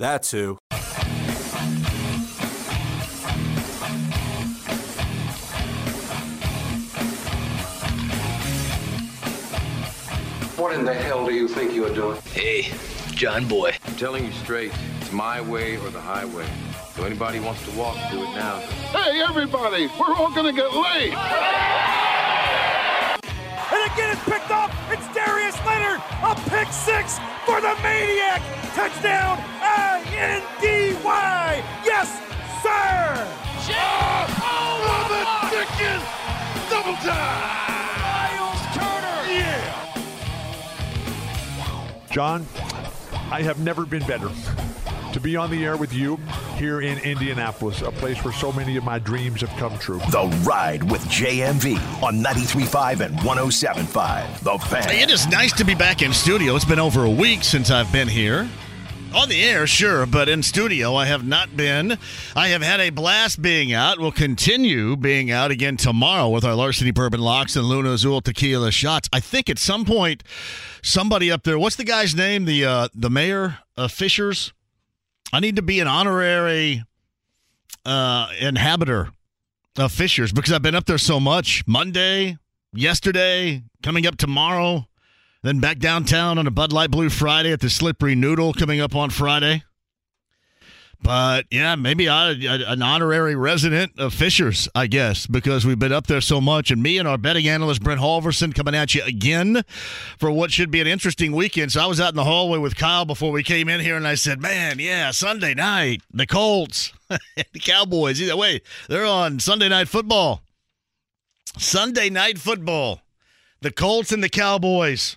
That's who. What in the hell do you think you're doing? Hey, John Boy. I'm telling you straight, it's my way or the highway. So anybody wants to walk, do it now. Hey, everybody, we're all gonna get laid. And again, it's picked off. It's Darius Leonard. A pick six for the Maniac. Touchdown, I-N-D-Y. Yes, sir. Oh, the Dickens! Double time! Miles Turner. Yeah! John, I have never been better to be on the air with you here in Indianapolis, a place where so many of my dreams have come true. The Ride with JMV on 93.5 and 107.5. The Fan. Hey, it is nice to be back in studio. It's been over a week since I've been here. On the air, sure, but in studio, I have not been. I have had a blast being out. We'll continue being out again tomorrow with our Larceny Bourbon Locks and Luna Azul Tequila shots. I think at some point, somebody up there, what's the guy's name? The uh, the mayor of Fishers? I need to be an honorary uh, inhabitor of Fishers because I've been up there so much. Monday, yesterday, coming up tomorrow. Then back downtown on a Bud Light Blue Friday at the Slippery Noodle coming up on Friday. But yeah, maybe I, an honorary resident of Fishers, I guess, because we've been up there so much. And me and our betting analyst, Brent Halverson, coming at you again for what should be an interesting weekend. So I was out in the hallway with Kyle before we came in here, and I said, Man, yeah, Sunday night, the Colts, the Cowboys. Either way, they're on Sunday night football. Sunday night football. The Colts and the Cowboys.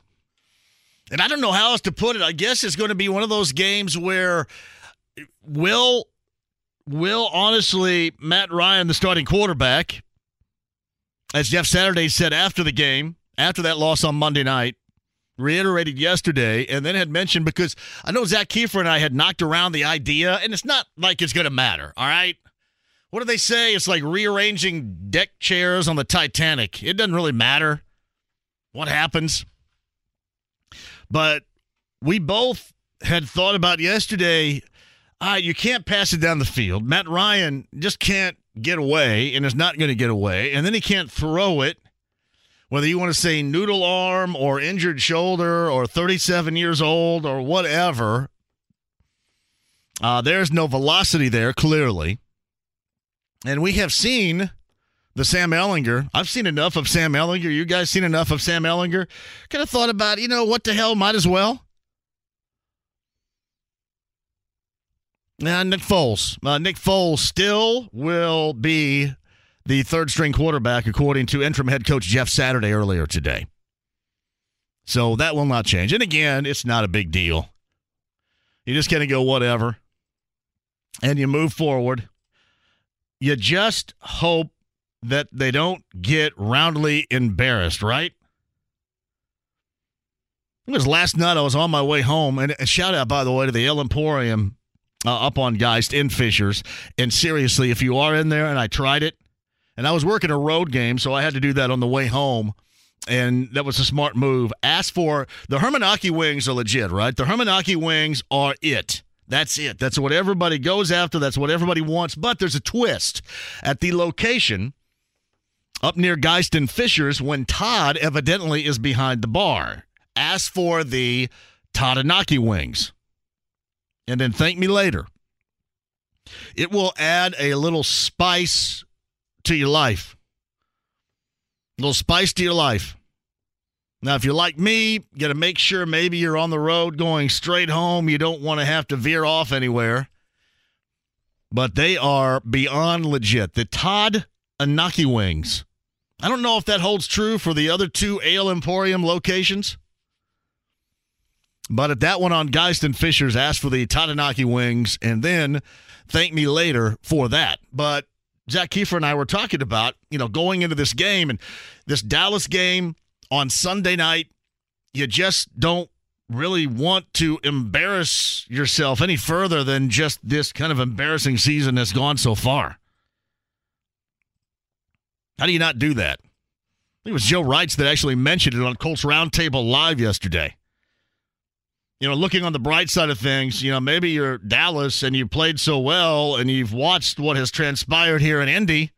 And I don't know how else to put it. I guess it's going to be one of those games where will will honestly Matt Ryan, the starting quarterback, as Jeff Saturday said after the game, after that loss on Monday night, reiterated yesterday, and then had mentioned because I know Zak Keefer and I had knocked around the idea, and it's not like it's going to matter. All right. What do they say? It's like rearranging deck chairs on the Titanic. It doesn't really matter what happens. But we both had thought about yesterday. Uh, you can't pass it down the field. Matt Ryan just can't get away and is not going to get away. And then he can't throw it, whether you want to say noodle arm or injured shoulder or 37 years old or whatever. Uh, there's no velocity there, clearly. And we have seen the Sam Ehlinger. I've seen enough of Sam Ehlinger. You guys seen enough of Sam Ehlinger? Kind of thought about, you know, what the hell, might as well. Now, Nick Foles. Uh, Nick Foles still will be the third string quarterback, according to interim head coach Jeff Saturday earlier today. So that will not change. And again, it's not a big deal. You just kind of go, whatever. And you move forward. You just hope that they don't get roundly embarrassed, right? It was last night. I was on my way home, and shout out, by the way, to the Ale Emporium uh, up on Geist in Fishers. And seriously, if you are in there, and I tried it, and I was working a road game, so I had to do that on the way home. And that was a smart move. Ask for the Hermanaki wings are legit, right? The Hermanaki wings are it. That's it. That's what everybody goes after. That's what everybody wants. But there's a twist at the location up near Geist and Fishers when Todd evidently is behind the bar. Ask for the Tadanaki wings. And then thank me later. It will add a little spice to your life. A little spice to your life. Now, if you're like me, you got to make sure maybe you're on the road going straight home. You don't want to have to veer off anywhere. But they are beyond legit. The Todd Anaki wings. I don't know if that holds true for the other two Ale Emporium locations. But at that one on Geist and Fishers, asked for the Tadanaki wings and then thank me later for that. But Jack Keefer and I were talking about, you know, going into this game and this Dallas game on Sunday night, you just don't really want to embarrass yourself any further than just this kind of embarrassing season that's gone so far. How do you not do that? I think it was Joe Reitz that actually mentioned it on Colts Roundtable Live yesterday. You know, looking on the bright side of things, you know, maybe you're Dallas and you played so well and you've watched what has transpired here in Indy.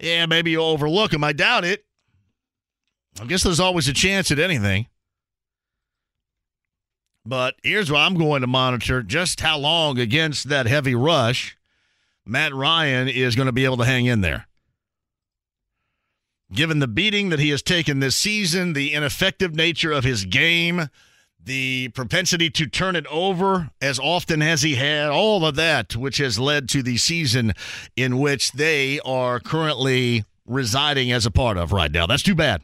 Yeah, maybe you overlook them. I doubt it. I guess there's always a chance at anything. But here's what I'm going to monitor just how long against that heavy rush Matt Ryan is going to be able to hang in there. Given the beating that he has taken this season, the ineffective nature of his game, the propensity to turn it over as often as he had, all of that, which has led to the season in which they are currently residing as a part of right now. That's too bad.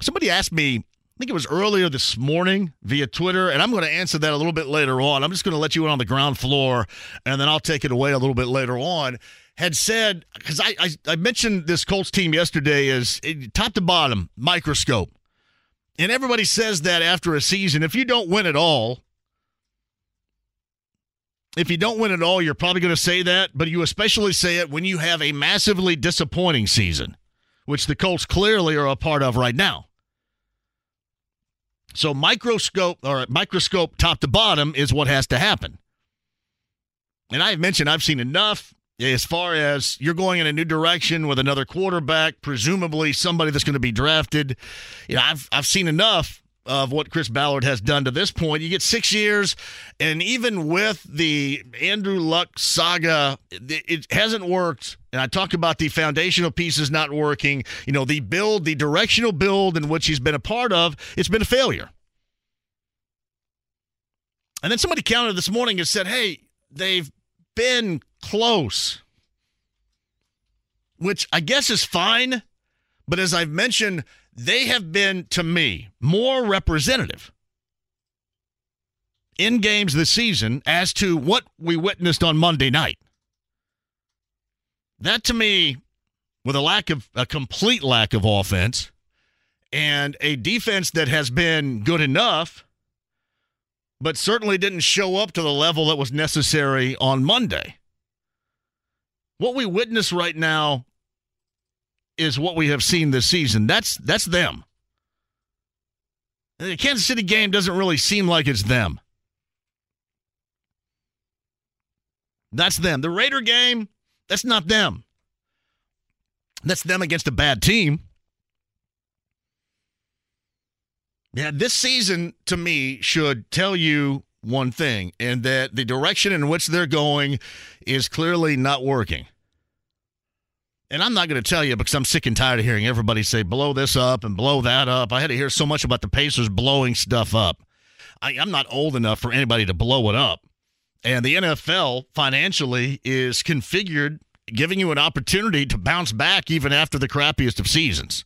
Somebody asked me, I think it was earlier this morning via Twitter, and I'm going to answer that a little bit later on. I'm just going to let you in on the ground floor, and then I'll take it away a little bit later on had said because I, I, I mentioned this Colts team yesterday is eh, top to bottom microscope, and everybody says that after a season, if you don't win at all, if you don't win at all, you're probably going to say that, but you especially say it when you have a massively disappointing season, which the Colts clearly are a part of right now. So microscope or microscope top to bottom is what has to happen. And I've mentioned I've seen enough as far as you're going in a new direction with another quarterback, presumably somebody that's going to be drafted. You know, I've I've seen enough of what Chris Ballard has done to this point. You get six years, and even with the Andrew Luck saga, it, hasn't worked. And I talk about the foundational pieces not working. You know, the build, the directional build in which he's been a part of, it's been a failure. And then somebody counted this morning and said, hey, they've been close, which I guess is fine. But as I've mentioned, they have been, to me, more representative in games this season as to what we witnessed on Monday night. That to me, with a lack of a complete lack of offense and a defense that has been good enough, but certainly didn't show up to the level that was necessary on Monday. What we witness right now is what we have seen this season. That's that's them. The Kansas City game doesn't really seem like it's them. That's them. The Raider game, that's not them. That's them against a bad team. Yeah, this season to me should tell you one thing, and that the direction in which they're going is clearly not working. And I'm not going to tell you because I'm sick and tired of hearing everybody say blow this up and blow that up. I had to hear so much about the Pacers blowing stuff up. I, I'm not old enough for anybody to blow it up. And the NFL financially is configured, giving you an opportunity to bounce back even after the crappiest of seasons.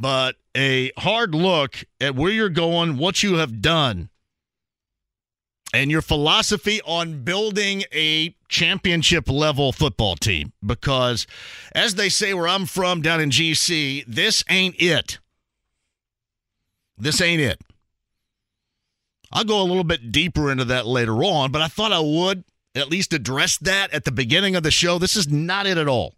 But a hard look at where you're going, what you have done, and your philosophy on building a championship level football team. Because, as they say where I'm from down in GC, this ain't it. This ain't it. I'll go a little bit deeper into that later on, but I thought I would at least address that at the beginning of the show. This is not it at all.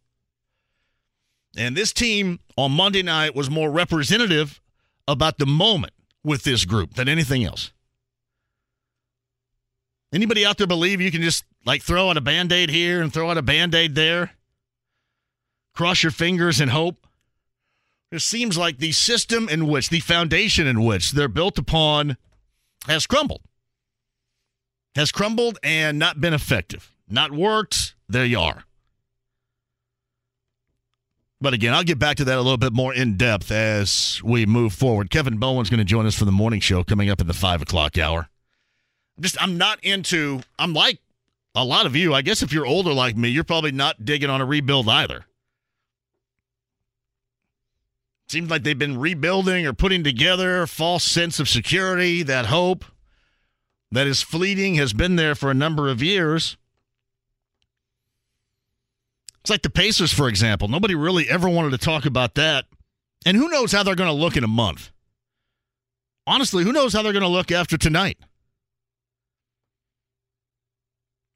And this team on Monday night was more representative about the moment with this group than anything else. Anybody out there believe you can just like throw out a band aid here and throw out a band aid there? Cross your fingers and hope? It seems like the system in which, the foundation in which they're built upon has crumbled. has crumbled and not been effective. Not worked. There you are. But again, I'll get back to that a little bit more in depth as we move forward. Kevin Bowen's going to join us for the morning show coming up in the five o'clock hour. Just, I'm not into, I'm like a lot of you. I guess if you're older like me, you're probably not digging on a rebuild either. Seems like they've been rebuilding or putting together a false sense of security, that hope that is fleeting has been there for a number of years. It's like the Pacers, for example. Nobody really ever wanted to talk about that. And who knows how they're going to look in a month? Honestly, who knows how they're going to look after tonight?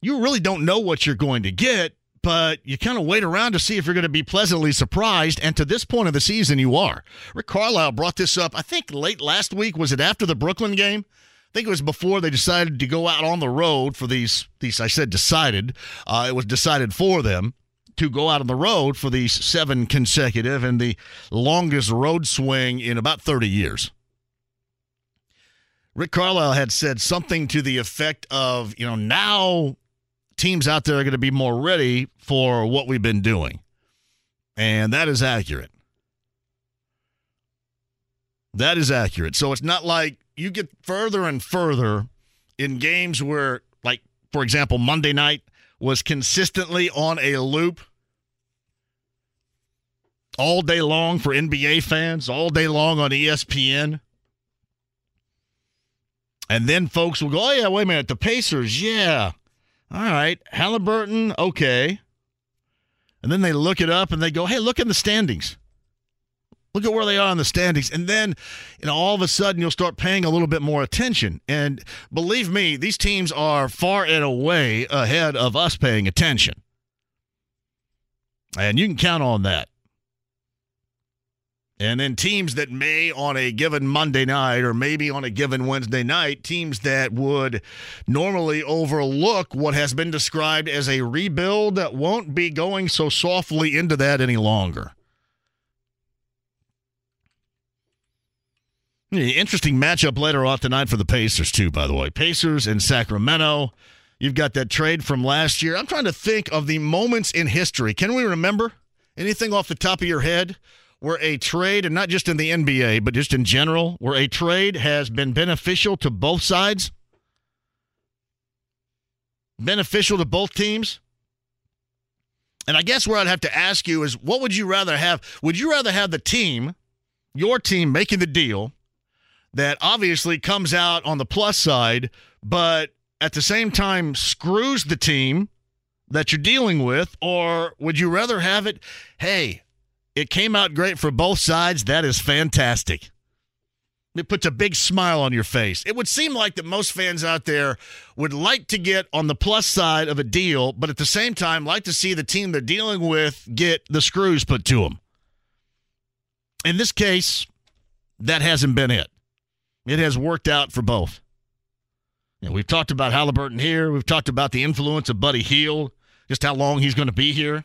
You really don't know what you're going to get, but you kind of wait around to see if you're going to be pleasantly surprised. And to this point of the season, you are. Rick Carlisle brought this up, I think late last week. Was it after the Brooklyn game? I think it was before they decided to go out on the road for these. These I said decided. Uh, it was decided for them to go out on the road for these seven consecutive and the longest road swing in about 30 years. Rick Carlisle had said something to the effect of, you know, now teams out there are going to be more ready for what we've been doing. And that is accurate. That is accurate. So it's not like you get further and further in games where, like, for example, Monday night was consistently on a loop all day long for NBA fans, all day long on ESPN. And then folks will go, oh, yeah, wait a minute. The Pacers, yeah. All right. Haliburton, okay. And then they look it up and they go, hey, look in the standings. Look at where they are in the standings. And then, you know, all of a sudden you'll start paying a little bit more attention. And believe me, these teams are far and away ahead of us paying attention. And you can count on that. And then teams that may on a given Monday night or maybe on a given Wednesday night, teams that would normally overlook what has been described as a rebuild that won't be going so softly into that any longer. Hmm, interesting matchup later on tonight for the Pacers, too, by the way. Pacers and Sacramento. You've got that trade from last year. I'm trying to think of the moments in history. Can we remember anything off the top of your head where a trade, and not just in the NBA, but just in general, where a trade has been beneficial to both sides? Beneficial to both teams? And I guess where I'd have to ask you is what would you rather have? Would you rather have the team, your team, making the deal? that obviously comes out on the plus side, but at the same time screws the team that you're dealing with? Or would you rather have it, hey, it came out great for both sides? That is fantastic. It puts a big smile on your face. It would seem like that most fans out there would like to get on the plus side of a deal, but at the same time, like to see the team they're dealing with get the screws put to them. In this case, that hasn't been it. It has worked out for both. We've talked about Haliburton here. We've talked about the influence of Buddy Hield, just how long he's going to be here.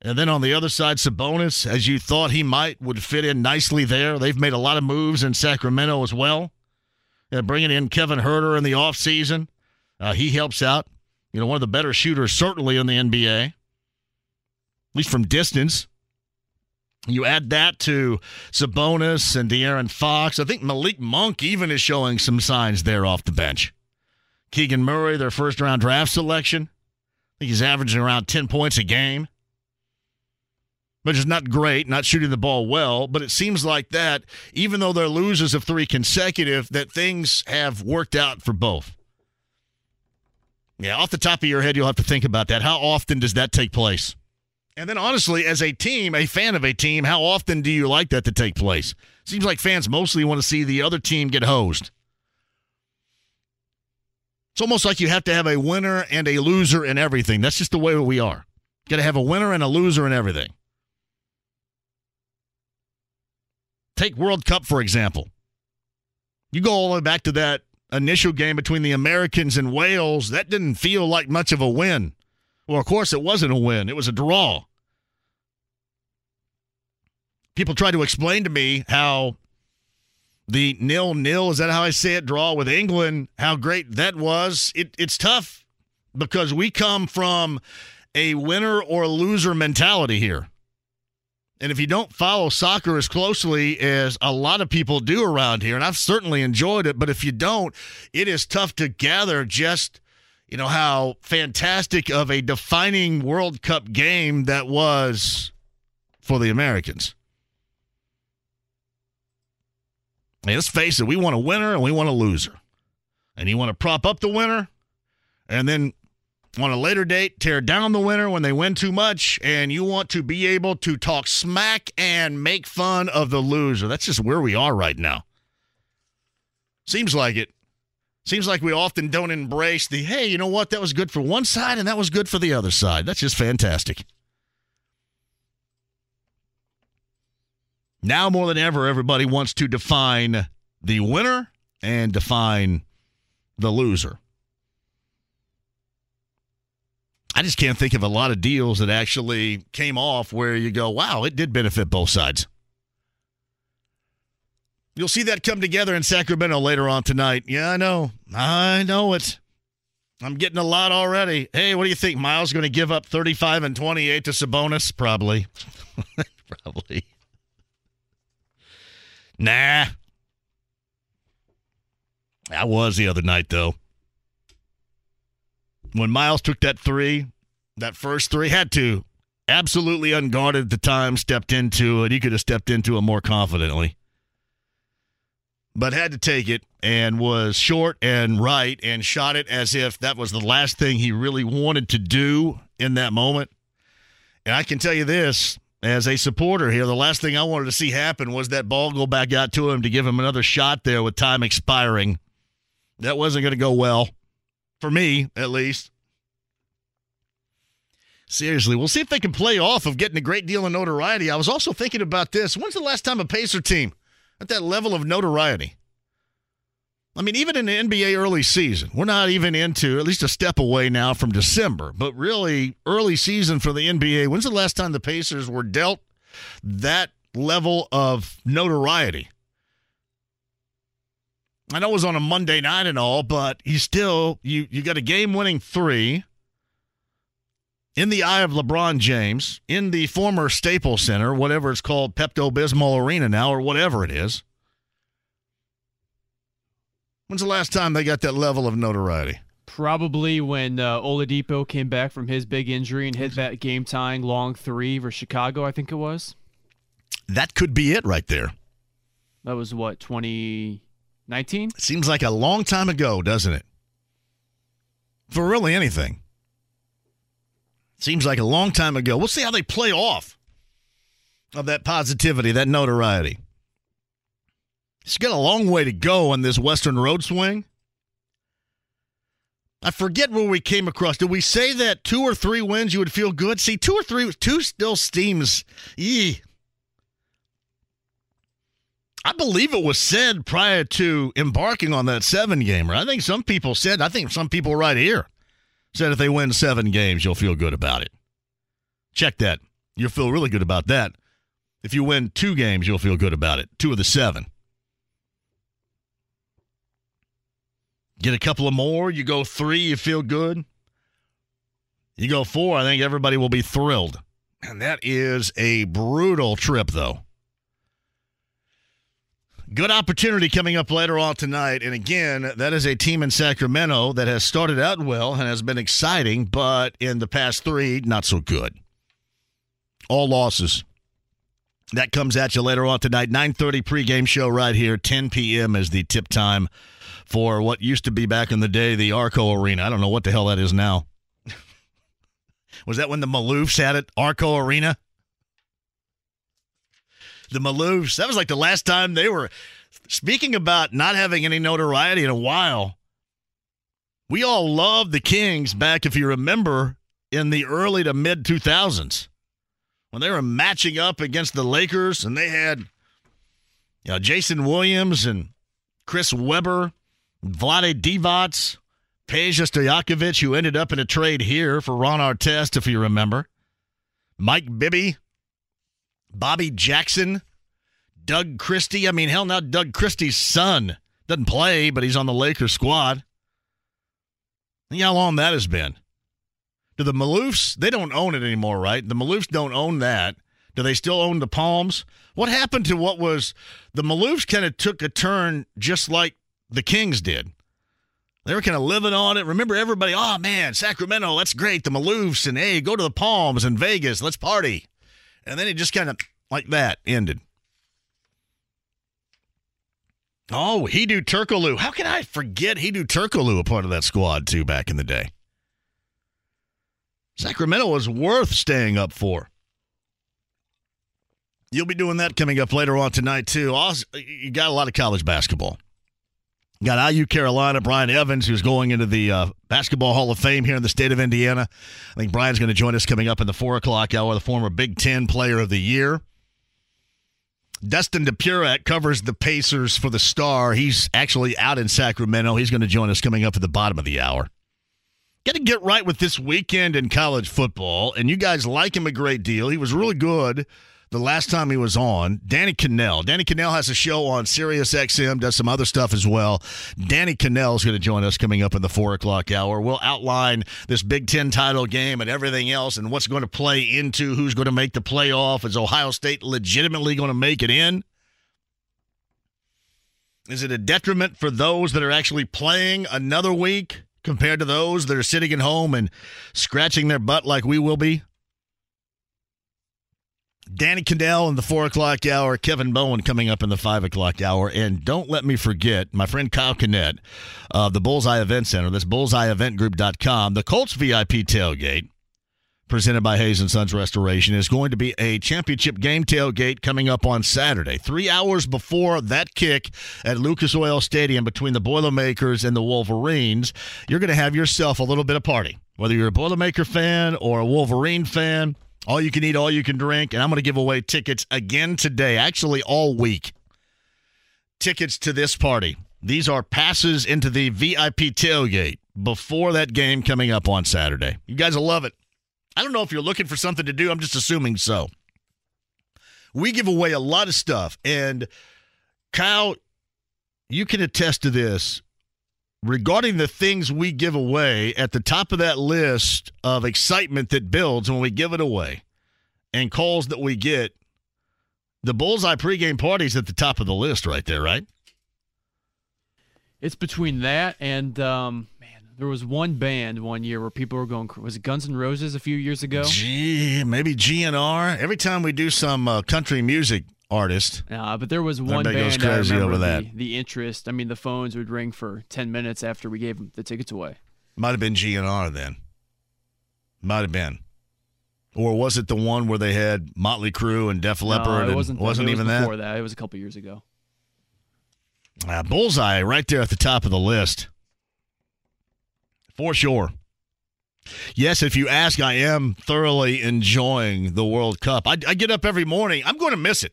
And then on the other side, Sabonis, as you thought he might, would fit in nicely there. They've made a lot of moves in Sacramento as well. You bringing in Kevin Huerter in the offseason. Uh, he helps out. You know, one of the better shooters, certainly in the NBA, at least from distance. You add that to Sabonis and De'Aaron Fox. I think Malik Monk even is showing some signs there off the bench. Keegan Murray, their first round draft selection. I think he's averaging around 10 points a game. Which is not great, not shooting the ball well, but it seems like that, even though they're losers of three consecutive, that things have worked out for both. Yeah, off the top of your head, you'll have to think about that. How often does that take place? And then, honestly, as a team, a fan of a team, how often do you like that to take place? Seems like fans mostly want to see the other team get hosed. It's almost like you have to have a winner and a loser in everything. That's just the way we are. Got to have a winner and a loser in everything. Take World Cup, for example. You go all the way back to that initial game between the Americans and Wales. That didn't feel like much of a win. Well, of course, it wasn't a win, it was a draw. People try to explain to me how the nil nil, is that how I say it, draw with England, how great that was. It, it's tough because we come from a winner or loser mentality here. And if you don't follow soccer as closely as a lot of people do around here, and I've certainly enjoyed it, but if you don't, it is tough to gather just, you know, how fantastic of a defining World Cup game that was for the Americans. Let's face it, we want a winner and we want a loser. And you want to prop up the winner and then on a later date tear down the winner when they win too much and you want to be able to talk smack and make fun of the loser. That's just where we are right now. Seems like it. Seems like we often don't embrace the hey, you know what? That was good for one side and that was good for the other side. That's just fantastic. Now more than ever, everybody wants to define the winner and define the loser. I just can't think of a lot of deals that actually came off where you go, wow, it did benefit both sides. You'll see that come together in Sacramento later on tonight. Yeah, I know. I know it. I'm getting a lot already. Hey, what do you think? Miles going to give up 35 and 28 to Sabonis? Probably. Probably. Nah. I was the other night, though. When Miles took that three, that first three, had to. Absolutely unguarded at the time, stepped into it. He could have stepped into it more confidently. But had to take it and was short and right and shot it as if that was the last thing he really wanted to do in that moment. And I can tell you this as a supporter here, the last thing I wanted to see happen was that ball go back out to him to give him another shot there with time expiring. That wasn't going to go well, for me at least. Seriously, we'll see if they can play off of getting a great deal of notoriety. I was also thinking about this. When's the last time a Pacer team at that level of notoriety? I mean, even in the NBA early season, we're not even into at least a step away now from December, but really early season for the NBA. When's the last time the Pacers were dealt that level of notoriety? I know it was on a Monday night and all, but you still you you got a game winning three in the eye of LeBron James in the former Staples Center, whatever it's called, Pepto Bismol Arena now, or whatever it is. When's the last time they got that level of notoriety? Probably when uh, Oladipo came back from his big injury and hit that game tying long three for Chicago, I think it was. That could be it right there. That was what, 2019? Seems like a long time ago, doesn't it? For really anything. Seems like a long time ago. We'll see how they play off of that positivity, that notoriety. It's got a long way to go on this Western Road swing. I forget where we came across. Did we say that two or three wins you would feel good? See, two or three, two still steams. Yee. I believe it was said prior to embarking on that seven gamer. I think some people said, I think some people right here said if they win seven games, you'll feel good about it. Check that. You'll feel really good about that. If you win two games, you'll feel good about it. Two of the seven. Get a couple of more, you go three, you feel good. You go four, I think everybody will be thrilled. And that is a brutal trip, though. Good opportunity coming up later on tonight. And again, that is a team in Sacramento that has started out well and has been exciting, but in the past three, not so good. All losses. That comes at you later on tonight. 9:30 pregame show right here. 10 p.m. is the tip time for what used to be back in the day the Arco Arena. I don't know what the hell that is now. Was that when the Maloofs had it? Arco Arena? The Maloofs. That was like the last time they were. Speaking about not having any notoriety in a while, we all loved the Kings back, if you remember, in the early to mid 2000s when they were matching up against the Lakers and they had you know, Jason Williams and Chris Webber, Vlade Divac, Peja Stojakovic, who ended up in a trade here for Ron Artest, if you remember. Mike Bibby, Bobby Jackson, Doug Christie. I mean, hell, now Doug Christie's son doesn't play, but he's on the Lakers squad. Think how long that has been. Do the Maloofs, they don't own it anymore, right? The Maloofs don't own that. Do they still own the Palms? What happened to what was the Maloofs kind of took a turn just like the Kings did? They were kind of living on it. Remember everybody, oh man, Sacramento, that's great. The Maloofs and hey, go to the Palms and Vegas, let's party. And then it just kind of like that ended. Oh, Hedo Turkoglu. How can I forget Hedo Turkoglu, a part of that squad too back in the day? Sacramento was worth staying up for. You'll be doing that coming up later on tonight too. Also, you got a lot of college basketball. Got IU Carolina, Brian Evans, who's going into the uh, Basketball Hall of Fame here in the state of Indiana. I think Brian's going to join us coming up in the four o'clock hour, the former Big Ten Player of the Year. Dustin Dopirak covers the Pacers for the Star. He's actually out in Sacramento. He's going to join us coming up at the bottom of the hour. Got to get right with this weekend in college football, and you guys like him a great deal. He was really good the last time he was on. Danny Kanell. Danny Kanell has a show on Sirius XM, does some other stuff as well. Danny Kanell is going to join us coming up in the four o'clock hour. We'll outline this Big Ten title game and everything else and what's going to play into who's going to make the playoff. Is Ohio State legitimately going to make it in? Is it a detriment for those that are actually playing another week compared to those that are sitting at home and scratching their butt like we will be? Danny Kanell in the four o'clock hour, Kevin Bowen coming up in the five o'clock hour. And don't let me forget my friend Kyle Kinnett of the Bullseye Event Center. That's bullseyeeventgroup.com. The Colts VIP tailgate presented by Hayes and Sons Restoration is going to be a championship game tailgate coming up on Saturday, three hours before that kick at Lucas Oil Stadium between the Boilermakers and the Wolverines. You're going to have yourself a little bit of party, whether you're a Boilermaker fan or a Wolverine fan. All you can eat, all you can drink, and I'm going to give away tickets again today, actually all week. Tickets to this party. These are passes into the VIP tailgate before that game coming up on Saturday. You guys will love it. I don't know if you're looking for something to do. I'm just assuming so. We give away a lot of stuff. And Kyle, you can attest to this. Regarding the things we give away, at the top of that list of excitement that builds when we give it away and calls that we get, the Bullseye pregame party's at the top of the list right there, right? It's between that and um, man, there was one band one year where people were going. Was it Guns N' Roses a few years ago? Gee, maybe GNR. Every time we do some uh, country music artist, uh, but there was one Everybody goes band I crazy remember over that. The, the interest. I mean, the phones would ring for ten minutes after we gave them the tickets away. might have been GNR then. Might have been. Or was it the one where they had Motley Crue and Def Leppard? no, it wasn't. wasn't it was even that. before that. It was a couple years ago. Uh, Bullseye right there at the top of the list. For sure. Yes, if you ask, I am thoroughly enjoying the World Cup. I, I get up every morning. I'm going to miss it.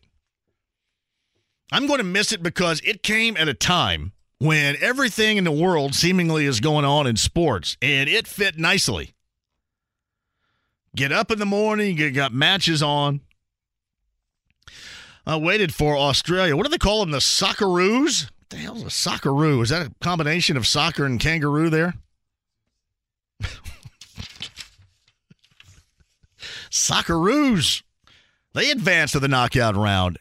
I'm going to miss it because it came at a time when everything in the world seemingly is going on in sports, and it fit nicely. Get up in the morning, you got matches on. I waited for Australia. What do they call them? The Socceroos? What the hell's a Socceroo? Is that a combination of soccer and kangaroo there? Socceroos. They advance to the knockout round.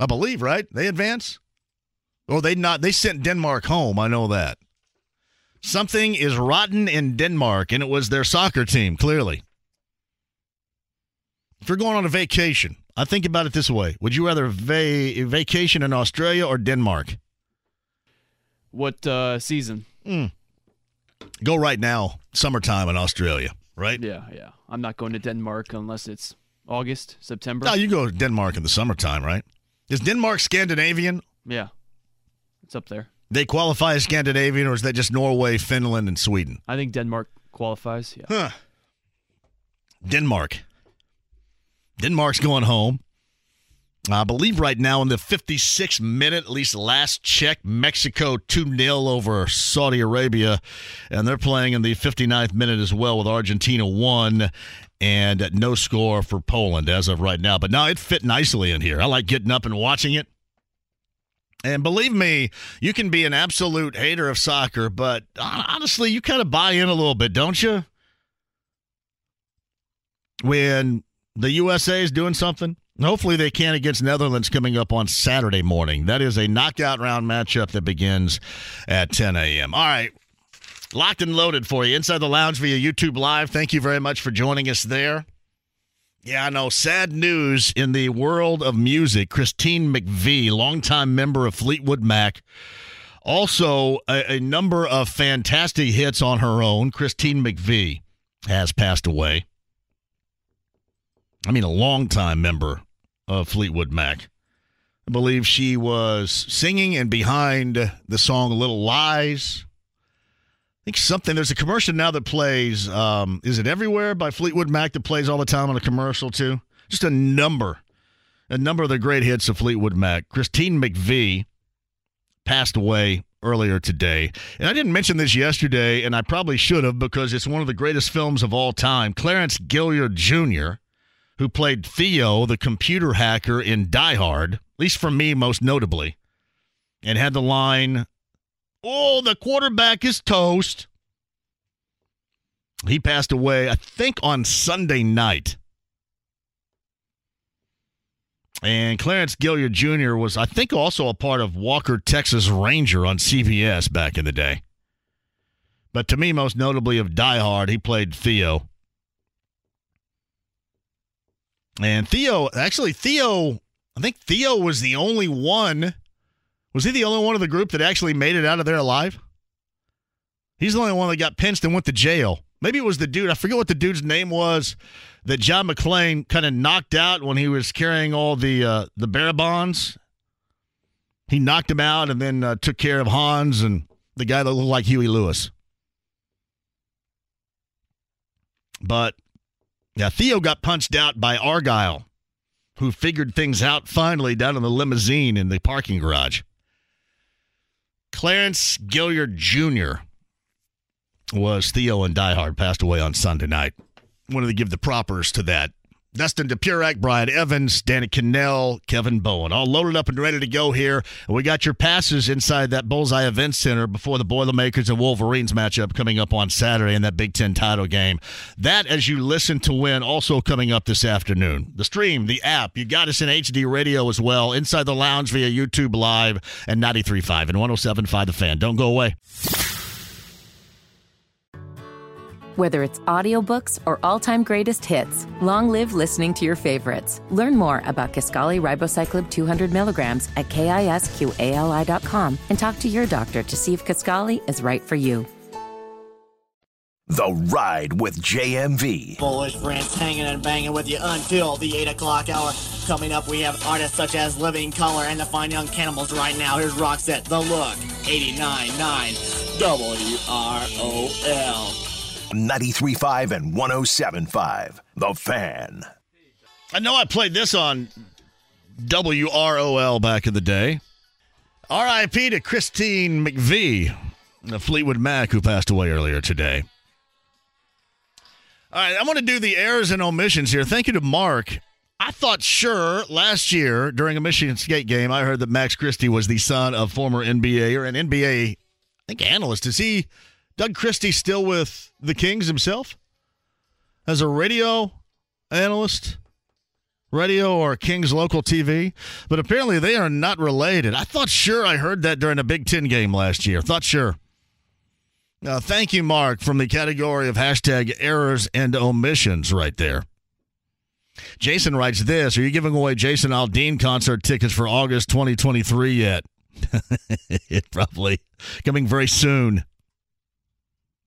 I believe, right? They advance? Or they not they sent Denmark home, I know that. Something is rotten in Denmark, and it was their soccer team, clearly. If you're going on a vacation, I think about it this way. Would you rather va- vacation in Australia or Denmark? What uh, season? Mm. Go right now, summertime in Australia, right? Yeah, yeah. I'm not going to Denmark unless it's August, September. No, you go to Denmark in the summertime, right? Is Denmark Scandinavian? Yeah, it's up there. They qualify as Scandinavian, or is that just Norway, Finland, and Sweden? I think Denmark qualifies. Yeah. Huh. Denmark. Denmark's going home. I believe right now in the 56 minute, at least last check, Mexico 2 0 over Saudi Arabia. And they're playing in the 59th minute as well with Argentina 1 and no score for Poland as of right now. But now it fit nicely in here. I like getting up and watching it. And believe me, you can be an absolute hater of soccer, but honestly, you kind of buy in a little bit, don't you? When the USA is doing something, hopefully they can against Netherlands coming up on Saturday morning. That is a knockout round matchup that begins at 10 a.m. All right. Locked and loaded for you inside the lounge via YouTube Live. Thank you very much for joining us there. Yeah, I know. Sad news in the world of music. Christine McVie, longtime member of Fleetwood Mac, also a, a number of fantastic hits on her own. Christine McVie has passed away. I mean, a longtime member of Fleetwood Mac. I believe she was singing and behind the song Little Lies. I think something, there's a commercial now that plays, um, is it Everywhere by Fleetwood Mac that plays all the time on a commercial too? Just a number, a number of the great hits of Fleetwood Mac. Christine McVie passed away earlier today. And I didn't mention this yesterday, and I probably should have because it's one of the greatest films of all time. Clarence Gilliard Jr., who played Theo, the computer hacker in Die Hard, at least for me, most notably, and had the line, Oh, the quarterback is toast. He passed away, I think, on Sunday night. And Clarence Gilliard Jr. was, I think, also a part of Walker, Texas Ranger on CBS back in the day. But to me, most notably of Die Hard, he played Theo. And Theo, actually, Theo, I think Theo was the only one. Was he the only one of the group that actually made it out of there alive? He's the only one that got pinched and went to jail. Maybe it was the dude. I forget what the dude's name was that John McClane kind of knocked out when he was carrying all the uh, the bearer bonds. He knocked him out and then uh, took care of Hans and the guy that looked like Huey Lewis. But yeah, Theo got punched out by Argyle, who figured things out finally down in the limousine in the parking garage. Clarence Gilliard Jr. was Theo and Die Hard, passed away on Sunday night. Wanted to give the propers to that. Dustin Dopirak, Brian Evans, Danny Kanell, Kevin Bowen, all loaded up and ready to go here. We got your passes inside that Bullseye Event Center before the Boilermakers and Wolverines matchup coming up on Saturday in that Big Ten title game. That, as you listen to win, also coming up this afternoon. The stream, the app, you got us in HD radio as well, inside the lounge via YouTube Live and 93.5 and 107.5 The Fan. Don't go away. Whether it's audiobooks or all-time greatest hits, long live listening to your favorites. Learn more about Kisqali Ribociclib 200 milligrams at kisqali.com and talk to your doctor to see if Kisqali is right for you. The Ride with JMV. Bullish Brents hanging and banging with you until the 8 o'clock hour. Coming up, we have artists such as Living Color and the Fine Young Cannibals right now. Here's Roxette, The Look, 89.9 WROL. 93.5 and 107.5. The Fan. I know I played this on WROL back in the day. RIP to Christine McVie, the Fleetwood Mac, who passed away earlier today. All right, I want to do the errors and omissions here. Thank you to Mark. I thought sure last year during a Michigan State game, I heard that Max Christie was the son of former NBA or an NBA, I think, analyst. Is he Doug Christie still with the Kings himself as a radio analyst? radio or Kings local TV, but apparently they are not related. I thought sure I heard that during a Big Ten game last year. Thought sure. Uh, thank you, Mark, from the category of hashtag errors and omissions right there. Jason writes this Are you giving away Jason Aldean concert tickets for August 2023 yet? probably coming very soon.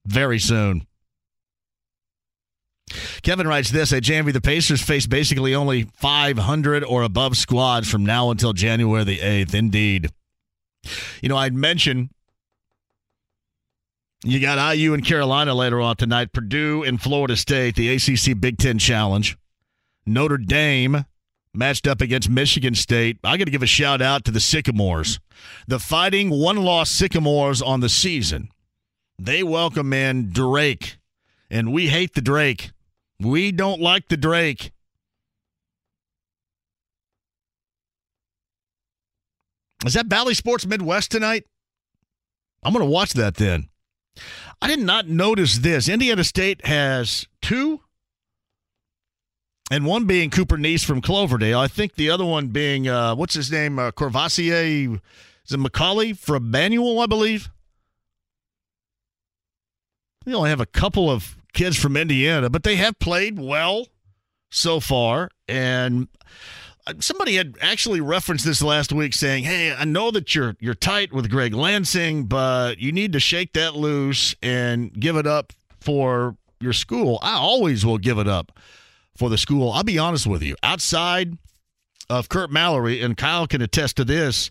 Very soon. Kevin writes this at Janvey, the Pacers face basically only 500 or above squads from now until January the 8th. Indeed. You know, I'd mention you got IU and Carolina later on tonight, Purdue and Florida State, the ACC Big Ten Challenge, Notre Dame, matched up against Michigan State. I got to give a shout out to the Sycamores, the fighting one loss Sycamores on the season. They welcome in Drake, and we hate the Drake. We don't like the Drake. Is that Valley Sports Midwest tonight? I'm going to watch that then. I did not notice this. Indiana State has two, and one being Cooper Neese from Cloverdale. I think the other one being, uh, what's his name? Uh, Corvassier. Is it McCauley from Manual, I believe? They only have a couple of kids from Indiana, but they have played well so far. And uh, somebody had actually referenced this last week saying, "Hey, I know that you're you're tight with Greg Lansing, but you need to shake that loose and give it up for your school." I always will give it up for the school. I'll be honest with you. Outside of Curt Mallory and Kyle can attest to this,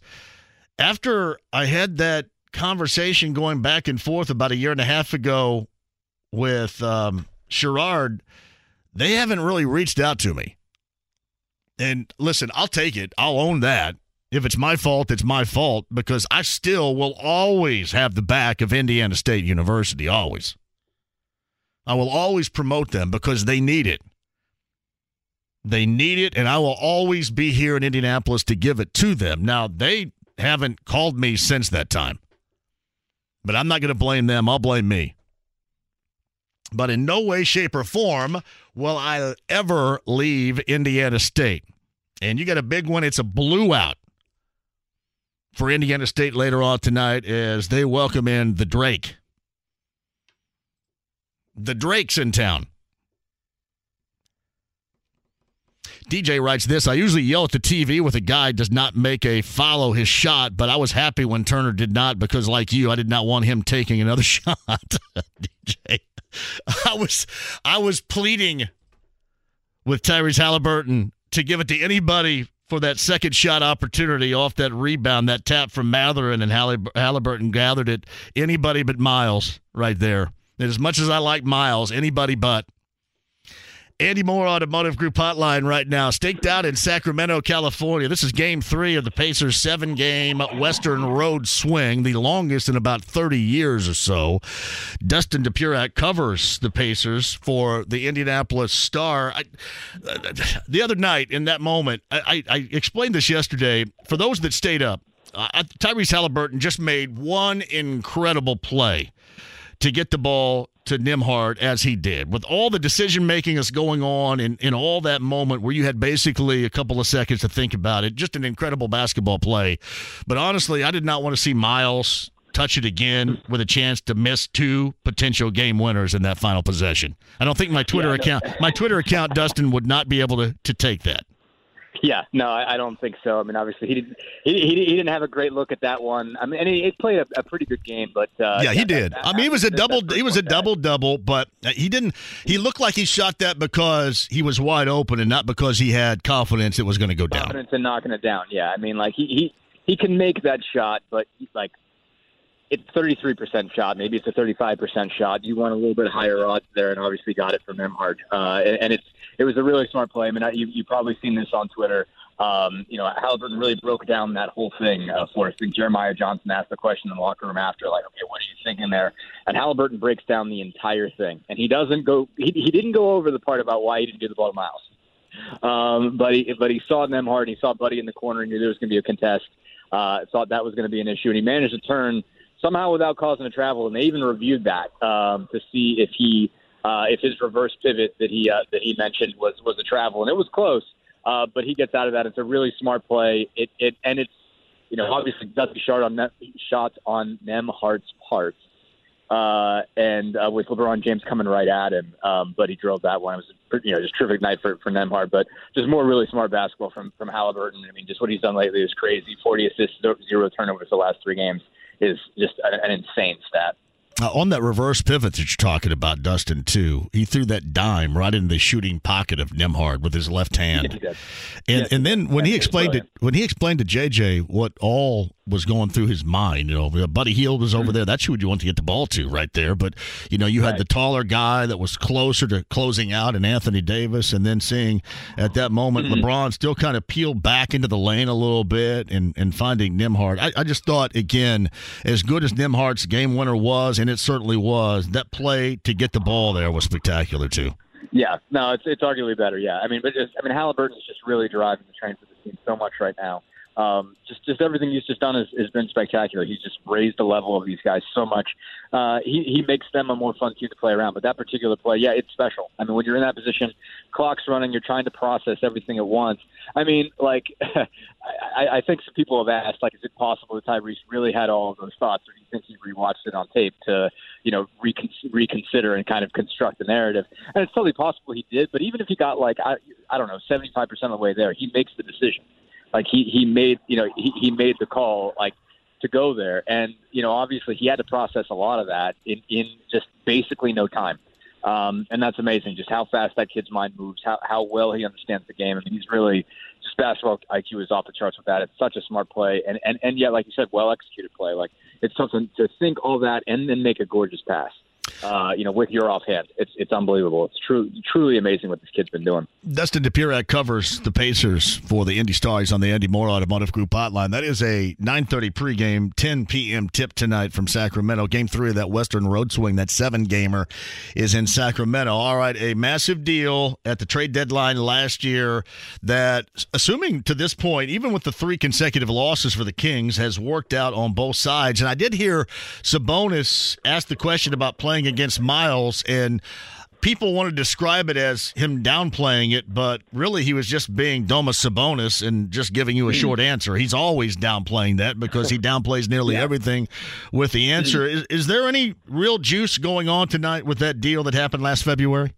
after I had that conversation going back and forth about a year and a half ago with um, Sherard, they haven't really reached out to me. And listen, I'll take it. I'll own that. If it's my fault, it's my fault because I still will always have the back of Indiana State University. Always. I will always promote them because they need it. They need it, and I will always be here in Indianapolis to give it to them. Now, they haven't called me since that time, but I'm not going to blame them. I'll blame me. But in no way, shape, or form will I ever leave Indiana State. And you got a big one. It's a blue out for Indiana State later on tonight as they welcome in the Drake. The Drake's in town. DJ writes this I usually yell at the TV with a guy does not make a follow his shot, but I was happy when Turner did not because, like you, I did not want him taking another shot. DJ. I was I was pleading with Tyrese Haliburton to give it to anybody for that second shot opportunity off that rebound, that tap from Mathurin and Haliburton gathered it. Anybody but Miles right there. And as much as I like Miles, anybody but. Andy Moore Automotive Group hotline right now, staked out in Sacramento, California. This is game three of the Pacers' seven game Western Road swing, the longest in about 30 years or so. Dustin Dopirak covers the Pacers for the Indianapolis Star. I, uh, the other night, in that moment, I, I, I explained this yesterday. For those that stayed up, uh, Tyrese Haliburton just made one incredible play to get the ball to Nembhard as he did. With all the decision making that's going on in, in all that moment where you had basically a couple of seconds to think about it, just an incredible basketball play. But honestly, I did not want to see Miles touch it again with a chance to miss two potential game winners in that final possession. I don't think my Twitter yeah, account my Twitter account Dustin would not be able to to take that. Yeah, no, I, I don't think so. I mean, obviously he didn't he, he, he didn't have a great look at that one. I mean, and he, he played a, a, pretty good game, but uh, yeah, he did. That, that, I mean, he was a double he was a double double, but he didn't. He looked like he shot that because he was wide open and not because he had confidence it was going to go down. Confidence in knocking it down. Yeah, I mean, like he he he can make that shot, but like it's 33% shot. Maybe it's a 35% shot. You want a little bit higher odds there, and obviously got it from Nembhard. Uh, and, and it's it was a really smart play. I mean, you you probably seen this on Twitter. Um, you know, Haliburton really broke down that whole thing uh, for us. I think Jeremiah Johnson asked the question in the locker room after, like, okay, what are you thinking there? And Haliburton breaks down the entire thing, and he doesn't go. He, he didn't go over the part about why he didn't do the ball to Miles, um, but he but he saw Nembhard, and he saw Buddy in the corner, and knew there was going to be a contest. Uh, thought that was going to be an issue, and he managed to turn somehow without causing a travel. And they even reviewed that um, to see if he uh, if his reverse pivot that he uh, that he mentioned was was a travel, and it was close. Uh, but he gets out of that. It's a really smart play. It it and it's you know obviously doesn't shot on net, shots on Nembhard's part. Uh, and uh, with LeBron James coming right at him, um, but he drove that one. It was you know just terrific night for for Nembhard, but just more really smart basketball from from Haliburton. I mean, just what he's done lately is crazy. Forty assists, zero turnovers the last three games is just an insane stat. Uh, on that reverse pivot that you're talking about, Dustin, too, he threw that dime right in the shooting pocket of Nembhard with his left hand. Yeah, and and then when he explained it, when he explained to JJ what all was going through his mind. You know, Buddy Hield was over there. That's who you want to get the ball to right there. But you know, you had Right. the taller guy that was closer to closing out, and Anthony Davis, and then seeing at that moment Mm-hmm. LeBron still kind of peel back into the lane a little bit, and and finding Nembhard. I, I just thought again, as good as Nembhard's game winner was, and it certainly was, that play to get the ball there was spectacular too. Yeah, no, it's it's arguably better. Yeah, I mean, but just, I mean, Haliburton's just really driving the train for the team so much right now. Um, just just everything he's just done has, has been spectacular. He's just raised the level of these guys so much. Uh, he he makes them a more fun team to play around. But that particular play, yeah, it's special. I mean, when you're in that position, clock's running, you're trying to process everything at once. I mean, like, I, I think some people have asked, like, is it possible that Tyrese really had all of those thoughts, or do you think he rewatched it on tape to, you know, recon- reconsider and kind of construct the narrative? And it's totally possible he did. But even if he got like, I, I don't know, 75% of the way there, he makes the decision. Like he he made, you know, he, he made the call, like to go there, and you know, obviously he had to process a lot of that in in just basically no time. Um, and that's amazing, just how fast that kid's mind moves, how how well he understands the game. I mean, he's really just basketball IQ is off the charts with that. It's such a smart play, and and and yet, like you said, well executed play. Like it's something to think all that and then make a gorgeous pass. Uh, you know, with your offhand, it's it's unbelievable. It's true, truly amazing what this kid's been doing. Dustin Dopirak covers the Pacers for the Indy Stars on the Andy Moore Automotive Group hotline. That is a 9:30 pregame, 10 p.m. tip tonight from Sacramento. Game three of that Western Road Swing, that seven gamer, is in Sacramento. All right, a massive deal at the trade deadline last year that, assuming to this point, even with the three consecutive losses for the Kings, has worked out on both sides. And I did hear Sabonis ask the question about playing against Miles and people want to describe it as him downplaying it, but really he was just being Domas Sabonis and just giving you a short answer. He's always downplaying that because he downplays nearly everything with the answer. Is, is there any real juice going on tonight with that deal that happened last February?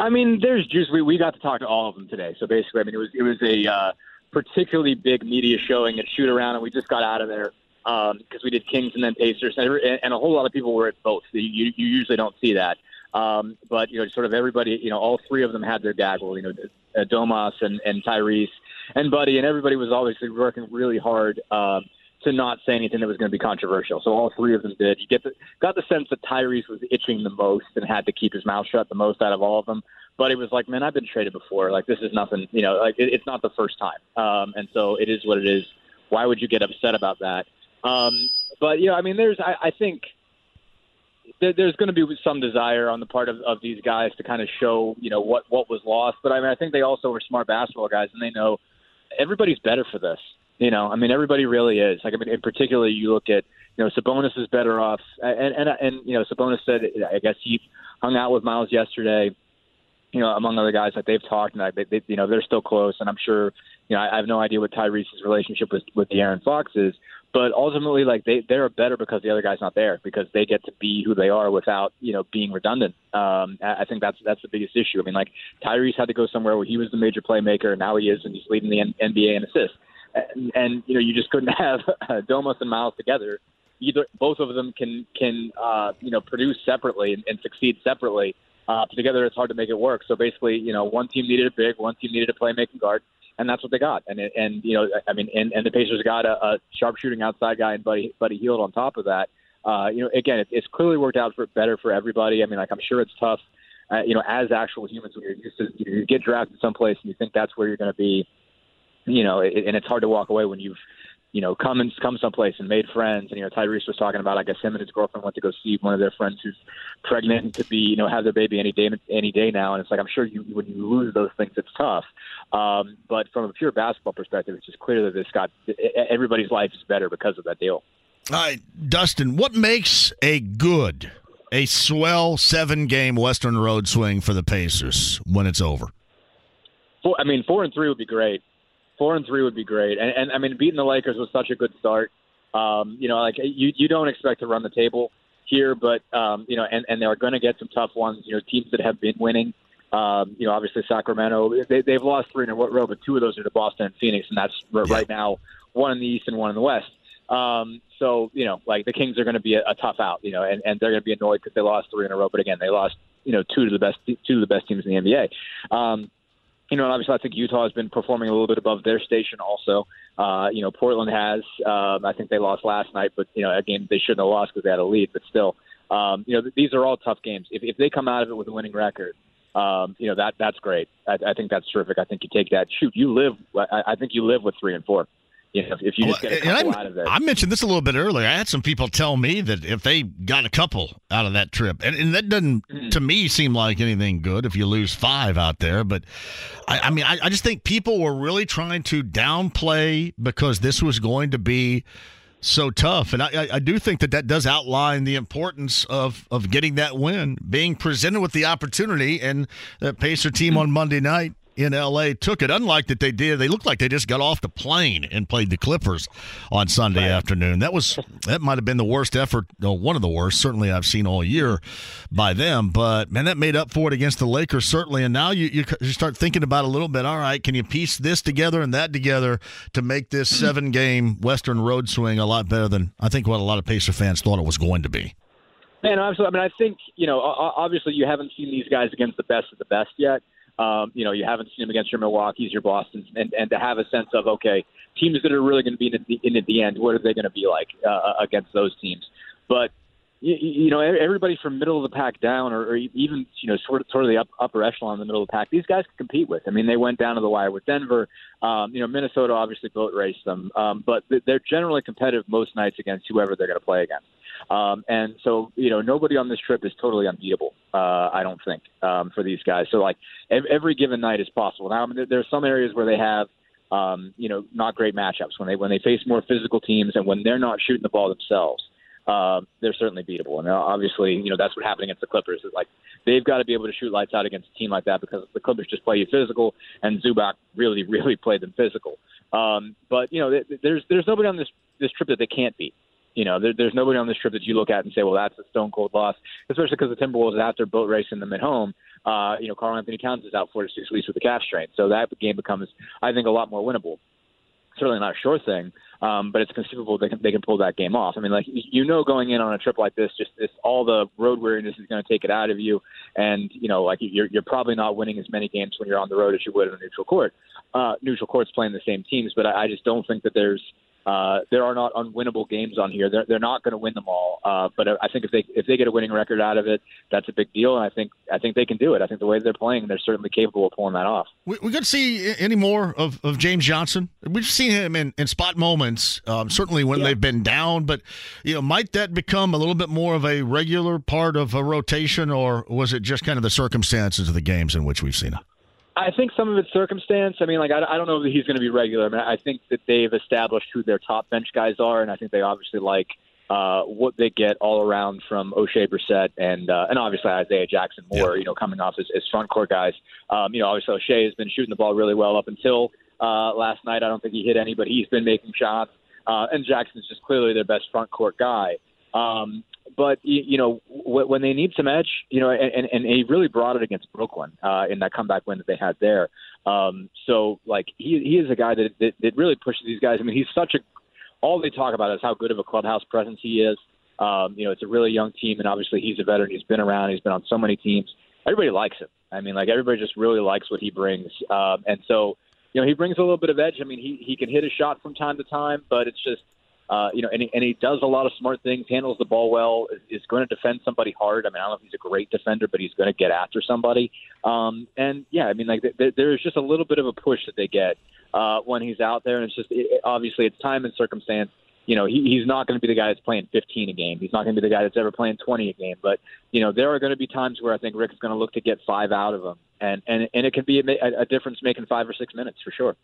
I mean, there's juice. We we got to talk to all of them today. So basically, I mean, it was it was a uh, particularly big media showing at shoot around, and we just got out of there because we did Kings and then Pacers, and, and a whole lot of people were at both. You you usually don't see that, um, but you know, sort of everybody, you know, all three of them had their gaggle. You know, uh, Domas and and Tyrese and Buddy, and everybody was obviously working really hard. Um, to not say anything that was going to be controversial. So all three of them did. You get the got the sense that Tyrese was itching the most and had to keep his mouth shut the most out of all of them. But it was like, man, I've been traded before. Like this is nothing. You know, like it, it's not the first time. Um, and so it is what it is. Why would you get upset about that? Um, but you know, I mean, there's I, I think there, there's going to be some desire on the part of, of these guys to kind of show you know what what was lost. But I mean, I think they also are smart basketball guys, and they know everybody's better for this. You know, I mean, everybody really is. Like, I mean, in particular, you look at, you know, Sabonis is better off, and and and you know, Sabonis said, I guess he hung out with Miles yesterday. You know, among other guys, like they've talked, and I, they, they, you know, they're still close, and I'm sure, you know, I, I have no idea what Tyrese's relationship with with De'Aaron Fox is, but ultimately, like they they're better because the other guy's not there because they get to be who they are without you know being redundant. Um, I I think that's that's the biggest issue. I mean, like Tyrese had to go somewhere where he was the major playmaker, and now he is, and he's leading the N- NBA in assists. And, and you know, you just couldn't have uh, Domas and Miles together. Either both of them can can uh, you know produce separately and, and succeed separately. Uh, together, it's hard to make it work. So basically, you know, one team needed a big, one team needed a playmaking guard, and that's what they got. And and you know, I mean, and, and the Pacers got a, a sharpshooting outside guy and Buddy Buddy Hield on top of that. Uh, you know, again, it, it's clearly worked out for better for everybody. I mean, like I'm sure it's tough. Uh, you know, as actual humans, when you're used to you get drafted someplace and you think that's where you're going to be. You know, it, and it's hard to walk away when you've you know, come and come someplace and made friends. And you know, Tyrese was talking about, I guess him and his girlfriend went to go see one of their friends who's pregnant and could be, you know, have their baby any day, any day now. And it's like I'm sure you, when you lose those things, it's tough. Um, but from a pure basketball perspective, it's just clear that this got everybody's life is better because of that deal. All right, Dustin, what makes a good, a swell seven game Western Road swing for the Pacers when it's over? Four, I mean, four and three would be great. Four and three would be great. And, and I mean, beating the Lakers was such a good start. Um, you know, like you, you don't expect to run the table here, but um, you know, and, and they're going to get some tough ones. You know, teams that have been winning. Um, you know, obviously Sacramento, they, they've lost three in a row, but two of those are to Boston and Phoenix, and that's r- right now one in the East and one in the West. Um, so you know, like the Kings are going to be a, a tough out, you know, and, and they're going to be annoyed because they lost three in a row. But again, they lost, you know, two to the best two of the best teams in the NBA. Um, you know, and obviously I think Utah has been performing a little bit above their station also. Uh, you know, Portland has. Um, I think they lost last night, but you know, again, they shouldn't have lost because they had a lead. But still, um, you know, th- these are all tough games. If, if they come out of it with a winning record, um, you know that that's great. I, I think that's terrific. I think you take that. Shoot, you live. I, I think you live with three and four. You know, if you just get a couple I, out of it. I mentioned this a little bit earlier. I had some people tell me that if they got a couple out of that trip, and, and that doesn't Mm-hmm. to me seem like anything good if you lose five out there. But I, I mean, I, I just think people were really trying to downplay because this was going to be so tough, and I, I, I do think that that does outline the importance of of getting that win, being presented with the opportunity, and the Pacer team on Monday night in LA took it. Unlike that they did, they looked like they just got off the plane and played the Clippers on Sunday afternoon. That was that might have been the worst effort, or one of the worst, certainly I've seen all year by them. But man, that made up for it against the Lakers certainly. And now you you, you start thinking about a little bit. All right, can you piece this together and that together to make this mm. seven game Western road swing a lot better than I think what a lot of Pacer fans thought it was going to be. Man, obviously, I mean, I think you know, obviously, you haven't seen these guys against the best of the best yet. Um, you know, you haven't seen them against your Milwaukee's, your Boston's, and and to have a sense of okay, teams that are really going to be in at, the, in at the end, what are they going to be like uh, against those teams? But you, you know, everybody from middle of the pack down, or, or even you know, sort of sort of the up, upper echelon in the middle of the pack, these guys can compete with. I mean, they went down to the wire with Denver. Um, you know, Minnesota obviously boat raced them, um, but they're generally competitive most nights against whoever they're going to play against. Um, and so, you know, nobody on this trip is totally unbeatable. Uh, I don't think um, for these guys. So, like ev- every given night is possible. Now, I mean, there, are some areas where they have, um, you know, not great matchups when they when they face more physical teams and when they're not shooting the ball themselves. Uh, they're certainly beatable, and uh, obviously, you know that's what happened against the Clippers. Is like they've got to be able to shoot lights out against a team like that because the Clippers just play you physical, and Zubac really, really played them physical. Um, but you know, th- there's there's nobody on this this trip that they can't beat. You know, there, there's nobody on this trip that you look at and say, well, that's a stone cold loss, especially because the Timberwolves, after boat racing them at home, uh, you know, Karl-Anthony Towns is out four to six weeks with the calf strain. So that game becomes, I think, a lot more winnable. Certainly not a sure thing, um, but it's conceivable they can they can pull that game off. I mean, like you know, going in on a trip like this, just this all the road weariness is going to take it out of you, and you know, like you're you're probably not winning as many games when you're on the road as you would in a neutral court. Uh, neutral courts playing the same teams, but I, I just don't think that there's uh, there are not unwinnable games on here. They're they're not going to win them all. Uh, but I think if they if they get a winning record out of it, that's a big deal. And I think I think they can do it. I think the way they're playing, they're certainly capable of pulling that off. We, we to see any more of, of James Johnson. We've seen him in, in spot moments, um, certainly when they've been down. But you know, might that become a little bit more of a regular part of a rotation, or was it just kind of the circumstances of the games in which we've seen him? I think some of it's circumstance. I mean, like I, I don't know that he's going to be regular. I mean, I think that they've established who their top bench guys are, and I think they obviously like uh, what they get all around from Oshae Brissett and uh, and obviously Isaiah Jackson Moore. You know, coming off as, as front court guys. Um, you know, obviously Oshae has been shooting the ball really well up until uh, last night. I don't think he hit any, but he's been making shots. Uh, and Jackson's just clearly their best front court guy. Um, but you, know when they need some edge, you know, and, and, and he really brought it against Brooklyn uh, in that comeback win that they had there. Um, so like he he is a guy that, that that really pushes these guys. I mean, he's such a all they talk about is how good of a clubhouse presence he is. Um, you know, it's a really young team, and obviously he's a veteran. He's been around. He's been on so many teams. Everybody likes him. I mean, like everybody just really likes what he brings. Um, and so, you know, he brings a little bit of edge. I mean, he he can hit a shot from time to time, but it's just uh, you know, and he, and he does a lot of smart things, handles the ball well, is, is going to defend somebody hard. I mean, I don't know if he's a great defender, but he's going to get after somebody. Um, and yeah, I mean, like th- th- there's just a little bit of a push that they get uh, when he's out there, and it's just it, obviously it's time and circumstance. You know, he, he's not going to be the guy that's playing 15 a game. He's not going to be the guy that's ever playing 20 a game. But you know, there are going to be times where I think Rick's going to look to get five out of him, and and and it can be a, a difference making five or six minutes for sure.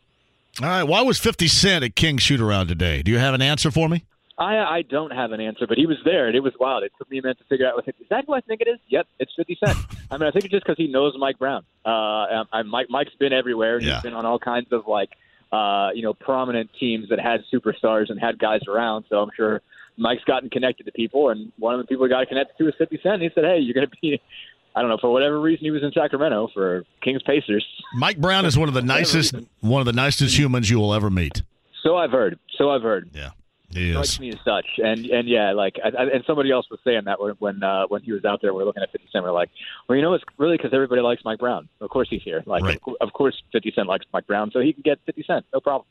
All right. Why was 50 Cent at King shoot around today? Do you have an answer for me? I I don't have an answer, but he was there, and it was wild. It took me a minute to figure out. Is that who I think it is? Yep, it's Fifty Cent. I mean, I think it's just because he knows Mike Brown. Uh, I, Mike Mike's been everywhere. and Yeah. He's been on all kinds of like, uh, you know, prominent teams that had superstars and had guys around. So I'm sure Mike's gotten connected to people, and one of the people he got connected to was Fifty Cent. And He said, "Hey, you're going to be." I don't know for whatever reason he was in Sacramento for Kings Pacers. Mike Brown is one of the nicest, one of the nicest humans you will ever meet. So I've heard. So I've heard. Yeah. He Strikes me as such, and and yeah, like I, I, and somebody else was saying that when when, uh, when he was out there, we are looking at Fifty Cent. We're like, well, you know, it's really because everybody likes Mike Brown. Of course, he's here. Like, Right. of, course, Fifty Cent likes Mike Brown, so he can get Fifty Cent, no problem.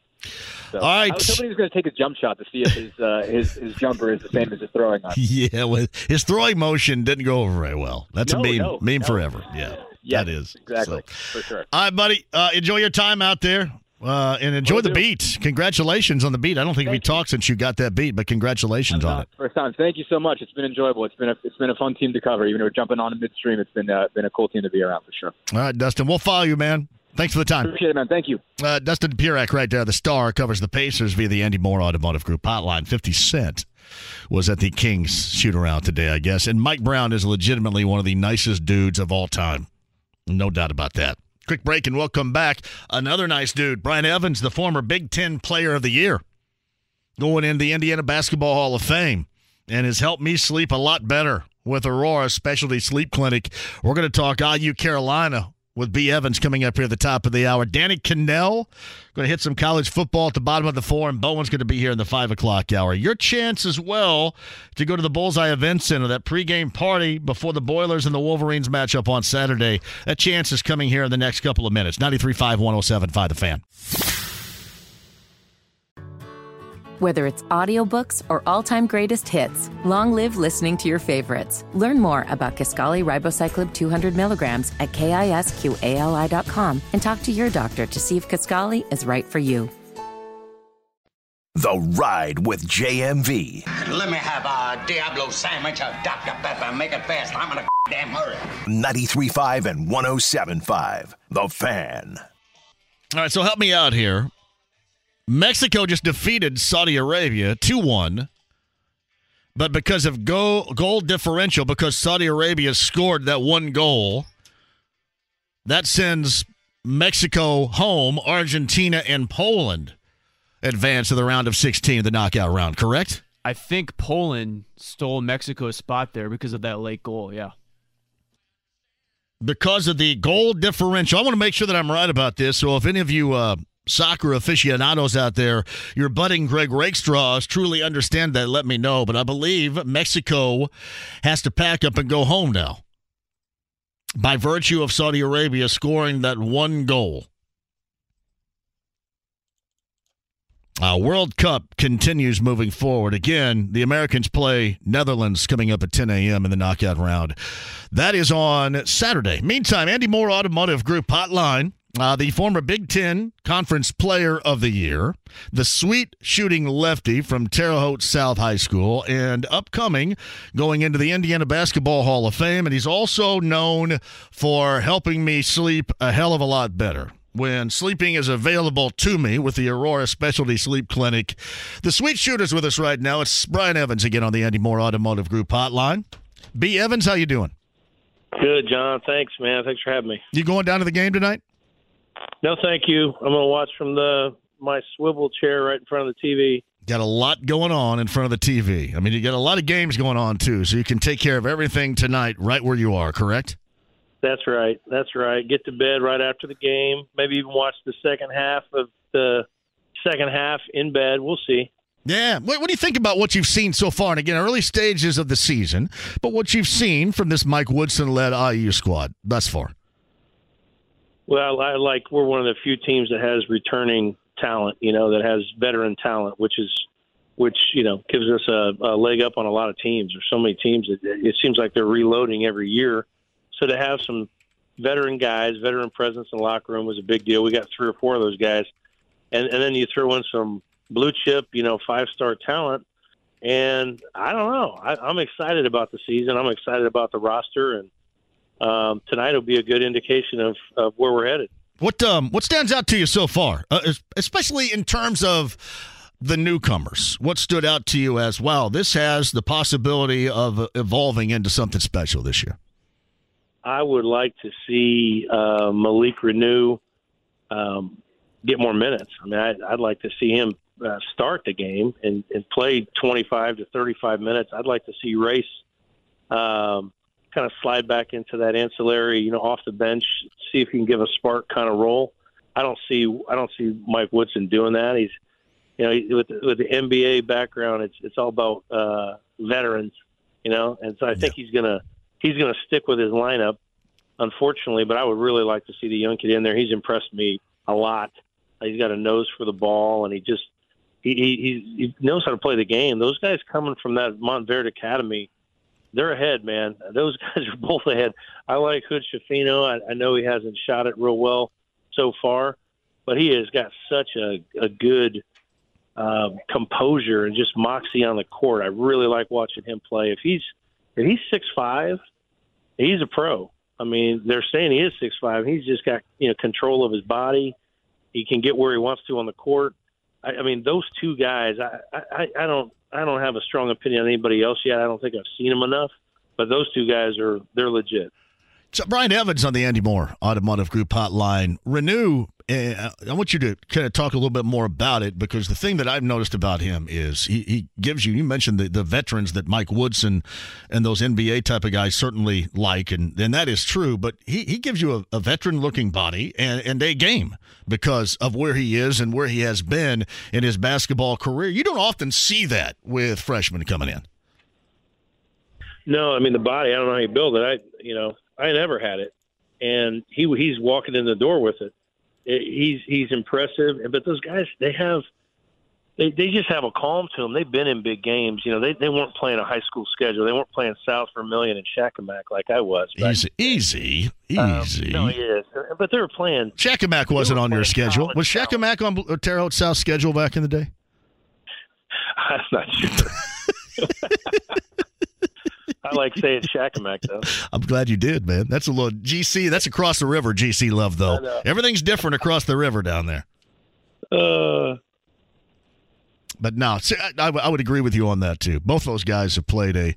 So, All right. I was hoping he was going to take a jump shot to see if his uh, his his jumper is the same as his throwing on. Yeah, well, his throwing motion didn't go over very well. That's No, a meme, no, meme no. forever. Yeah, Yeah, that is exactly So. for sure. All right, buddy. Uh, enjoy your time out there. Uh, and enjoy Will the do. beat. Congratulations on the beat. I don't think we Thank you. talked since you got that beat, but congratulations on it. First time. Thank you so much. It's been enjoyable. It's been a it's been a fun team to cover. Even though we're jumping on in midstream, it's been uh, been a cool team to be around for sure. All right, Dustin. We'll follow you, man. Thanks for the time. Appreciate it, man. Thank you. Uh, Dustin Pirak right there, the star, covers the Pacers via the Andy Moore Automotive Group hotline. 50 Cent was at the Kings shoot around today, I guess. And Mike Brown is legitimately one of the nicest dudes of all time. No doubt about that. Quick break and welcome back. Another nice dude, Brian Evans, the former Big Ten Player of the Year, going in the Indiana Basketball Hall of Fame and has helped me sleep a lot better with Aurora Specialty Sleep Clinic. We're going to talk IU Carolina with B. Evans coming up here at the top of the hour. Danny Kannell going to hit some college football at the bottom of the four, and Bowen's going to be here in the five o'clock hour. Your chance as well to go to the Bullseye Event Center, that pregame party before the Boilers and the Wolverines match up on Saturday. That chance is coming here in the next couple of minutes. 93.5, 107.5 The Fan. Whether it's audiobooks or all-time greatest hits, long live listening to your favorites. Learn more about Kisqali Ribociclib 200 milligrams at kisqali.com and talk to your doctor to see if Kisqali is right for you. The Ride with JMV. Let me have a Diablo sandwich, a Dr. Pepper. Make it fast. I'm in a damn hurry. 93.5 and 107.5. The Fan. All right, so help me out here. Mexico just defeated Saudi Arabia 2 1. But because of goal, goal differential, because Saudi Arabia scored that one goal, that sends Mexico home. Argentina and Poland advance to the round of 16 of the knockout round, correct? I think Poland stole Mexico's spot there because of that late goal. Yeah. because of the goal differential. I want to make sure that I'm right about this. So if any of you uh, soccer aficionados out there, your budding Greg Rakestraws truly understand that, let me know. But I believe Mexico has to pack up and go home now by virtue of Saudi Arabia scoring that one goal. Uh, World Cup continues moving forward. Again, the Americans play Netherlands coming up at 10 a.m. in the knockout round. That is on Saturday. Meantime, Andy Moore Automotive Group Hotline, uh, the former Big Ten Conference Player of the Year, the sweet shooting lefty from Terre Haute South High School, and upcoming going into the Indiana Basketball Hall of Fame. And he's also known for helping me sleep a hell of a lot better when sleeping is available to me with the Aurora Specialty Sleep Clinic. The sweet shooter's with us right now. It's Brian Evans again on the Andy Moore Automotive Group hotline. B. Evans, how you doing? Good, John. Thanks, man. Thanks for having me. You going down to the game tonight? No, thank you. I'm going to watch from the my swivel chair right in front of the TV. Got a lot going on in front of the TV. I mean, you got a lot of games going on too, so you can take care of everything tonight right where you are, correct? That's right. That's right. Get to bed right after the game. Maybe even watch the second half of the second half in bed. We'll see. Yeah. What, what do you think about what you've seen so far? And again, early stages of the season, but what you've seen from this Mike Woodson led IU squad thus far? Well, I like we're one of the few teams that has returning talent. You know, that has veteran talent, which is which you know gives us a, a leg up on a lot of teams. There's so many teams that it seems like they're reloading every year. So to have some veteran guys, veteran presence in the locker room was a big deal. We got three or four of those guys, and and then you throw in some blue chip, you know, five star talent. And I don't know. I, I'm excited about the season. I'm excited about the roster, and um, tonight will be a good indication of, of where we're headed. What um what stands out to you so far, uh, especially in terms of the newcomers? What stood out to you as wow? This has the possibility of evolving into something special this year. I would like to see uh, Malik Reneau um, get more minutes. I mean, I, I'd like to see him uh, start the game and, and play 25 to 35 minutes. I'd like to see Race um, kind of slide back into that ancillary, you know, off the bench, see if he can give a spark kind of role. I don't see I don't see Mike Woodson doing that. He's you know, with the, with the NBA background, it's it's all about uh, veterans, you know, and so I think he's gonna he's gonna stick with his lineup, unfortunately. But I would really like to see the young kid in there. He's impressed me a lot. He's got a nose for the ball, and he just he he, he knows how to play the game. Those guys coming from that Montverde Academy, they're ahead, man. Those guys are both ahead. I like Hood Schifino. I, I know he hasn't shot it real well so far, but he has got such a, a good uh, composure and just moxie on the court. I really like watching him play. If he's if he's six five, he's a pro. I mean, they're saying he is six five. He's just got you know control of his body. He can get where he wants to on the court. I, I mean, those two guys. I, I I don't I don't have a strong opinion on anybody else yet. I don't think I've seen them enough. But those two guys are they're legit. So Brian Evans on the Andy Moore Automotive Group hotline. Reneau. Uh, I want you to kind of talk a little bit more about it because the thing that I've noticed about him is he, he gives you. You mentioned the, the veterans that Mike Woodson and those NBA type of guys certainly like, and, and that is true. But he, he gives you a, a veteran looking body and, and a game because of where he is and where he has been in his basketball career. You don't often see that with freshmen coming in. No, I mean the body. I don't know how you build it. I you know I never had it, and he he's walking in the door with it. He's he's impressive, but those guys they have they they just have a calm to them. They've been in big games. You know, they they weren't playing a high school schedule. They weren't playing South Vermillion and Shakamak like I was. Easy, easy, Um, easy. no, he is, but they were playing. Shakamak wasn't on your schedule. Was Shakamak on Terre Haute South schedule back in the day? I'm not sure. I like saying Shakamak though. I'm glad you did, man. That's a little GC. That's across the river. GC love though. Everything's different across the river down there. Uh, But no, see, I, I would- I would agree with you on that too. Both those guys have played a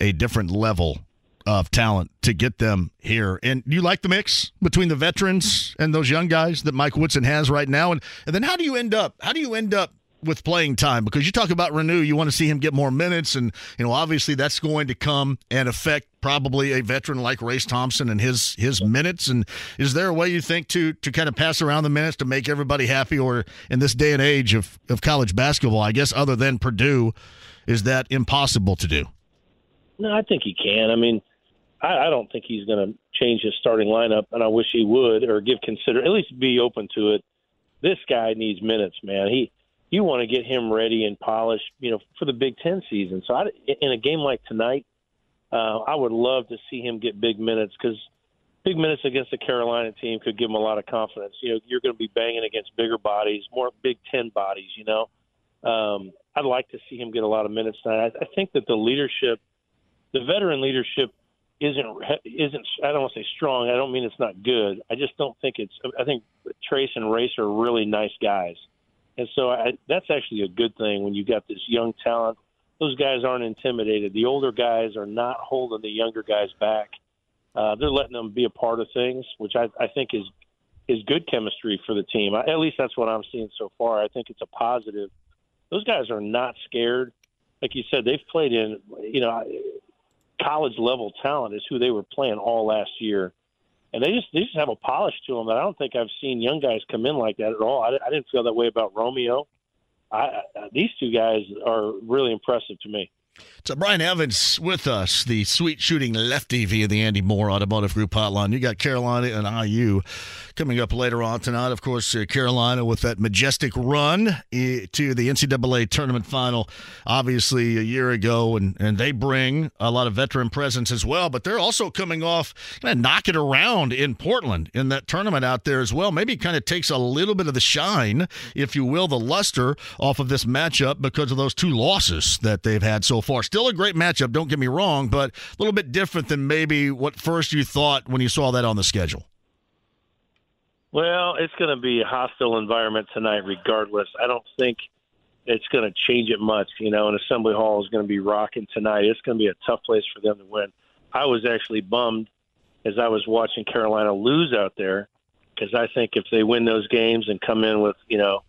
a different level of talent to get them here. And you like the mix between the veterans and those young guys that Mike Woodson has right now. And and then how do you end up? How do you end up? With playing time, because you talk about Reneau, you want to see him get more minutes, and you know obviously that's going to come and affect probably a veteran like Race Thompson and his his minutes. And is there a way you think to to kind of pass around the minutes to make everybody happy, or in this day and age of of college basketball, I guess other than Purdue, is that impossible to do? No, I think he can. I mean, I, I don't think he's going to change his starting lineup, and I wish he would, or give consider at least be open to it. This guy needs minutes, man. He you want to get him ready and polished, you know, for the Big Ten season. So I, in a game like tonight, uh, I would love to see him get big minutes because big minutes against the Carolina team could give him a lot of confidence. You know, you're going to be banging against bigger bodies, more Big Ten bodies. You know, um, I'd like to see him get a lot of minutes tonight. I, I think that the leadership, the veteran leadership, isn't isn't. I don't want to say strong. I don't mean it's not good. I just don't think it's. I think Trayce and Race are really nice guys, and so I, that's actually a good thing when you got this young talent. Those guys aren't intimidated. The older guys are not holding the younger guys back. Uh, they're letting them be a part of things, which I, I think is is good chemistry for the team. I, at least that's what I'm seeing so far. I think it's a positive. Those guys are not scared. Like you said, they've played in you know college level talent is who they were playing all last year, and they just they just have a polish to them that I don't think I've seen young guys come in like that at all. I, I didn't feel that way about Romeo. I, I, these two guys are really impressive to me. So Brian Evans with us, the sweet shooting lefty via the Andy Moore Automotive Group hotline. You got Carolina and IU coming up later on tonight. Of course, uh, Carolina with that majestic run eh, to the NCAA tournament final, obviously a year ago, and, and they bring a lot of veteran presence as well. But they're also coming off kind of knock it around in Portland in that tournament out there as well. Maybe kind of takes a little bit of the shine, if you will, the luster off of this matchup because of those two losses that they've had so far. Still a great matchup, don't get me wrong, but a little bit different than maybe what first you thought when you saw that on the schedule. Well, it's going to be a hostile environment tonight, regardless. I don't think it's going to change it much. You know, and Assembly Hall is going to be rocking tonight. It's going to be a tough place for them to win. I was actually bummed as I was watching Carolina lose out there because I think if they win those games and come in with, you know,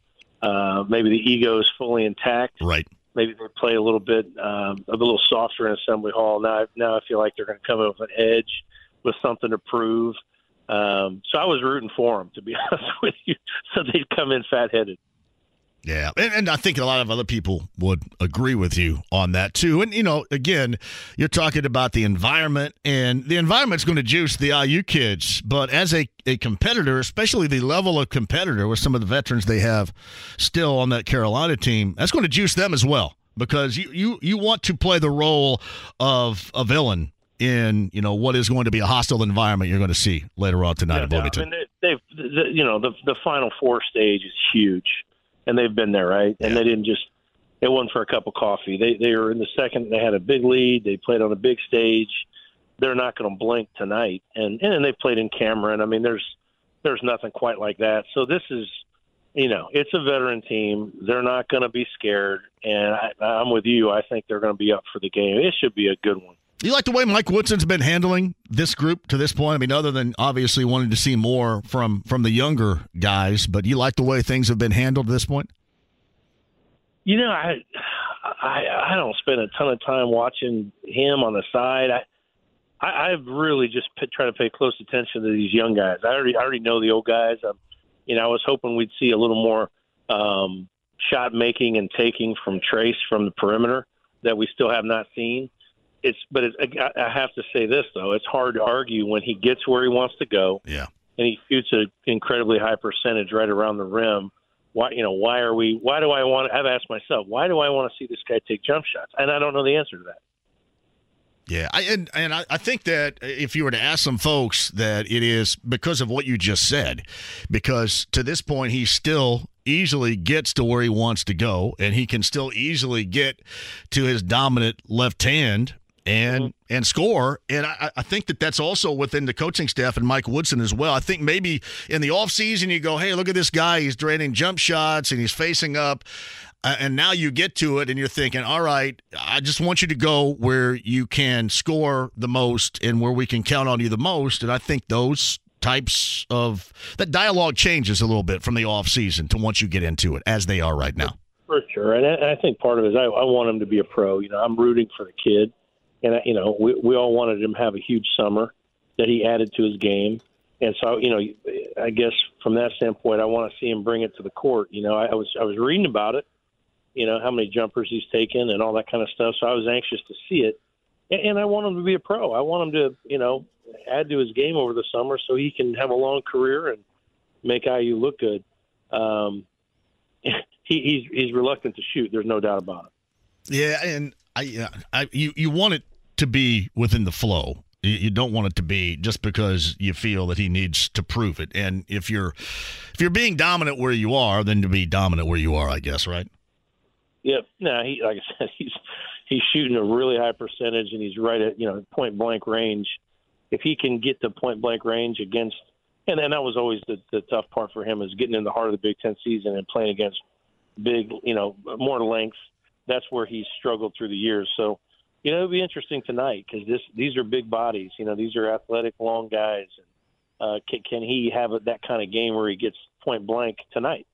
uh, maybe the ego is fully intact. Right. Maybe they play a little bit, um, a little softer in Assembly Hall. Now, I, now I feel like they're going to come in with an edge, with something to prove. Um, so I was rooting for them, to be honest with you. So they'd come in fat headed. Yeah, and, and, I think a lot of other people would agree with you on that too. And you know, again, you're talking about the environment, and the environment's going to juice the IU kids. But as a, a competitor, especially the level of competitor with some of the veterans they have still on that Carolina team, that's going to juice them as well because you you, you want to play the role of a villain in you know what is going to be a hostile environment you're going to see later on tonight yeah, at Bloomington. I mean, they, have you know the the Final Four stage is huge and they've been there, right? And they didn't just it wasn't for a cup of coffee. They they were in the second. They had a big lead. They played on a big stage. They're not going to blink tonight, and and they've played in Cameron. I mean, there's there's nothing quite like that. So this is, you know, it's a veteran team. They're not going to be scared, and I, I'm with you. I think they're going to be up for the game. It should be a good one. You like the way Mike Woodson's been handling this group to this point? I mean, other than obviously wanting to see more from from the younger guys, but you like the way things have been handled at this point? You know, I I I don't spend a ton of time watching him on the side. I I, I've really just p- try to pay close attention to these young guys. I already I already know the old guys. I'm, you know, I was hoping we'd see a little more um, shot making and taking from Trayce from the perimeter that we still have not seen it's but it's, I have to say this though, it's hard to argue when he gets where he wants to go. Yeah. And he shoots an incredibly high percentage right around the rim. Why you know why are we? Why do I want? I've asked myself why do I want to see this guy take jump shots, and I don't know the answer to that. Yeah, I, and and I, I think that if you were to ask some folks that it is because of what you just said, because to this point he still easily gets to where he wants to go, and he can still easily get to his dominant left hand and mm-hmm. and score. And I, I, think that that's also within the coaching staff and Mike Woodson as well. I think maybe in the offseason you go, hey, look at this guy. He's draining jump shots and he's facing up. Uh, and now you get to it and you're thinking, all right, I just want you to go where you can score the most and where we can count on you the most. And I think those types of that dialogue changes a little bit from the offseason to once you get into it as they are right now. For sure. And I, I think part of it is I, I want him to be a pro. You know, I'm rooting for the kid and you know we we all wanted him to have a huge summer that he added to his game, and so you know I guess from that standpoint I want to see him bring it to the court. You know I, I was I was reading about it, you know how many jumpers he's taken and all that kind of stuff. So I was anxious to see it, and, and I want him to be a pro. I want him to you know add to his game over the summer so he can have a long career and make IU look good. Um, he, he's he's reluctant to shoot. There's no doubt about it. Yeah, and I, I you you want it to be within the flow. You don't want it to be just because you feel that he needs to prove it. And if you're if you're being dominant where you are, then to be dominant where you are, I guess, right? Yep. No, he like I said, he's he's shooting a really high percentage, and he's right at you know point blank range. If he can get to point blank range against, and and that was always the, the tough part for him is getting in the heart of the Big Ten season and playing against big, you know, more length. That's where he's struggled through the years. So you know, it'll be interesting tonight because this these are big bodies. You know, these are athletic, long guys. Uh, can, can he have a, that kind of game where he gets point blank tonight?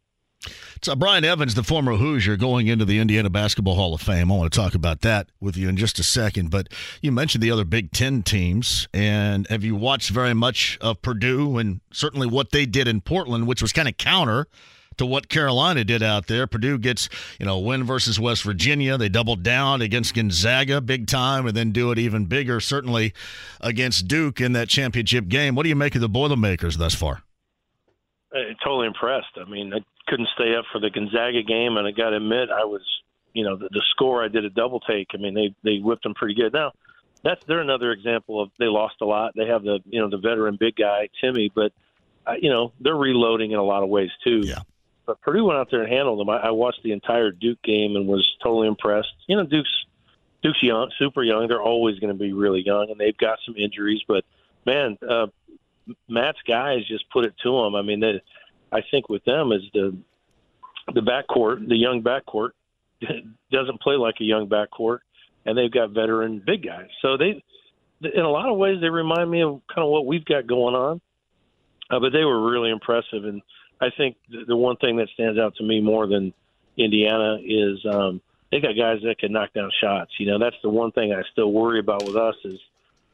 So Brian Evans, the former Hoosier, going into the Indiana Basketball Hall of Fame. I want to talk about that with you in just a second. But you mentioned the other Big Ten teams, and have you watched very much of Purdue and certainly what they did in Portland, which was kind of counter to what Carolina did out there. Purdue gets, you know, win versus West Virginia. They doubled down against Gonzaga big time and then do it even bigger, certainly against Duke in that championship game. What do you make of the Boilermakers thus far? Uh, totally impressed. I mean, I couldn't stay up for the Gonzaga game, and I got to admit, I was, you know, the, the score. I did a double take. I mean, they they whipped them pretty good. Now, that's they're another example of they lost a lot. They have the you know the veteran big guy Timmy, but uh, you know they're reloading in a lot of ways too. Yeah. But Purdue went out there and handled them. I, I watched the entire Duke game and was totally impressed. You know, Duke's Duke's young, super young. They're always going to be really young, and they've got some injuries. But man, uh, Matt's guys just put it to them. I mean, they, I think with them is the the backcourt, the young backcourt doesn't play like a young backcourt, and they've got veteran big guys. So they, in a lot of ways, they remind me of kind of what we've got going on. Uh, but they were really impressive, and I think the one thing that stands out to me more than Indiana is um, they got guys that can knock down shots. You know, that's the one thing I still worry about with us is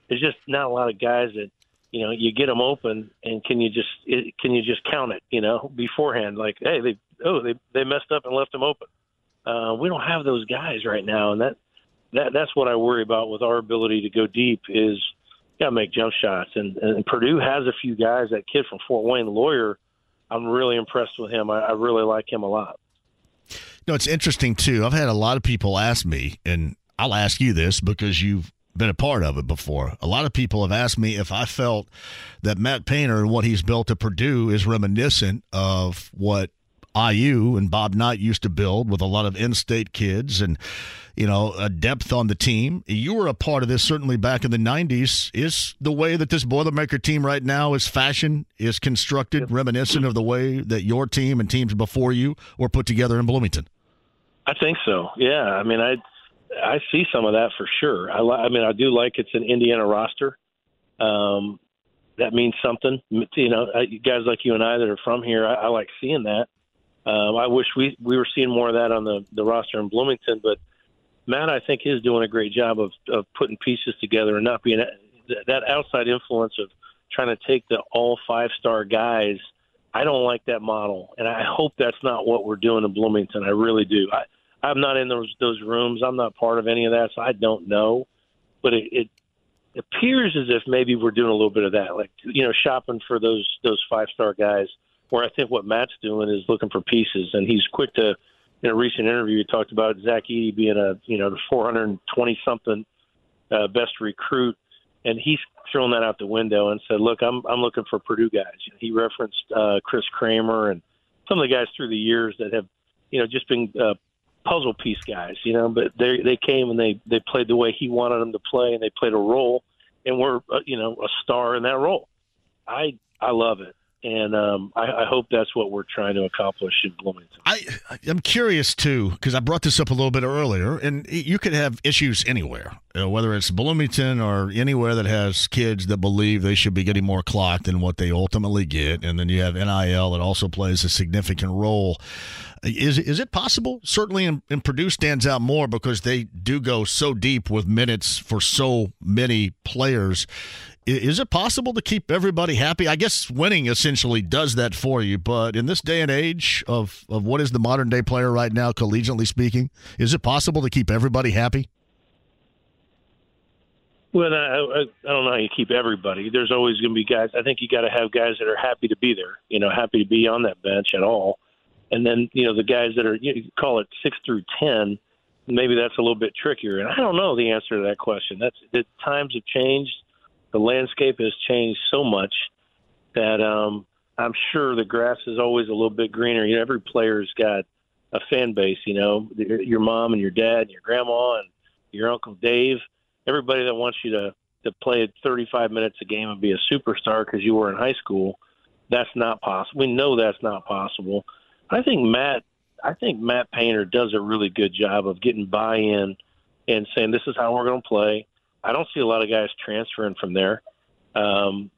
there's just not a lot of guys that you know you get them open and can you just it, can you just count it you know beforehand like hey they oh they they messed up and left him open. Uh, we don't have those guys right now, and that that that's what I worry about with our ability to go deep is got to make jump shots. And, and Purdue has a few guys. That kid from Fort Wayne, Loyer, I'm really impressed with him. I, I really like him a lot. No, it's interesting too. I've had a lot of people ask me, and I'll ask you this because you've been a part of it before. A lot of people have asked me if I felt that Matt Painter and what he's built at Purdue is reminiscent of what IU and Bob Knight used to build with a lot of in-state kids and you know a depth on the team. You were a part of this certainly back in the '90s. Is the way that this Boilermaker team right now is fashioned is constructed reminiscent of the way that your team and teams before you were put together in Bloomington? I think so. Yeah, I mean, I I see some of that for sure. I, I mean, I do like it's an Indiana roster. Um, that means something. You know, guys like you and I that are from here, I, I like seeing that. Um, I wish we we were seeing more of that on the the roster in Bloomington, but Matt, I think, is doing a great job of of putting pieces together and not being that outside influence of trying to take the all five star guys. I don't like that model, and I hope that's not what we're doing in Bloomington. I really do. I, I'm not in those those rooms. I'm not part of any of that, so I don't know. But it, it appears as if maybe we're doing a little bit of that, like you know, shopping for those those five star guys where I think what Matt's doing is looking for pieces, and he's quick to. In a recent interview, he talked about Zach Edey being a you know the 420 something uh, best recruit, and he's thrown that out the window and said, "Look, I'm I'm looking for Purdue guys." He referenced uh, Chris Kramer and some of the guys through the years that have you know just been uh, puzzle piece guys, you know, but they they came and they they played the way he wanted them to play, and they played a role, and were uh, you know a star in that role. I I love it and um, I, I, hope that's what we're trying to accomplish in Bloomington. I I'm curious too because I brought this up a little bit earlier, and you could have issues anywhere, you know, whether it's Bloomington or anywhere that has kids that believe they should be getting more clock than what they ultimately get, and then you have NIL that also plays a significant role. Is is it possible? Certainly, in, in Purdue stands out more because they do go so deep with minutes for so many players is it possible to keep everybody happy? I guess winning essentially does that for you, but in this day and age of, of what is the modern day player right now, collegiately speaking, is it possible to keep everybody happy? Well, I, I, I don't know how you keep everybody. There's always going to be guys. I think you got to have guys that are happy to be there. You know, happy to be on that bench at all. And then you know the guys that are you call it six through ten. Maybe that's a little bit trickier. And I don't know the answer to that question. That's the times have changed the landscape has changed so much that um, I'm sure the grass is always a little bit greener. You know, every player's got a fan base. You know, your mom and your dad, and your grandma, and your uncle Dave. Everybody that wants you to to play 35 minutes a game and be a superstar because you were in high school. That's not possible. We know that's not possible. I think Matt. I think Matt Painter does a really good job of getting buy-in and saying this is how we're going to play. I don't see a lot of guys transferring from there. Um,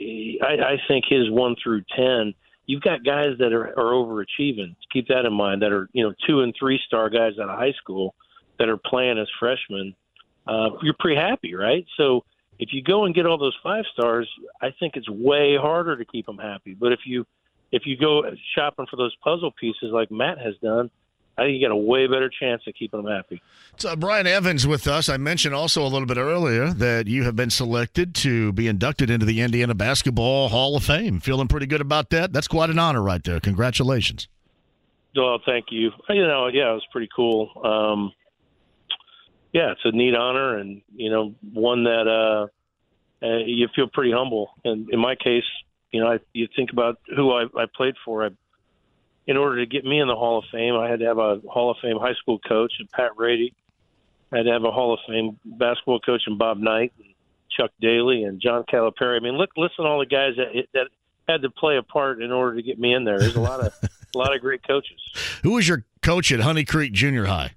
I, I think his one through ten, you've got guys that are, are overachieving. Keep that in mind. That are you know two and three star guys out of high school that are playing as freshmen. Uh, you're pretty happy, right? So if you go and get all those five stars, I think it's way harder to keep them happy. But if you if you go shopping for those puzzle pieces like Matt has done, I think you got a way better chance of keeping them happy. So Brian Evans with us. I mentioned also a little bit earlier that you have been selected to be inducted into the Indiana Basketball Hall of Fame. Feeling pretty good about that? That's quite an honor right there. Congratulations. Well, thank you. You know, yeah, it was pretty cool. Um, yeah, it's a neat honor, and you know, one that uh, uh, you feel pretty humble. And in my case, you know, I, you think about who I, I played for. I in order to get me in the Hall of Fame, I had to have a Hall of Fame high school coach, and Pat Rady. I had to have a Hall of Fame basketball coach, and Bob Knight, and Chuck Daly, and John Calipari. I mean, look, listen to all the guys that that had to play a part in order to get me in there. There's a lot of a lot of great coaches. Who was your coach at Honey Creek Junior High?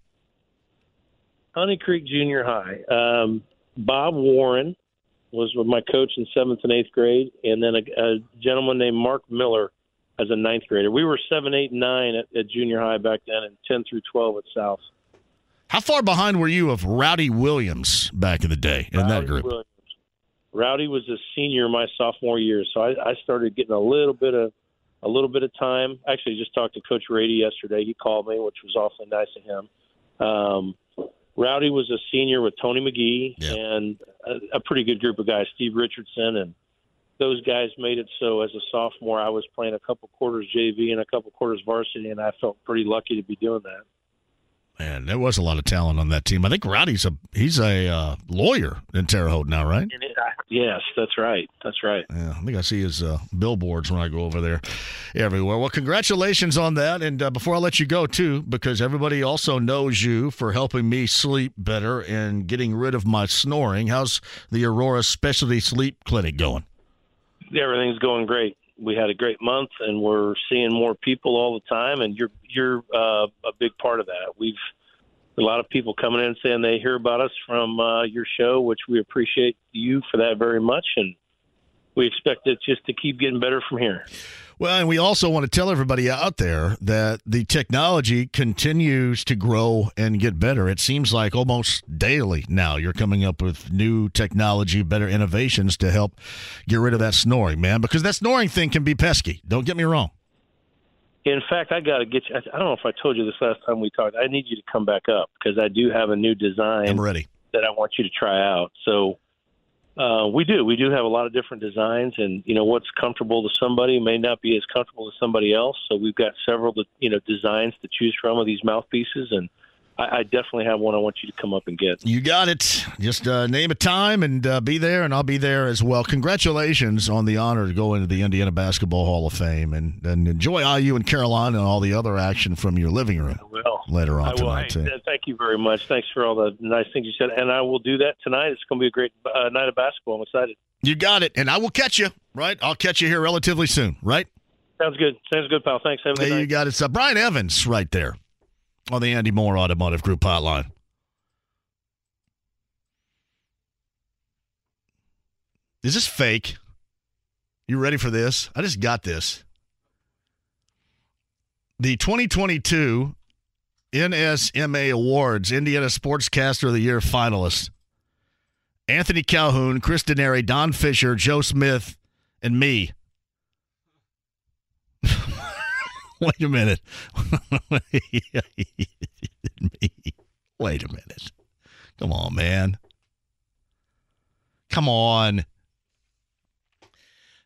Honey Creek Junior High. Um, Bob Warren was my coach in seventh and eighth grade, and then a, a gentleman named Mark Miller as a ninth grader. We were seven, eight, nine at, at junior high back then, and ten through twelve at South. How far behind were you of Rowdy Williams back in the day in Rowdy that group? Williams. Rowdy was a senior my sophomore year, so I, I started getting a little bit of a little bit of time. Actually, just talked to Coach Rady yesterday. He called me, which was awfully nice of him. Um, Rowdy was a senior with Tony McGee and a, a pretty good group of guys, Steve Richardson, and those guys made it so as a sophomore I was playing a couple quarters JV and a couple quarters varsity, and I felt pretty lucky to be doing that. Man, there was a lot of talent on that team. I think Rowdy's a he's a uh, lawyer in Terre Haute now, right? It, I, yes, that's right. That's right. Yeah, I think I see his uh, billboards when I go over there everywhere. Well, congratulations on that. And uh, before I let you go, too, because everybody also knows you for helping me sleep better and getting rid of my snoring, how's the Aurora Specialty Sleep Clinic going? Everything's going great. We had a great month, and we're seeing more people all the time. And you're you're uh, a big part of that. We've a lot of people coming in saying they hear about us from uh, your show, which we appreciate you for that very much, and we expect it just to keep getting better from here. Well, and we also want to tell everybody out there that the technology continues to grow and get better. It seems like almost daily now you're coming up with new technology, better innovations to help get rid of that snoring, man, because that snoring thing can be pesky. Don't get me wrong. In fact, I got to get you. I don't know if I told you this last time we talked. I need you to come back up because I do have a new design. I'm ready. That I want you to try out. So uh, we do. We do have a lot of different designs, and you know what's comfortable to somebody may not be as comfortable to somebody else. So we've got several, you know, designs to choose from of these mouthpieces, and I, I definitely have one. I want you to come up and get. You got it. Just uh, name a time and uh, be there, and I'll be there as well. Congratulations on the honor to go into the Indiana Basketball Hall of Fame, and, and enjoy IU and Carolina and all the other action from your living room. Will. later on I will. tonight. Hey, too. thank you very much. Thanks for all the nice things you said, and I will do that tonight. It's going to be a great uh, night of basketball. I'm excited. You got it, and I will catch you. Right, I'll catch you here relatively soon. Right. Sounds good. Sounds good, pal. Thanks. Have a good There night. you got it. So Brian Evans right there on the Andy Moore Automotive Group hotline. Is this fake? You ready for this? I just got this. The 2022 NSMA Awards Indiana Sportscaster of the Year finalists Anthony Calhoun, Chris Denary, Don Fisher, Joe Smith, and me. Wait a minute. Wait a minute. Come on, man. Come on.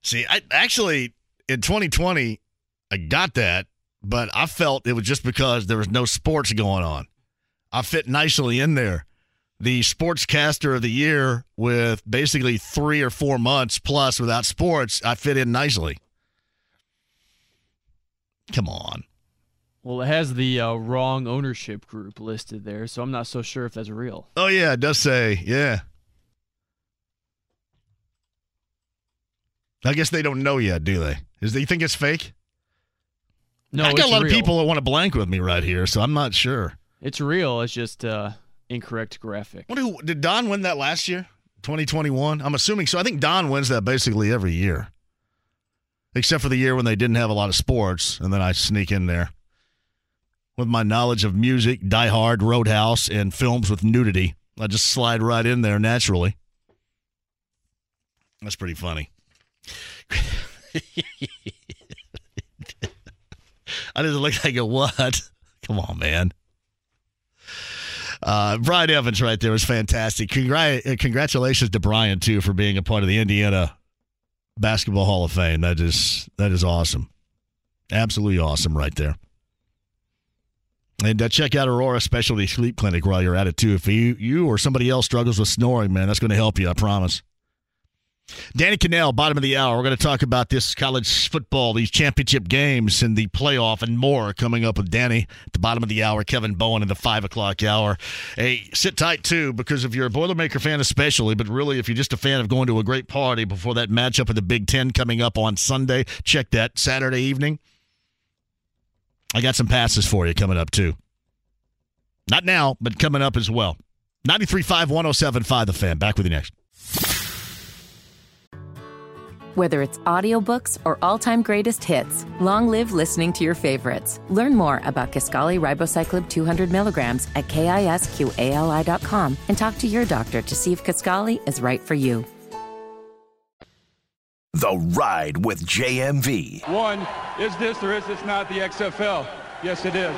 See, I actually in 2020 I got that, but I felt it was just because there was no sports going on. I fit nicely in there. The sportscaster of the year with basically 3 or 4 months plus without sports, I fit in nicely. Come on. Well, it has the uh, wrong ownership group listed there, so I'm not so sure if that's real. Oh yeah, it does say, yeah. I guess they don't know yet, do they? Is they think it's fake? No, I got a lot real. of people that want to blank with me right here, so I'm not sure. It's real. It's just uh, incorrect graphic. What do, did Don win that last year? 2021? I'm assuming so. I think Don wins that basically every year. Except for the year when they didn't have a lot of sports, and then I sneak in there. With my knowledge of music, Die Hard, Roadhouse, and films with nudity, I just slide right in there naturally. That's pretty funny. I just look like a what? Come on, man. Uh, Brian Evans right there was fantastic. Congrat- uh, congratulations to Brian too for being a part of the Indiana Basketball Hall of Fame. That is that is awesome, absolutely awesome right there. And uh, check out Aurora Specialty Sleep Clinic while you're at it too. If you you or somebody else struggles with snoring, man, that's going to help you. I promise. Danny Kanell, bottom of the hour. We're going to talk about this college football, these championship games, and the playoff, and more coming up with Danny at the bottom of the hour. Kevin Bowen in the five o'clock hour. Hey, sit tight too, because if you're a Boilermaker fan, especially, but really if you're just a fan of going to a great party before that matchup of the Big Ten coming up on Sunday, check that Saturday evening. I got some passes for you coming up too. Not now, but coming up as well. 93.5, 107.5 The Fan. Back with you next. Whether it's audiobooks or all-time greatest hits, long live listening to your favorites. Learn more about Kisqali Ribociclib 200 milligrams at kisqali.com and talk to your doctor to see if Kisqali is right for you. The Ride with JMV. One, is this or is this not the XFL? Yes, it is.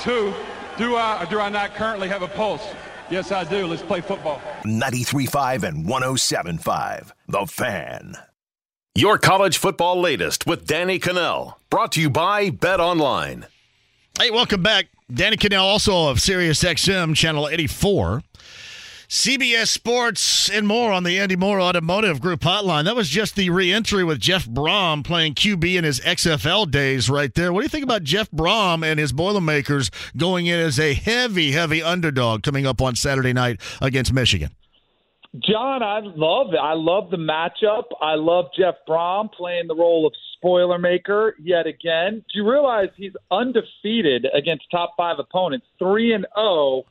Two, do I or do I not currently have a pulse? Yes, I do. Let's play football. 93.5 and 107.5. The Fan. Your college football latest with Danny Kanell. Brought to you by Bet Online. Hey, welcome back. Danny Kanell, also of Sirius XM, Channel 84. CBS Sports and more on the Andy Moore Automotive Group hotline. That was just the reentry with Jeff Brohm playing QB in his XFL days right there. What do you think about Jeff Brohm and his Boilermakers going in as a heavy, heavy underdog coming up on Saturday night against Michigan? John, I love it. I love the matchup. I love Jeff Brohm playing the role of spoiler maker yet again. Do you realize he's undefeated against top five opponents, three and zero? Oh,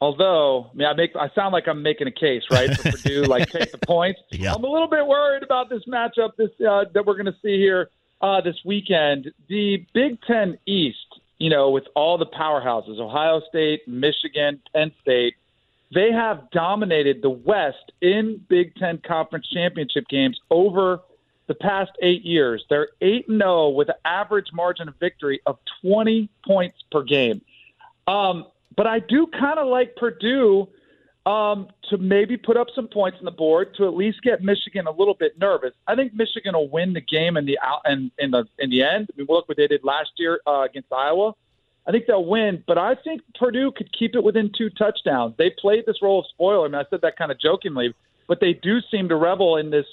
although, I mean, I make I sound like I'm making a case, right, for Purdue, like take the points. Yeah. I'm a little bit worried about this matchup this uh, that we're going to see here uh, this weekend. The Big Ten East, you know, with all the powerhouses, Ohio State, Michigan, Penn State they have dominated the West in Big Ten conference championship games over the past eight years. They're 8 0 with an average margin of victory of 20 points per game. Um, but I do kind of like Purdue um, to maybe put up some points on the board to at least get Michigan a little bit nervous. I think Michigan will win the game in the in, in the in the end. I mean, look what they did last year uh, against Iowa. I think they'll win, but I think Purdue could keep it within two touchdowns. They played this role of spoiler. I mean, I said that kind of jokingly, but they do seem to revel in this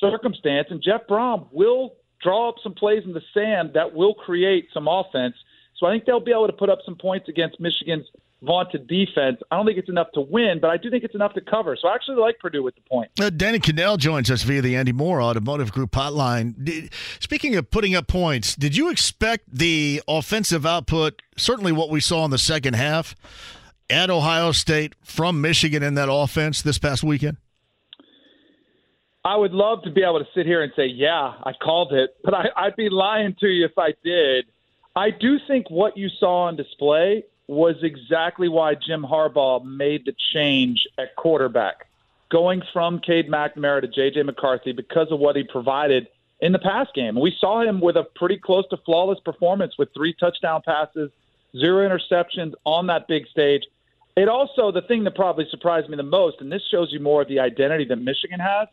circumstance. And Jeff Brohm will draw up some plays in the sand that will create some offense. So I think they'll be able to put up some points against Michigan's vaunted defense. I don't think it's enough to win, but I do think it's enough to cover. So I actually like Purdue with the point. Uh, Danny Kanell joins us via the Andy Moore Automotive Group hotline. Did, speaking of putting up points, did you expect the offensive output, certainly what we saw in the second half, at Ohio State from Michigan in that offense this past weekend? I would love to be able to sit here and say, yeah, I called it, but I, I'd be lying to you if I did. I do think what you saw on display was exactly why Jim Harbaugh made the change at quarterback, going from Cade McNamara to J.J. McCarthy because of what he provided in the pass game. We saw him with a pretty close to flawless performance with three touchdown passes, zero interceptions on that big stage. It also, the thing that probably surprised me the most, and this shows you more of the identity that Michigan has,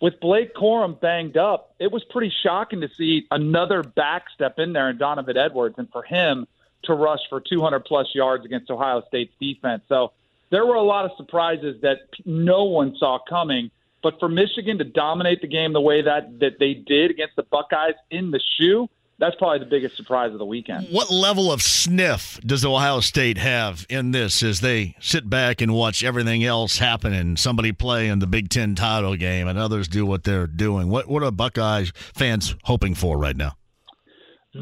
with Blake Corum banged up, it was pretty shocking to see another back step in there in Donovan Edwards. And for him, to rush for 200 plus yards against Ohio State's defense. So there were a lot of surprises that no one saw coming. But for Michigan to dominate the game the way that, that they did against the Buckeyes in the shoe, that's probably the biggest surprise of the weekend. What level of sniff does Ohio State have in this as they sit back and watch everything else happen and somebody play in the Big Ten title game and others do what they're doing? What what are Buckeyes fans hoping for right now?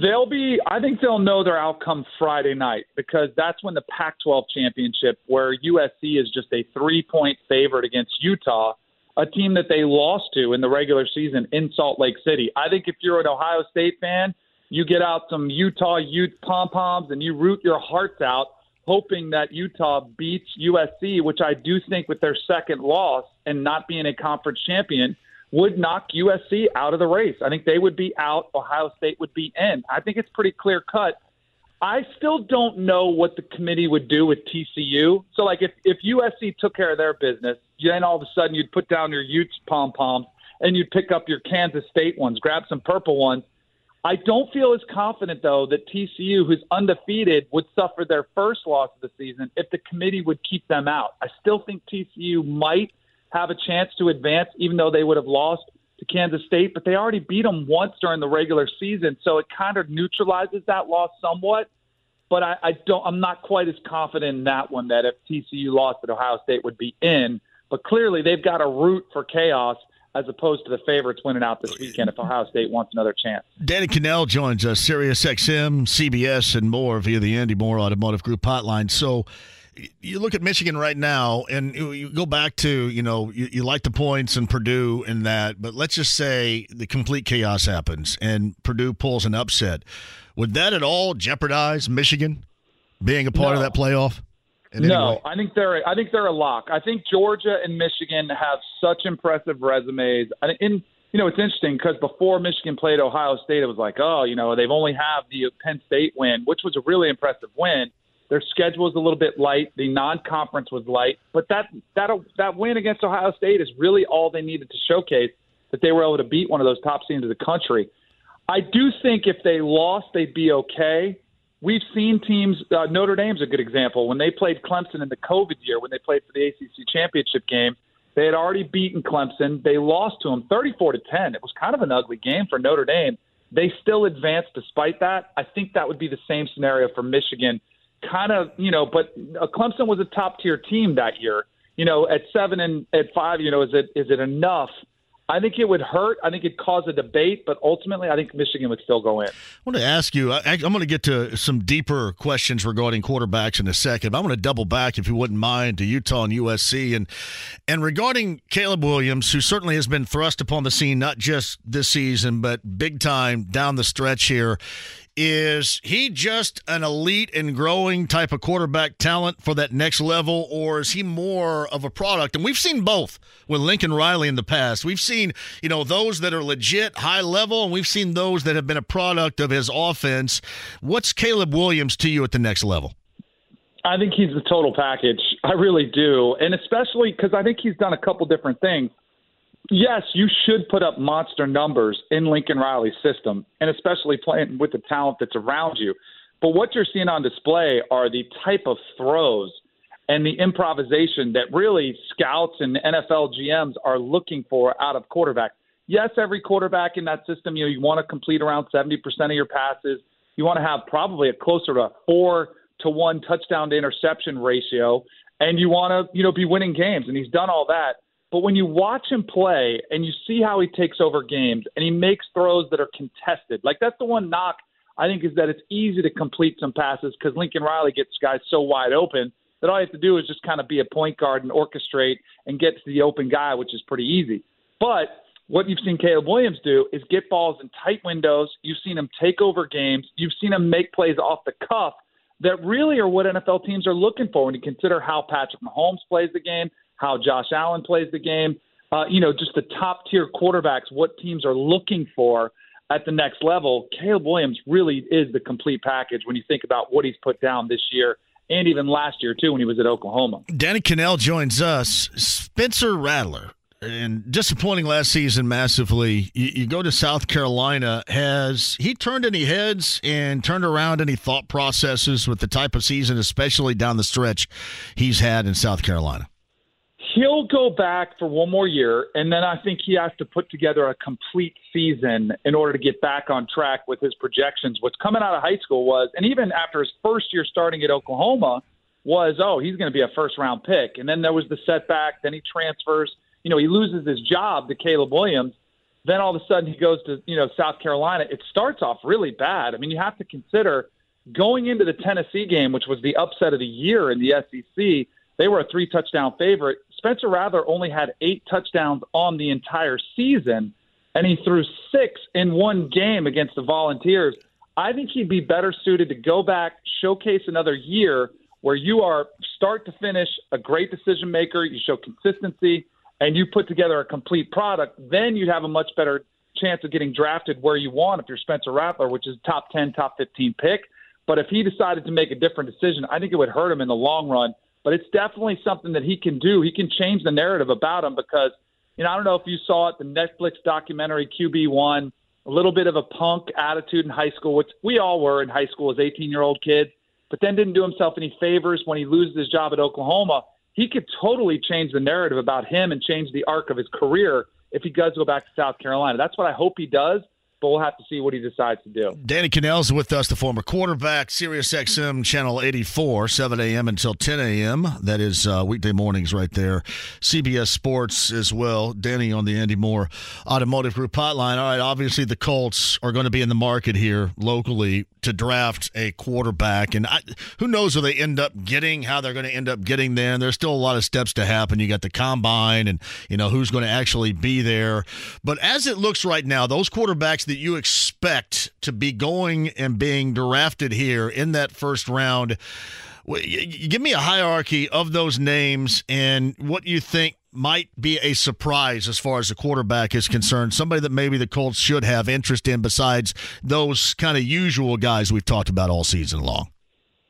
They'll be, I think they'll know their outcome Friday night because that's when the Pac 12 championship, where USC is just a three point favorite against Utah, a team that they lost to in the regular season in Salt Lake City. I think if you're an Ohio State fan, you get out some Utah Ute pom poms and you root your hearts out, hoping that Utah beats USC, which I do think with their second loss and not being a conference champion would knock USC out of the race. I think they would be out. Ohio State would be in. I think it's pretty clear cut. I still don't know what the committee would do with TCU. So, like, if, if USC took care of their business, then all of a sudden you'd put down your Utes pom poms and you'd pick up your Kansas State ones, grab some purple ones. I don't feel as confident, though, that TCU, who's undefeated, would suffer their first loss of the season if the committee would keep them out. I still think TCU might have a chance to advance, even though they would have lost to Kansas State. But they already beat them once during the regular season, so it kind of neutralizes that loss somewhat. But I, I don't. I'm not quite as confident in that one that if TCU lost, that Ohio State would be in. But clearly, they've got a root for chaos as opposed to the favorites winning out this weekend if Ohio State wants another chance. Danny Kanell joins us, SiriusXM, CBS, and more via the Andy Moore Automotive Group hotline. So you look at Michigan right now, and you go back to you know you, you, like the points and Purdue and that, but let's just say the complete chaos happens and Purdue pulls an upset. Would that at all jeopardize Michigan being a part no. of that playoff? No, I think they're I think they're a lock. I think Georgia and Michigan have such impressive resumes. I in you know, it's interesting because before Michigan played Ohio State, it was like, oh, you know, they've only have the Penn State win, which was a really impressive win. Their schedule was a little bit light. The non-conference was light, but that that that win against Ohio State is really all they needed to showcase that they were able to beat one of those top teams of the country. I do think if they lost, they'd be okay. We've seen teams. Uh, Notre Dame's a good example. When they played Clemson in the COVID year, when they played for the ACC championship game, they had already beaten Clemson. They lost to them 34 to 10. It was kind of an ugly game for Notre Dame. They still advanced despite that. I think that would be the same scenario for Michigan. Kind of, you know, but Clemson was a top tier team that year. You know, at seven and at five, you know, is it is it enough I think it would hurt. I think it'd cause a debate, but ultimately, I think Michigan would still go in. I want to ask you. I, am going to get to some deeper questions regarding quarterbacks in a second. But I want to double back, if you wouldn't mind, to Utah and USC, and and regarding Caleb Williams, who certainly has been thrust upon the scene not just this season, but big time down the stretch here. Is he just an elite and growing type of quarterback talent for that next level, or is he more of a product? And we've seen both with Lincoln Riley in the past. We've seen, you know, those that are legit high level, and we've seen those that have been a product of his offense. What's Caleb Williams to you at the next level? I think he's the total package. I really do. And especially because I think he's done a couple different things yes, you should put up monster numbers in Lincoln Riley's system, and especially playing with the talent that's around you. But what you're seeing on display are the type of throws and the improvisation that really scouts and NFL GMs are looking for out of quarterbacks. Yes, every quarterback in that system, you know, you want to complete around 70% of your passes. You want to have probably a closer to four to one touchdown to interception ratio, and you want to, you know, be winning games. And he's done all that. But when you watch him play and you see how he takes over games and he makes throws that are contested, like that's the one knock I think is that it's easy to complete some passes because Lincoln Riley gets guys so wide open that all you have to do is just kind of be a point guard and orchestrate and get to the open guy, which is pretty easy. But what you've seen Caleb Williams do is get balls in tight windows. You've seen him take over games. You've seen him make plays off the cuff that really are what NFL teams are looking for when you consider how Patrick Mahomes plays the game, how Josh Allen plays the game. Uh, you know, just the top tier quarterbacks, what teams are looking for at the next level. Caleb Williams really is the complete package when you think about what he's put down this year and even last year, too, when he was at Oklahoma. Danny Kanell joins us. Spencer Rattler. And disappointing last season massively. You, you go to South Carolina. Has he turned any heads and turned around any thought processes with the type of season, especially down the stretch, he's had in South Carolina? He'll go back for one more year, and then I think he has to put together a complete season in order to get back on track with his projections. What's coming out of high school was, and even after his first year starting at Oklahoma, was oh he's going to be a first round pick, and then there was the setback. Then he transfers. You know, he loses his job to Caleb Williams. Then all of a sudden he goes to you know South Carolina. It starts off really bad. I mean, you have to consider going into the Tennessee game, which was the upset of the year in the SEC. They were a three touchdown favorite. Spencer Rattler only had eight touchdowns on the entire season, and he threw six in one game against the Volunteers. I think he'd be better suited to go back, showcase another year where you are start to finish a great decision maker, you show consistency, and you put together a complete product. Then you'd have a much better chance of getting drafted where you want if you're Spencer Rattler, which is top 10, top 15 pick. But if he decided to make a different decision, I think it would hurt him in the long run but it's definitely something that he can do. He can change the narrative about him because, you know, I don't know if you saw it, the Netflix documentary QB1, a little bit of a punk attitude in high school, which we all were in high school as 18 year old kids, but then didn't do himself any favors when he loses his job at Oklahoma. He could totally change the narrative about him and change the arc of his career if he does go back to South Carolina. That's what I hope he does but we'll have to see what he decides to do. Danny Kanell's with us, the former quarterback, Sirius XM Channel 84, 7 a.m. until 10 a.m. That is uh, weekday mornings right there. CBS Sports as well. Danny on the Andy Moore Automotive Group hotline. All right, obviously the Colts are going to be in the market here locally to draft a quarterback, and I, who knows where they end up getting, how they're going to end up getting there. There's still a lot of steps to happen. You got the combine, and you know who's going to actually be there. But as it looks right now, those quarterbacks that you expect to be going and being drafted here in that first round, give me a hierarchy of those names and what you think might be a surprise as far as the quarterback is concerned? Somebody that maybe the Colts should have interest in besides those kind of usual guys we've talked about all season long.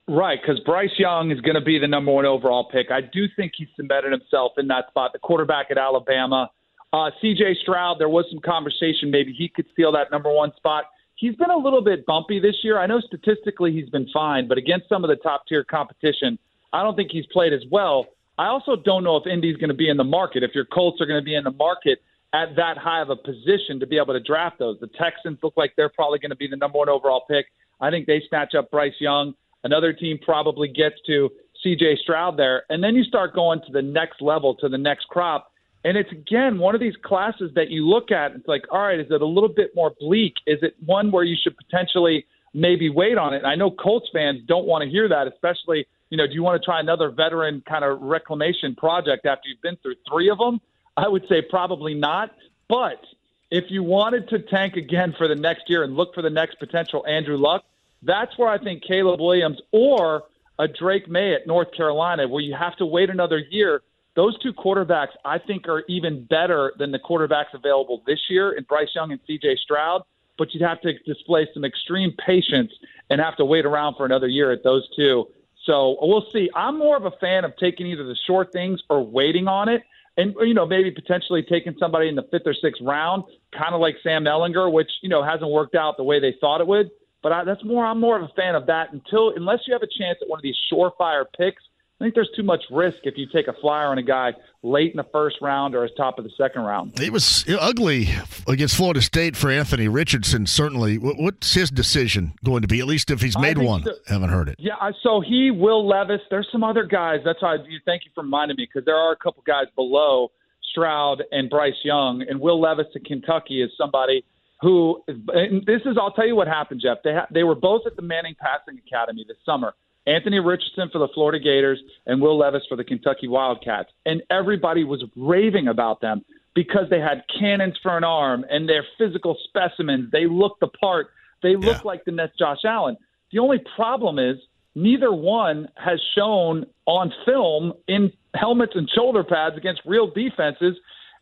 Right, because Bryce Young is going to be the number one overall pick. I do think he's cemented himself in that spot. The quarterback at Alabama, uh, C.J. Stroud. There was some conversation maybe he could steal that number one spot. He's been a little bit bumpy this year. I know statistically he's been fine, but against some of the top tier competition, I don't think he's played as well. I also don't know if Indy's going to be in the market. If your Colts are going to be in the market at that high of a position to be able to draft those, the Texans look like they're probably going to be the number one overall pick. I think they snatch up Bryce Young. Another team probably gets to CJ Stroud there. And then you start going to the next level, to the next crop. And it's again one of these classes that you look at. It's like, all right, is it a little bit more bleak? Is it one where you should potentially maybe wait on it? And I know Colts fans don't want to hear that, especially, you know, do you want to try another veteran kind of reclamation project after you've been through three of them? I would say probably not. But if you wanted to tank again for the next year and look for the next potential Andrew Luck, that's where I think Caleb Williams or a Drake Maye at North Carolina, where you have to wait another year. Those two quarterbacks, I think, are even better than the quarterbacks available this year in Bryce Young and CJ Stroud. But you'd have to display some extreme patience and have to wait around for another year at those two. So we'll see. I'm more of a fan of taking either the short things or waiting on it. And, you know, maybe potentially taking somebody in the fifth or sixth round, kind of like Sam Ehlinger, which, you know, hasn't worked out the way they thought it would. But I, that's more. I'm more of a fan of that until unless you have a chance at one of these surefire picks. I think there's too much risk if you take a flyer on a guy late in the first round or as top of the second round. It was ugly against Florida State for Anthony Richardson. Certainly, what's his decision going to be? At least if he's made one, so, haven't heard it. Yeah, so he, Will Levis. There's some other guys. That's why you thank you for reminding me because there are a couple guys below Stroud and Bryce Young, and Will Levis to Kentucky is somebody who this is I'll tell you what happened, Jeff. They ha- they were both at the Manning Passing Academy this summer. Anthony Richardson for the Florida Gators and Will Levis for the Kentucky Wildcats, and everybody was raving about them because they had cannons for an arm and they're physical specimens. They look the part. They look yeah. like the next Josh Allen. The only problem is neither one has shown on film in helmets and shoulder pads against real defenses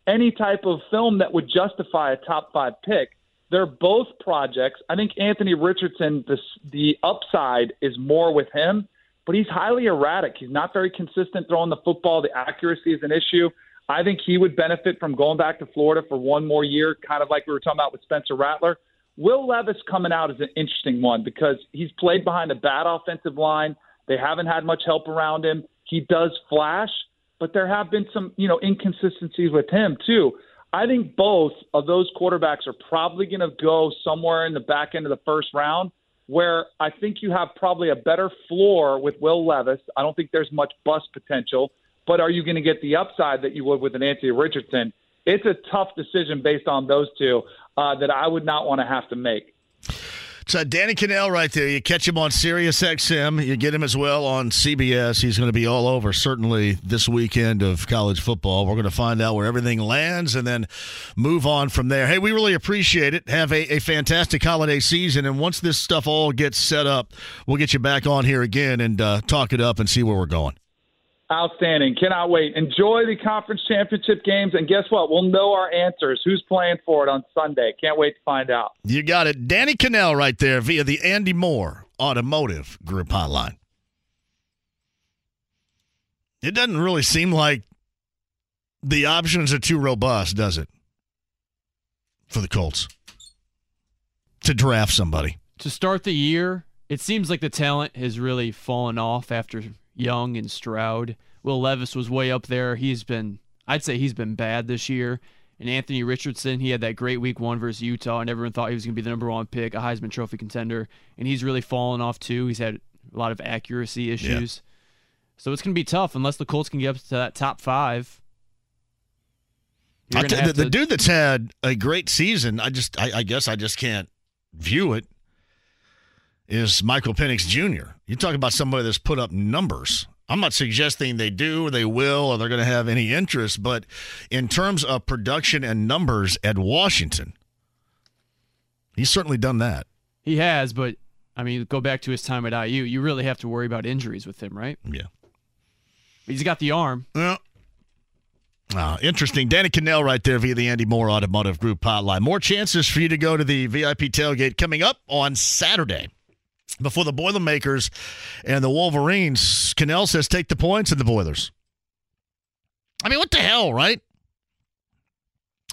any type of film that would justify a top five pick. They're both projects. I think Anthony Richardson, the, the upside is more with him, but he's highly erratic. He's not very consistent throwing the football. The accuracy is an issue. I think he would benefit from going back to Florida for one more year, kind of like we were talking about with Spencer Rattler. Will Levis coming out is an interesting one because he's played behind a bad offensive line. They haven't had much help around him. He does flash, but there have been some, you know, inconsistencies with him too. I think both of those quarterbacks are probably going to go somewhere in the back end of the first round where I think you have probably a better floor with Will Levis. I don't think there's much bust potential, but are you going to get the upside that you would with an Anthony Richardson? It's a tough decision based on those two uh, that I would not want to have to make. Uh, Danny Kanell right there. You catch him on Sirius XM. You get him as well on CBS. He's going to be all over, certainly, this weekend of college football. We're going to find out where everything lands and then move on from there. Hey, we really appreciate it. Have a, a fantastic holiday season. And once this stuff all gets set up, we'll get you back on here again and uh, talk it up and see where we're going. Outstanding. Cannot wait. Enjoy the conference championship games. And guess what? We'll know our answers. Who's playing for it on Sunday? Can't wait to find out. You got it. Danny Kanell right there via the Andy Moore Automotive Group Hotline. It doesn't really seem like the options are too robust, does it? For the Colts to draft somebody. To start the year, it seems like the talent has really fallen off after Young and Stroud. Will Levis was way up there. He's been, I'd say he's been bad this year. And Anthony Richardson, he had that great week one versus Utah, and everyone thought he was going to be the number one pick, a Heisman Trophy contender. And he's really fallen off too. He's had a lot of accuracy issues. Yeah. So it's going to be tough unless the Colts can get up to that top five. T- the, the, dude that's had a great season, I just, I, I guess I just can't view it is Michael Penix Jr. You talk about somebody that's put up numbers. I'm not suggesting they do or they will or they're going to have any interest, but in terms of production and numbers at Washington, he's certainly done that. He has, but I mean, go back to his time at IU. You really have to worry about injuries with him, right? Yeah. He's got the arm. Yeah. Uh, interesting. Danny Kanell right there via the Andy Moore Automotive Group hotline. More chances for you to go to the VIP tailgate coming up on Saturday before the Boilermakers and the Wolverines. Kanell says take the points in the Boilers. I mean, what the hell, right?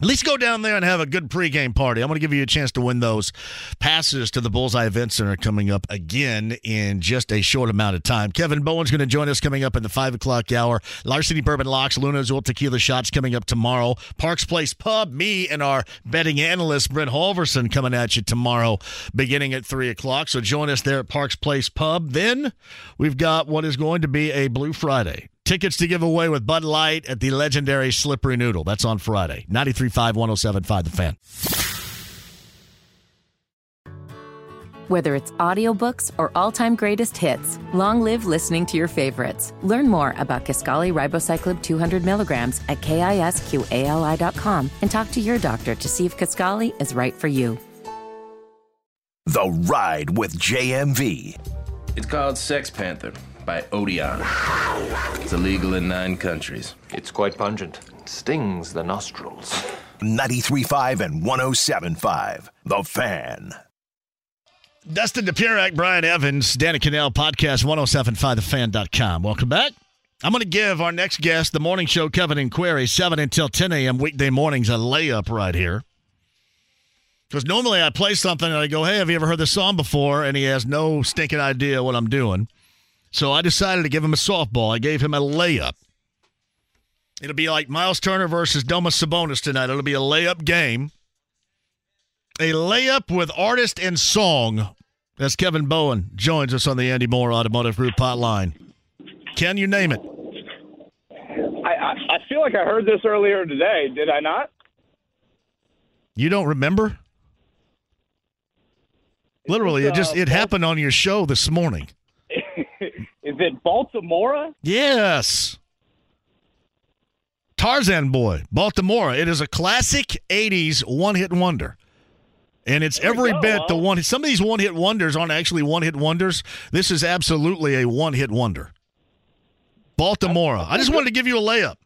At least go down there and have a good pregame party. I'm going to give you a chance to win those passes to the Bullseye Event Center coming up again in just a short amount of time. Kevin Bowen's going to join us coming up in the 5 o'clock hour. Larceny Bourbon Locks, Lunazul Tequila Shots coming up tomorrow. Parks Place Pub, me and our betting analyst, Brent Halverson, coming at you tomorrow beginning at 3 o'clock. So join us there at Parks Place Pub. Then we've got what is going to be a Blue Friday. Tickets to give away with Bud Light at the legendary Slippery Noodle. That's on Friday. 93.5, 107.5 The Fan. Whether it's audiobooks or all-time greatest hits, long live listening to your favorites. Learn more about Kisqali Ribociclib 200 milligrams at kisqali.com and talk to your doctor to see if Kisqali is right for you. The Ride with JMV. It's called Sex Panther by Odeon. It's illegal in nine countries. It's quite pungent. It stings the nostrils. 93.5 and 107.5. The Fan. Dustin Dopirak, Brian Evans, Danny Kanell, podcast 1075thefan.com. Welcome back. I'm going to give our next guest, the morning show, Kevin and Query, 7 until 10 a.m. weekday mornings, a layup right here. Because normally I play something and I go, hey, have you ever heard this song before? And he has no stinking idea what I'm doing. So I decided to give him a softball. I gave him a layup. It'll be like Miles Turner versus Domas Sabonis tonight. It'll be a layup game. A layup with artist and song. As Kevin Bowen joins us on the Andy Moore Automotive Group hotline. Can you name it? I, I, I feel like I heard this earlier today. Did I not? You don't remember? Literally, it just uh, it happened on your show this morning. It Baltimora? Yes. Tarzan Boy, Baltimora. It is a classic 80s one hit wonder. And it's every go, bit the one. Some of these one hit wonders aren't actually one hit wonders. This is absolutely a one hit wonder. Baltimora. I just wanted to give you a layup.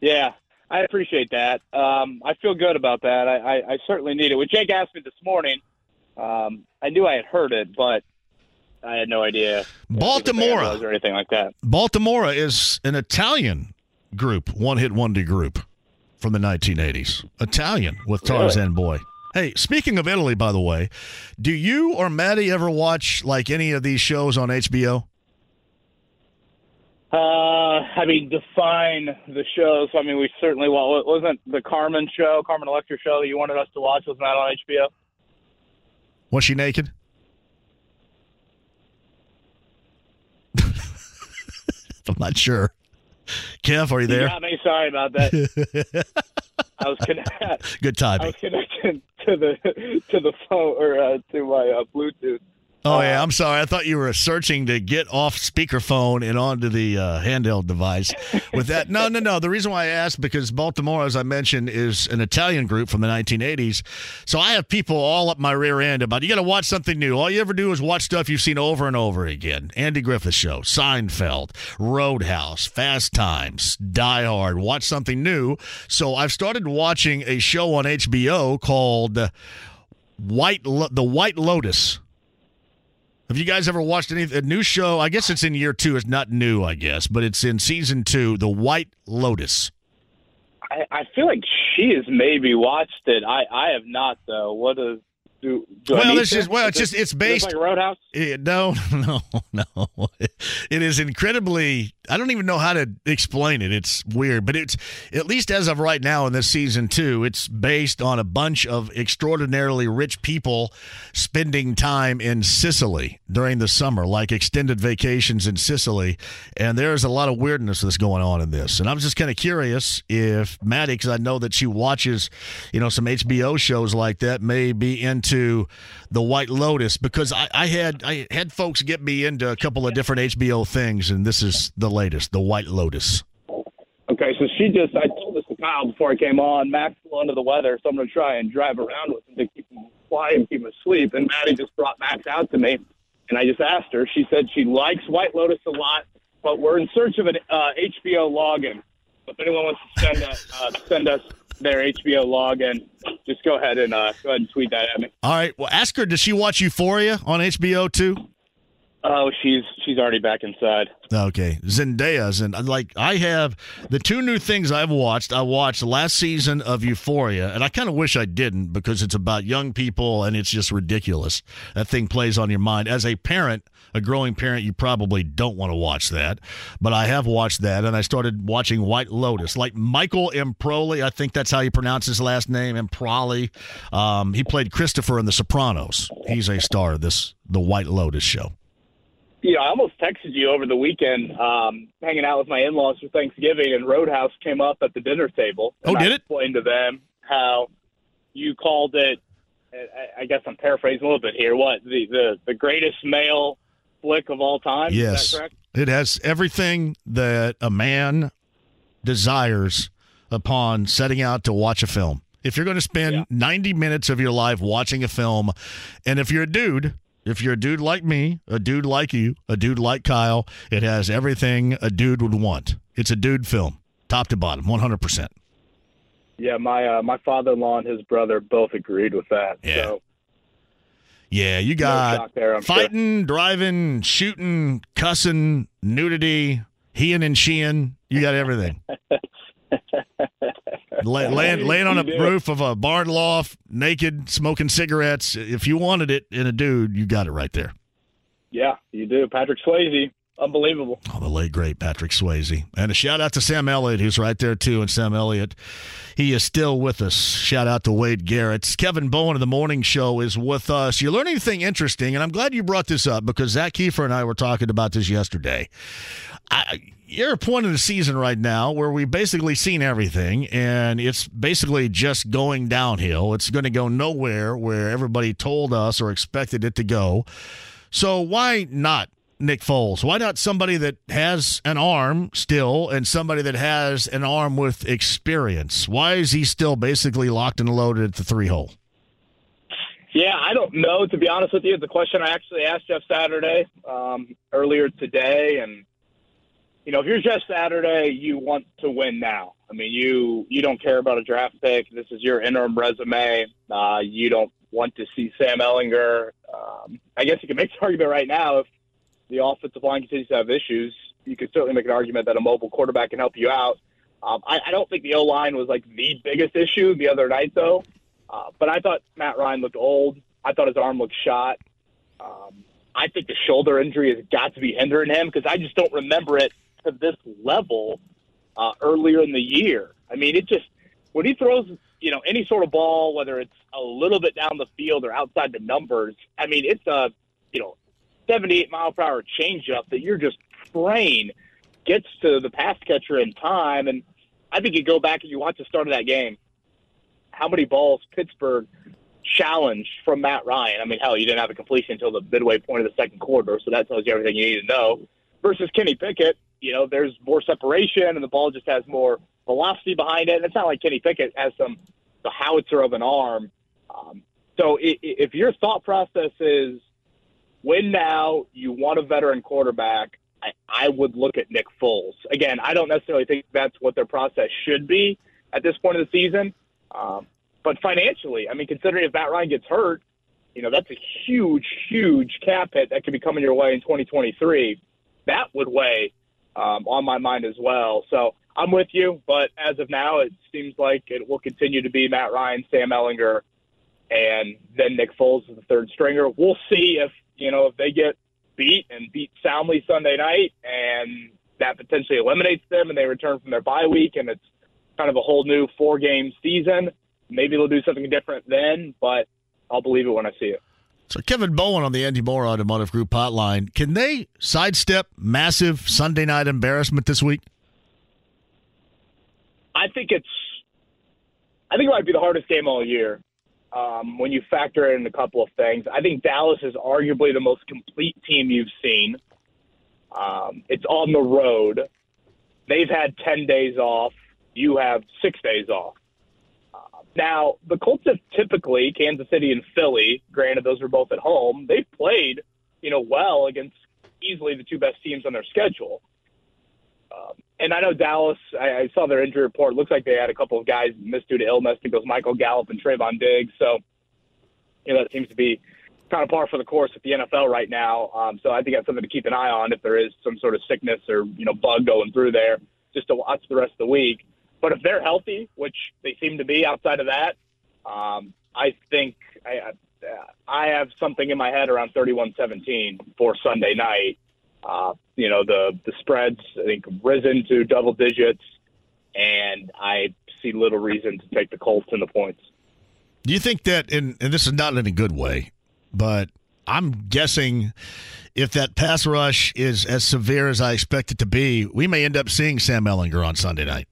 Yeah, I appreciate that. Um, I feel good about that. I, I, I certainly need it. When Jake asked me this morning, um, I knew I had heard it, but I had no idea who the band Baltimora. or anything like that. Baltimora is an Italian group, one hit wonder group from the 1980s. Italian with Tarzan Boy. Hey, speaking of Italy, by the way, do you or Maddie ever watch like any of these shows on HBO? Uh, I mean, define the shows. I mean, we certainly well, wasn't the Carmen show, Carmen Electra show that you wanted us to watch? Wasn't that on HBO? Was she naked? I'm not sure. Kev, are you there? Yeah, me. Sorry about that. I was connect- Good I timing. was connected to the to the phone or uh, to my uh, Bluetooth. Oh yeah, I'm sorry. I thought you were searching to get off speakerphone and onto the uh, handheld device. With that, no, no, no. The reason why I asked because Baltimora, as I mentioned, is an Italian group from the 1980s. So I have people all up my rear end about you got to watch something new. All you ever do is watch stuff you've seen over and over again. Andy Griffith Show, Seinfeld, Roadhouse, Fast Times, Die Hard. Watch something new. So I've started watching a show on HBO called White Lo- The White Lotus. Have you guys ever watched any a new show? I guess it's in year two. It's not new, I guess, but it's in season two, The White Lotus. I, I feel like she has maybe watched it. I I have not though. What is do? do well, to? just well, it's it- just it's is it based like Roadhouse. Eh, no, no, no. It is incredibly. I don't even know how to explain it. It's weird, but it's at least as of right now in this season two, it's based on a bunch of extraordinarily rich people spending time in Sicily during the summer, like extended vacations in Sicily. And there's a lot of weirdness that's going on in this. And I'm just kind of curious if Maddie, because I know that she watches, you know, some HBO shows like that, may be into the White Lotus because I, I had I had folks get me into a couple of different HBO things, and this is the latest, the White Lotus. Okay, so she just I told this to Kyle before I came on. Max is under the weather, so I'm going to try and drive around with him to keep him quiet and keep him asleep. And Maddie just brought Max out to me, and I just asked her. She said she likes White Lotus a lot, but we're in search of an uh, HBO login. If anyone wants to send us, uh, send us their HBO login, just go ahead and uh, go ahead and tweet that at me. All right. Well, ask her. Does she watch Euphoria on HBO too? Oh, she's she's already back inside. Okay, Zendaya's and like I have the two new things I've watched. I watched last season of Euphoria, and I kind of wish I didn't because it's about young people and it's just ridiculous. That thing plays on your mind. As a parent, a growing parent, you probably don't want to watch that, but I have watched that, and I started watching White Lotus. Like Michael Improli, I think that's how you pronounce his last name, Improli. Um, he played Christopher in The Sopranos. He's a star of this the White Lotus show. Yeah, I almost texted you over the weekend, um, hanging out with my in-laws for Thanksgiving, and Roadhouse came up at the dinner table. Oh, did I it? Explained to them how you called it. I- I guess I'm paraphrasing a little bit here. What the the, the greatest male flick of all time? Is Yes. that correct? It has everything that a man desires upon setting out to watch a film. If you're going to spend 90 minutes of your life watching a film, and if you're a dude, if you're a dude like me, a dude like you, a dude like Kyle, it has everything a dude would want. It's a dude film, top to bottom, 100%. Yeah, my uh, my father-in-law and his brother both agreed with that. Yeah. So Yeah, you got there, I'm sure. fighting, driving, shooting, cussing, nudity, heeing and sheeing. You got everything. Lay, laying, laying on a roof of a barn loft, naked, smoking cigarettes. If you wanted it in a dude, you got it right there. yeah, you do. Patrick Swayze, unbelievable. Oh, the late great Patrick Swayze, and a shout out to Sam Elliott, who's right there too. And Sam Elliott, he is still with us. Shout out to Wade Garrett. Kevin Bowen of the Morning Show is with us. You learn anything interesting, and I'm glad you brought this up because Zak Keefer and I were talking about this yesterday. I, you're at a point in the season right now where we've basically seen everything, and it's basically just going downhill. It's going to go nowhere where everybody told us or expected it to go. So why not Nick Foles? Why not somebody that has an arm still and somebody that has an arm with experience? Why is he still basically locked and loaded at the three hole? Yeah, I don't know. To be honest with you, it's a question I actually asked Jeff Saturday um, earlier today, and you know, if you're Jeff Saturday, you want to win now. I mean, you you don't care about a draft pick. This is your interim resume. Uh, you don't want to see Sam Ehlinger. Um, I guess you can make the argument right now if the offensive line continues to have issues. You could certainly make an argument that a mobile quarterback can help you out. Um, I, I don't think the O line was like the biggest issue the other night, though. Uh, but I thought Matt Ryan looked old. I thought his arm looked shot. Um, I think the shoulder injury has got to be hindering him because I just don't remember it to this level uh, earlier in the year. I mean, it just when he throws, you know, any sort of ball, whether it's a little bit down the field or outside the numbers. I mean, it's a you know, 78 mile per hour changeup that you're just praying gets to the pass catcher in time. And I think you go back and you watch the start of that game. How many balls Pittsburgh challenged from Matt Ryan? I mean, hell, you didn't have a completion until the midway point of the second quarter, so that tells you everything you need to know. Versus Kenny Pickett, you know, there's more separation and the ball just has more velocity behind it. And it's not like Kenny Pickett has some the howitzer of an arm. Um, so i- i- if your thought process is win now, you want a veteran quarterback, I, I would look at Nick Foles. Again, I don't necessarily think that's what their process should be at this point of the season. Um, but financially, I mean, considering if Matt Ryan gets hurt, you know, that's a huge, huge cap hit that could be coming your way in 2023. That would weigh um, on my mind as well. So I'm with you, but as of now, it seems like it will continue to be Matt Ryan, Sam Ehlinger, and then Nick Foles is the third stringer. We'll see if you know if they get beat and beat soundly Sunday night, and that potentially eliminates them, and they return from their bye week, and it's kind of a whole new four game season. Maybe they'll do something different then, but I'll believe it when I see it. So Kevin Bowen on the Andy Moore Automotive Group hotline. Can they sidestep massive Sunday night embarrassment this week? I think it's, I think it might be the hardest game all year um, when you factor in a couple of things. I think Dallas is arguably the most complete team you've seen. Um, it's on the road. They've had 10 days off. You have six days off. Now, the Colts have typically, Kansas City and Philly, granted those are both at home, they've played, you know, well against easily the two best teams on their schedule. Um, and I know Dallas. I, I saw their injury report. Looks like they had a couple of guys missed due to illness. I think it was Michael Gallup and Trevon Diggs. So, you know, that seems to be kind of par for the course at the NFL right now. Um, so I think that's something to keep an eye on if there is some sort of sickness or you know bug going through there, just to watch the rest of the week. But if they're healthy, which they seem to be outside of that, um, I think I, I have something in my head around 31-17 for Sunday night. Uh, you know, the the spreads I think risen to double digits, and I see little reason to take the Colts in the points. Do you think that, and, and this is not in a good way, but I'm guessing if that pass rush is as severe as I expect it to be, we may end up seeing Sam Ehlinger on Sunday night.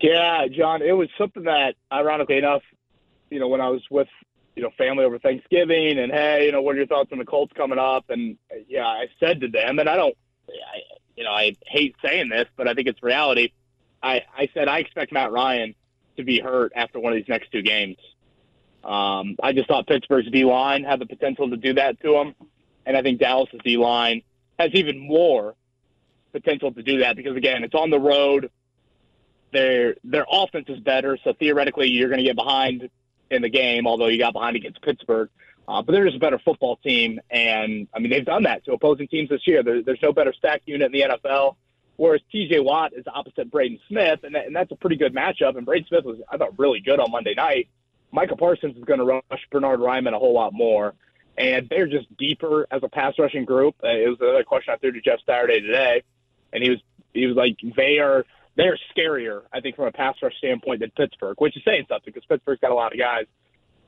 Yeah, John, it was something that, ironically enough, you know, when I was with you know family over Thanksgiving, and hey, you know, what are your thoughts on the Colts coming up? And yeah, I said to them, and I don't, I, you know, I hate saying this, but I think it's reality. I I said I expect Matt Ryan to be hurt after one of these next two games. Um, I just thought Pittsburgh's D line had the potential to do that to him, and I think Dallas's D line has even more potential to do that because again, it's on the road. Their their offense is better, so theoretically you're going to get behind in the game. Although you got behind against Pittsburgh, uh, but they're just a better football team, and I mean they've done that to opposing teams this year. There, there's no better stack unit in the NFL. Whereas T.J. Watt is opposite Braden Smith, and, that, and that's a pretty good matchup. And Braden Smith was, I thought, really good on Monday night. Micah Parsons is going to rush Bernhard Raimann a whole lot more, and they're just deeper as a pass rushing group. Uh, it was another question I threw to Jeff Saturday today, and he was he was like they are they're scarier, I think, from a pass rush standpoint than Pittsburgh, which is saying something because Pittsburgh's got a lot of guys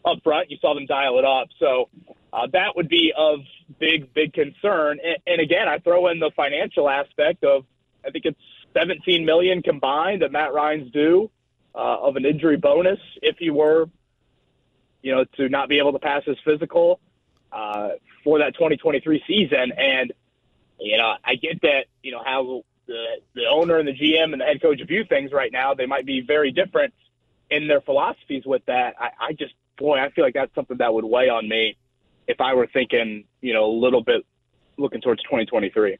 up front. You saw them dial it up, so uh, that would be of big big concern. And, and again, I throw in the financial aspect of I think it's 17 million combined that Matt Ryan's due uh, of an injury bonus if he were, you know, to not be able to pass his physical uh, for that 2023 season. And you know, I get that you know how the the owner and the GM and the head coach view things right now. They might be very different in their philosophies with that. I, I just boy, I feel like that's something that would weigh on me if I were thinking, you know, a little bit looking towards 2023.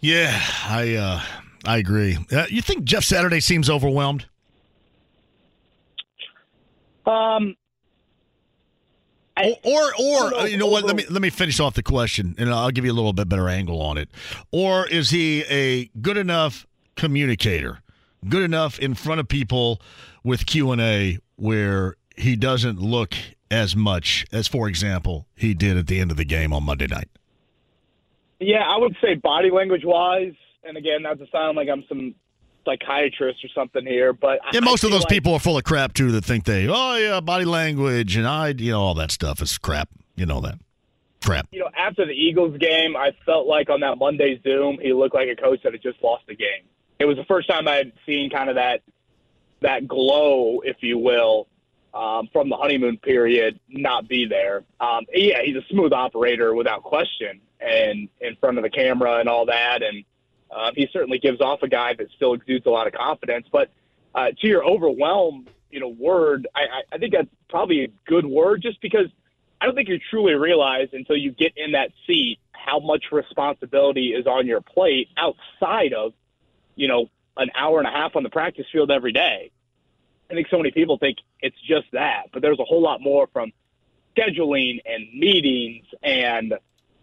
Yeah, I uh, I agree. Uh, you think Jeff Saturday seems overwhelmed? Um, or or, or know, uh, you know what? Let me let me finish off the question, and I'll give you a little bit better angle on it. Or is he a good enough communicator, good enough in front of people with Q and A, where he doesn't look as much as, for example, he did at the end of the game on Monday night? Yeah, I would say body language wise, and again, not to sound like I'm some psychiatrist or something here, but yeah, most I of those like, people are full of crap too. That think they, oh yeah, body language and I, you know, all that stuff is crap. You know that crap. You know, after the Eagles game, I felt like on that Monday Zoom, he looked like a coach that had just lost the game. It was the first time I had seen kind of that that glow, if you will, um, from the honeymoon period not be there. Um, yeah, he's a smooth operator without question, and in front of the camera and all that, and uh, he certainly gives off a guy that still exudes a lot of confidence. But uh, to your overwhelm, you know, word, I, I think that's probably a good word, just because I don't think you truly realize until you get in that seat how much responsibility is on your plate outside of, you know, an hour and a half on the practice field every day. I think so many people think it's just that, but there's a whole lot more from scheduling and meetings and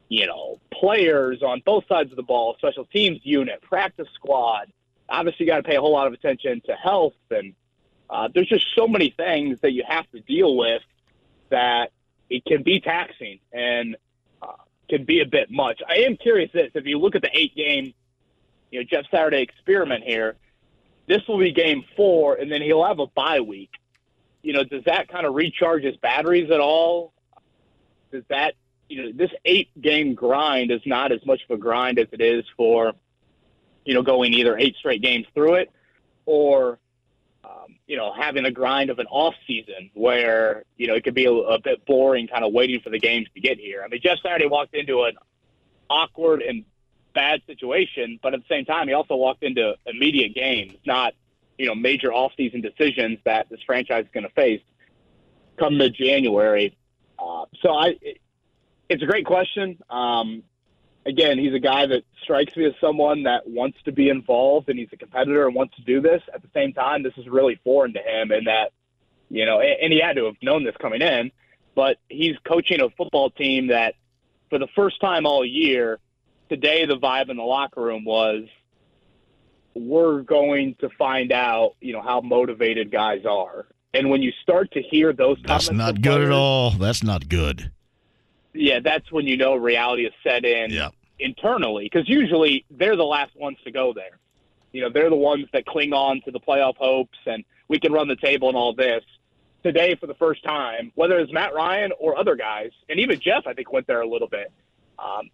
you know players on both sides of the ball, special teams unit, practice squad. Obviously, you got to pay a whole lot of attention to health, and uh, there's just so many things that you have to deal with that it can be taxing and uh, can be a bit much. I am curious this: if you look at the eight game, you know, Jeff Saturday experiment here this will be game four, and then he'll have a bye week. You know, does that kind of recharge his batteries at all? Does that, you know, this eight game grind is not as much of a grind as it is for, you know, going either eight straight games through it or, um, you know, having a grind of an off season where, you know, it could be a, a bit boring kind of waiting for the games to get here. I mean, Jeff Saturday walked into an awkward and bad situation, but at the same time, he also walked into immediate games, not you know major offseason decisions that this franchise is going to face come mid January. Uh, so I, it's a great question, um, again, he's a guy that strikes me as someone that wants to be involved and he's a competitor and wants to do this. At the same time, this is really foreign to him, and that you know, and, and he had to have known this coming in, but he's coaching a football team that, for the first time all year, today the vibe in the locker room was we're going to find out, you know, how motivated guys are. And when you start to hear those That's not good at all. That's not good. Yeah, that's when you know reality is set in internally because usually they're the last ones to go there. You know, they're the ones that cling on to the playoff hopes and we can run the table and all this. Today, for the first time, whether it's Matt Ryan or other guys, and even Jeff, I think went there a little bit. Um,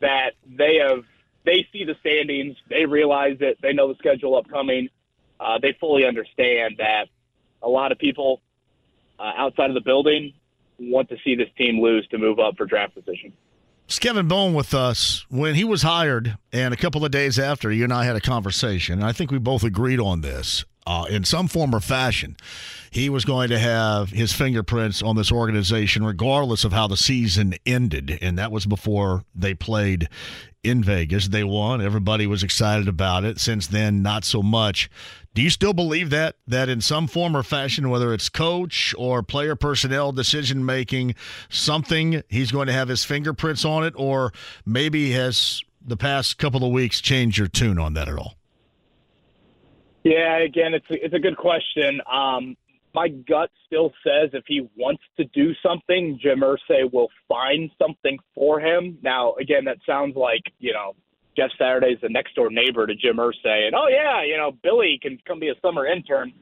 that they have they see the standings, they realize it, they know the schedule upcoming, uh, they fully understand that a lot of people uh, outside of the building want to see this team lose to move up for draft position. It's Kevin Bowen with us. When he was hired, and a couple of days after, you and I had a conversation, and I think we both agreed on this. Uh, in some form or fashion, he was going to have his fingerprints on this organization, regardless of how the season ended. And that was before they played in Vegas. They won. Everybody was excited about it. Since then, not so much. Do you still believe that that in some form or fashion, whether it's coach or player personnel decision making, something he's going to have his fingerprints on it, or maybe has the past couple of weeks changed your tune on that at all? Yeah, again, it's a, it's a good question. Um, my gut still says if he wants to do something, Jim Irsay will find something for him. Now, again, that sounds like you know Jeff Saturday's the next door neighbor to Jim Irsay, and oh yeah, you know Billy can come be a summer intern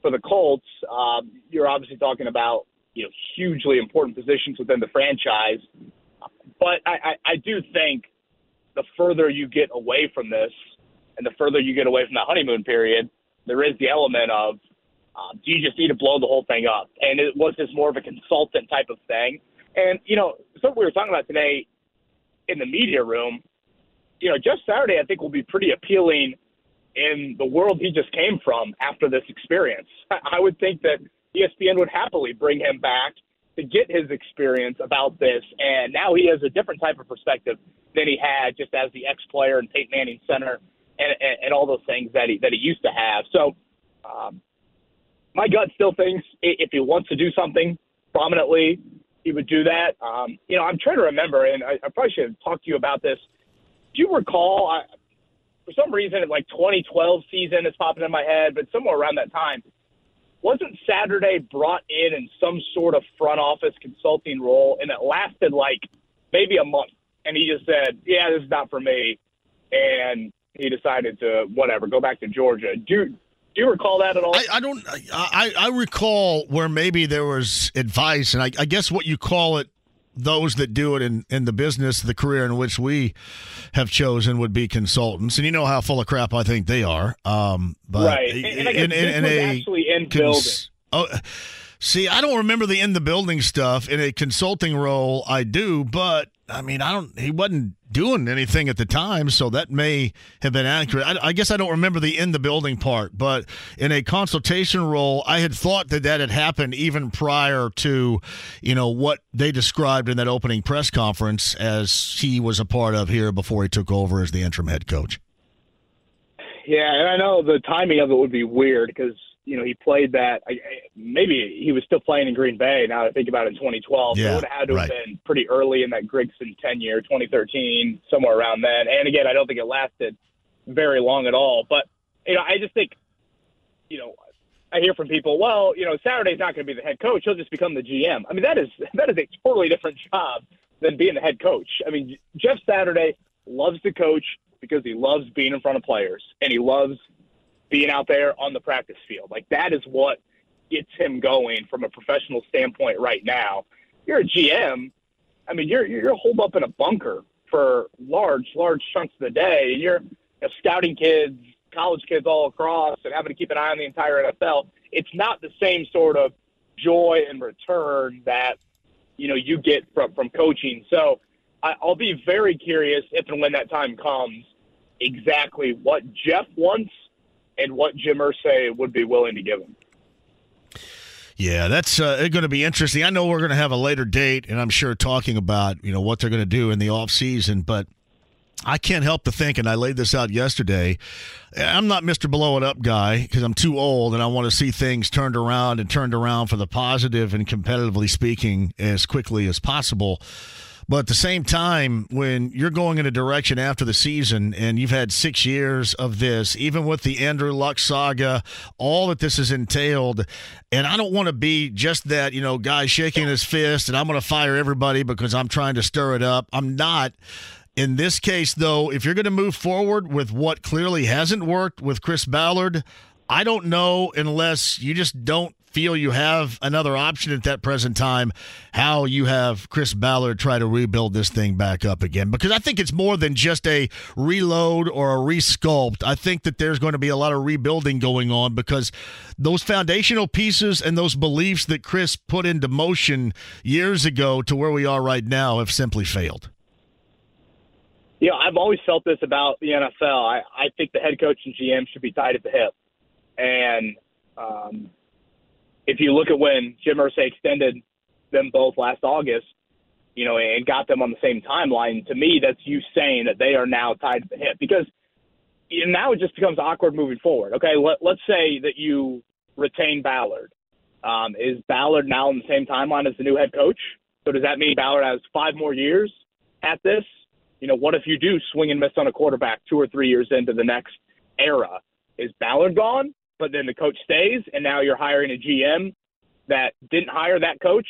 for the Colts. Um, you're obviously talking about you know hugely important positions within the franchise, but I, I, I do think the further you get away from this, and the further you get away from the honeymoon period, there is the element of um, do you just need to blow the whole thing up? And it was this more of a consultant type of thing. And you know, something we were talking about today in the media room you know, Jeff Saturday, I think, will be pretty appealing in the world he just came from after this experience. I would think that ESPN would happily bring him back to get his experience about this. And now he has a different type of perspective than he had just as the ex-player and Peyton Manning center and, and, and all those things that he that he used to have. So, um, my gut still thinks if he wants to do something prominently, he would do that. Um, you know, I'm trying to remember, and I, I probably should have talked to you about this do you recall? I, for some reason, like 2012 season is popping in my head, but somewhere around that time, wasn't Saturday brought in in some sort of front office consulting role, and it lasted like maybe a month, and he just said, "Yeah, this is not for me," and he decided to whatever go back to Georgia. Do do you recall that at all? I, I don't. I, I recall where maybe there was advice, and I, I guess what you call it, those that do it in, in the business, the career in which we have chosen would be consultants, and you know how full of crap I think they are. Um, but right, and, and in, in, in was a actually in cons- building. Oh, see, I don't remember the in the building stuff. In a consulting role, I do, but I mean, I don't. He wasn't doing anything at the time, so that may have been accurate. I, I guess I don't remember the in the building part, but in a consultation role, I had thought that that had happened even prior to, you know, what they described in that opening press conference as he was a part of here before he took over as the interim head coach. Yeah, and I know the timing of it would be weird because you know he played that. I, maybe he was still playing in Green Bay. Now that I think about it, in 2012, Yeah, it would have had to right. have been pretty early in that Grigson tenure, 2013, somewhere around then. And again, I don't think it lasted very long at all. But you know, I just think, you know, I hear from people, well, you know, Saturday's not going to be the head coach; he'll just become the GM. I mean, that is that is a totally different job than being the head coach. I mean, Jeff Saturday loves to coach because he loves being in front of players and he loves being out there on the practice field. Like that is what gets him going from a professional standpoint right now. You're a GM. I mean, you're you're holed up in a bunker for large, large chunks of the day, and you're you know, scouting kids, college kids all across, and having to keep an eye on the entire NFL. It's not the same sort of joy and return that you know you get from from coaching. So I, I'll be very curious if and when that time comes, exactly what Jeff wants and what Jim Irsay would be willing to give him. Yeah, that's uh, going to be interesting. I know we're going to have a later date, and I'm sure talking about you know what they're going to do in the off season. But I can't help to think, and I laid this out yesterday. I'm not Mr. Blow It Up guy because I'm too old and I want to see things turned around and turned around for the positive and competitively speaking as quickly as possible. But at the same time, when you're going in a direction after the season and you've had six years of this, even with the Andrew Luck saga, all that this has entailed, and I don't want to be just that, you know, guy shaking his fist and I'm going to fire everybody because I'm trying to stir it up. I'm not. In this case, though, if you're going to move forward with what clearly hasn't worked with Chris Ballard, I don't know unless you just don't feel you have another option at that present time, how you have Chris Ballard try to rebuild this thing back up again. Because I think it's more than just a reload or a resculpt. I think that there's going to be a lot of rebuilding going on because those foundational pieces and those beliefs that Chris put into motion years ago to where we are right now have simply failed. You know, I've always felt this about the NFL. I, I think the head coach and GM should be tied at the hip. And um, if you look at when Jim Irsay extended them both last August, you know, and got them on the same timeline, to me, that's you saying that they are now tied to the hip because you know, now it just becomes awkward moving forward. Okay, let, let's say that you retain Ballard. Um, is Ballard now on the same timeline as the new head coach? So does that mean Ballard has five more years at this? You know, what if you do swing and miss on a quarterback two or three years into the next era? Is Ballard gone? But then the coach stays, and now you're hiring a GM that didn't hire that coach,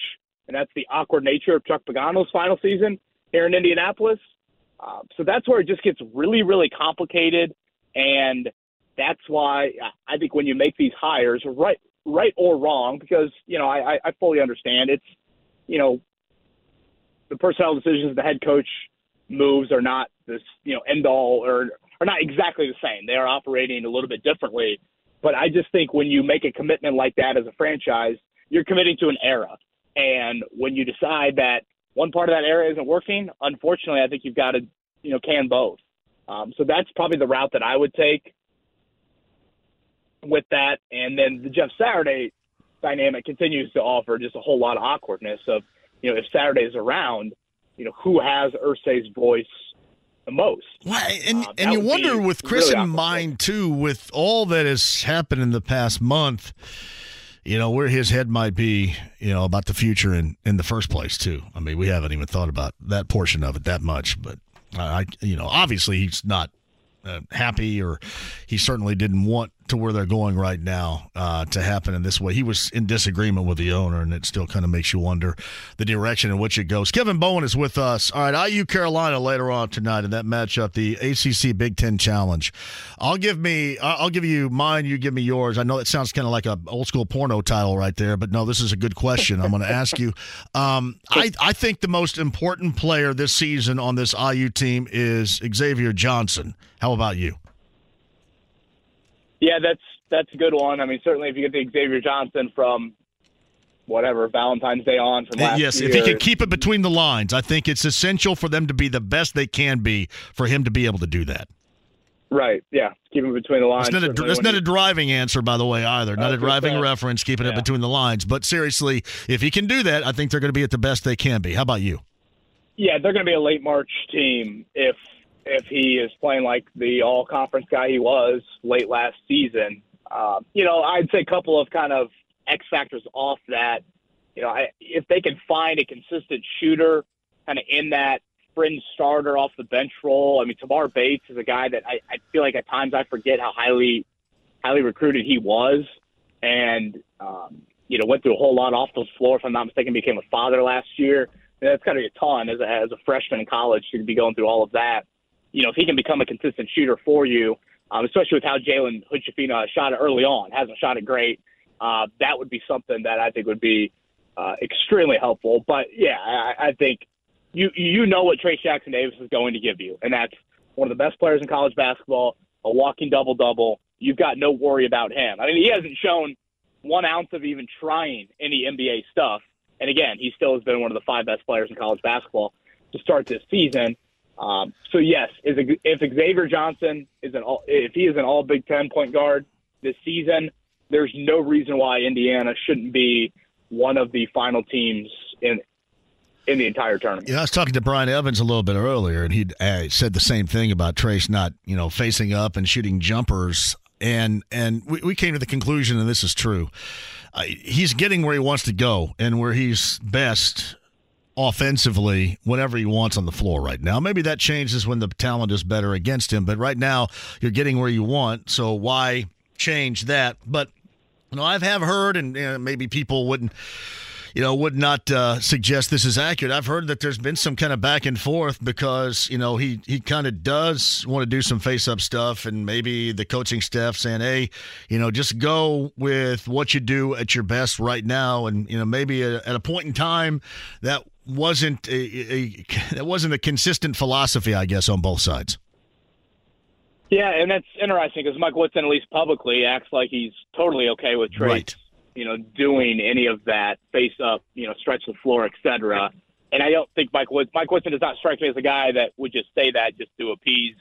and that's the awkward nature of Chuck Pagano's final season here in Indianapolis. Uh, so that's where it just gets really, really complicated, and that's why I think when you make these hires, right, right or wrong, because you know I, I fully understand it's, you know, the personnel decisions the head coach moves are not this, you know, end all or are not exactly the same. They are operating a little bit differently. But I just think when you make a commitment like that as a franchise, you're committing to an era. And when you decide that one part of that era isn't working, unfortunately, I think you've got to, you know, can both. Um, so that's probably the route that I would take with that. And then the Jeff Saturday dynamic continues to offer just a whole lot of awkwardness of, you know, if Saturday is around, you know, who has Irsay's voice the most. Well, and uh, and you wonder with Chris really in mind too, with all that has happened in the past month, you know where his head might be, you know about the future in in the first place too. I mean, we haven't even thought about that portion of it that much, but I, you know, obviously he's not uh, happy or he certainly didn't want to where they're going right now uh, to happen in this way. He was in disagreement with the owner, and it still kind of makes you wonder the direction in which it goes. Kevin Bowen is with us. All right, IU Carolina later on tonight in that matchup, the ACC Big Ten Challenge. I'll give me, I'll give you mine. You give me yours. I know that sounds kind of like a old school porno title right there, but no, this is a good question. I'm going to ask you. Um, I I think the most important player this season on this IU team is Xavier Johnson. How about you? Yeah, that's that's a good one. I mean, certainly if you get the Xavier Johnson from whatever Valentine's Day on from last yes, year. if he can keep it between the lines, I think it's essential for them to be the best they can be for him to be able to do that. Right. Yeah. Keep it between the lines. It's not, a, it's not a driving answer, by the way, either. Not a driving reference, keeping yeah. it between the lines. But seriously, if he can do that, I think they're going to be at the best they can be. How about you? Yeah, they're going to be a late March team if if he is playing like the all conference guy he was late last season. Um, you know, I'd say a couple of kind of X factors off that. You know, I, if they can find a consistent shooter kind of in that fringe starter off the bench role. I mean, Tamar Bates is a guy that I, I feel like at times I forget how highly highly recruited he was, and um, you know went through a whole lot off the floor. If I'm not mistaken, became a father last year. That's kind of a ton as a, as a freshman in college to be going through all of that you know, if he can become a consistent shooter for you, um, especially with how Jalen Hood-Schifino shot it early on, hasn't shot it great, uh, that would be something that I think would be uh, extremely helpful. But yeah, I, I think you you know what Trayce Jackson Davis is going to give you, and that's one of the best players in college basketball, a walking double double. You've got no worry about him. I mean, he hasn't shown one ounce of even trying any NBA stuff. And again, he still has been one of the five best players in college basketball to start this season. Um, so yes, if, if Xavier Johnson is an all, if he is an All Big Ten point guard this season, there's no reason why Indiana shouldn't be one of the final teams in in the entire tournament. Yeah, I was talking to Brian Evans a little bit earlier, and he uh, said the same thing about Trayce not, you know, facing up and shooting jumpers. And and we, we came to the conclusion, and this is true. Uh, he's getting where he wants to go and where he's best offensively whenever he wants on the floor right now. Maybe that changes when the talent is better against him, but right now you're getting where you want. So why change that? But you know, I've have heard, and you know, maybe people wouldn't you know, would not uh, suggest this is accurate. I've heard that there's been some kind of back and forth because you know he he kind of does want to do some face up stuff, and maybe the coaching staff saying, "Hey, you know, just go with what you do at your best right now," and you know, maybe a, at a point in time that wasn't a, a that wasn't a consistent philosophy, I guess, on both sides. Yeah, and that's interesting because Mike Woodson, at least publicly, acts like he's totally okay with Trayce Right. you know, doing any of that face up, you know, stretch the floor, etc. And I don't think Mike Woodson, Mike Woodson does not strike me as a guy that would just say that just to appease,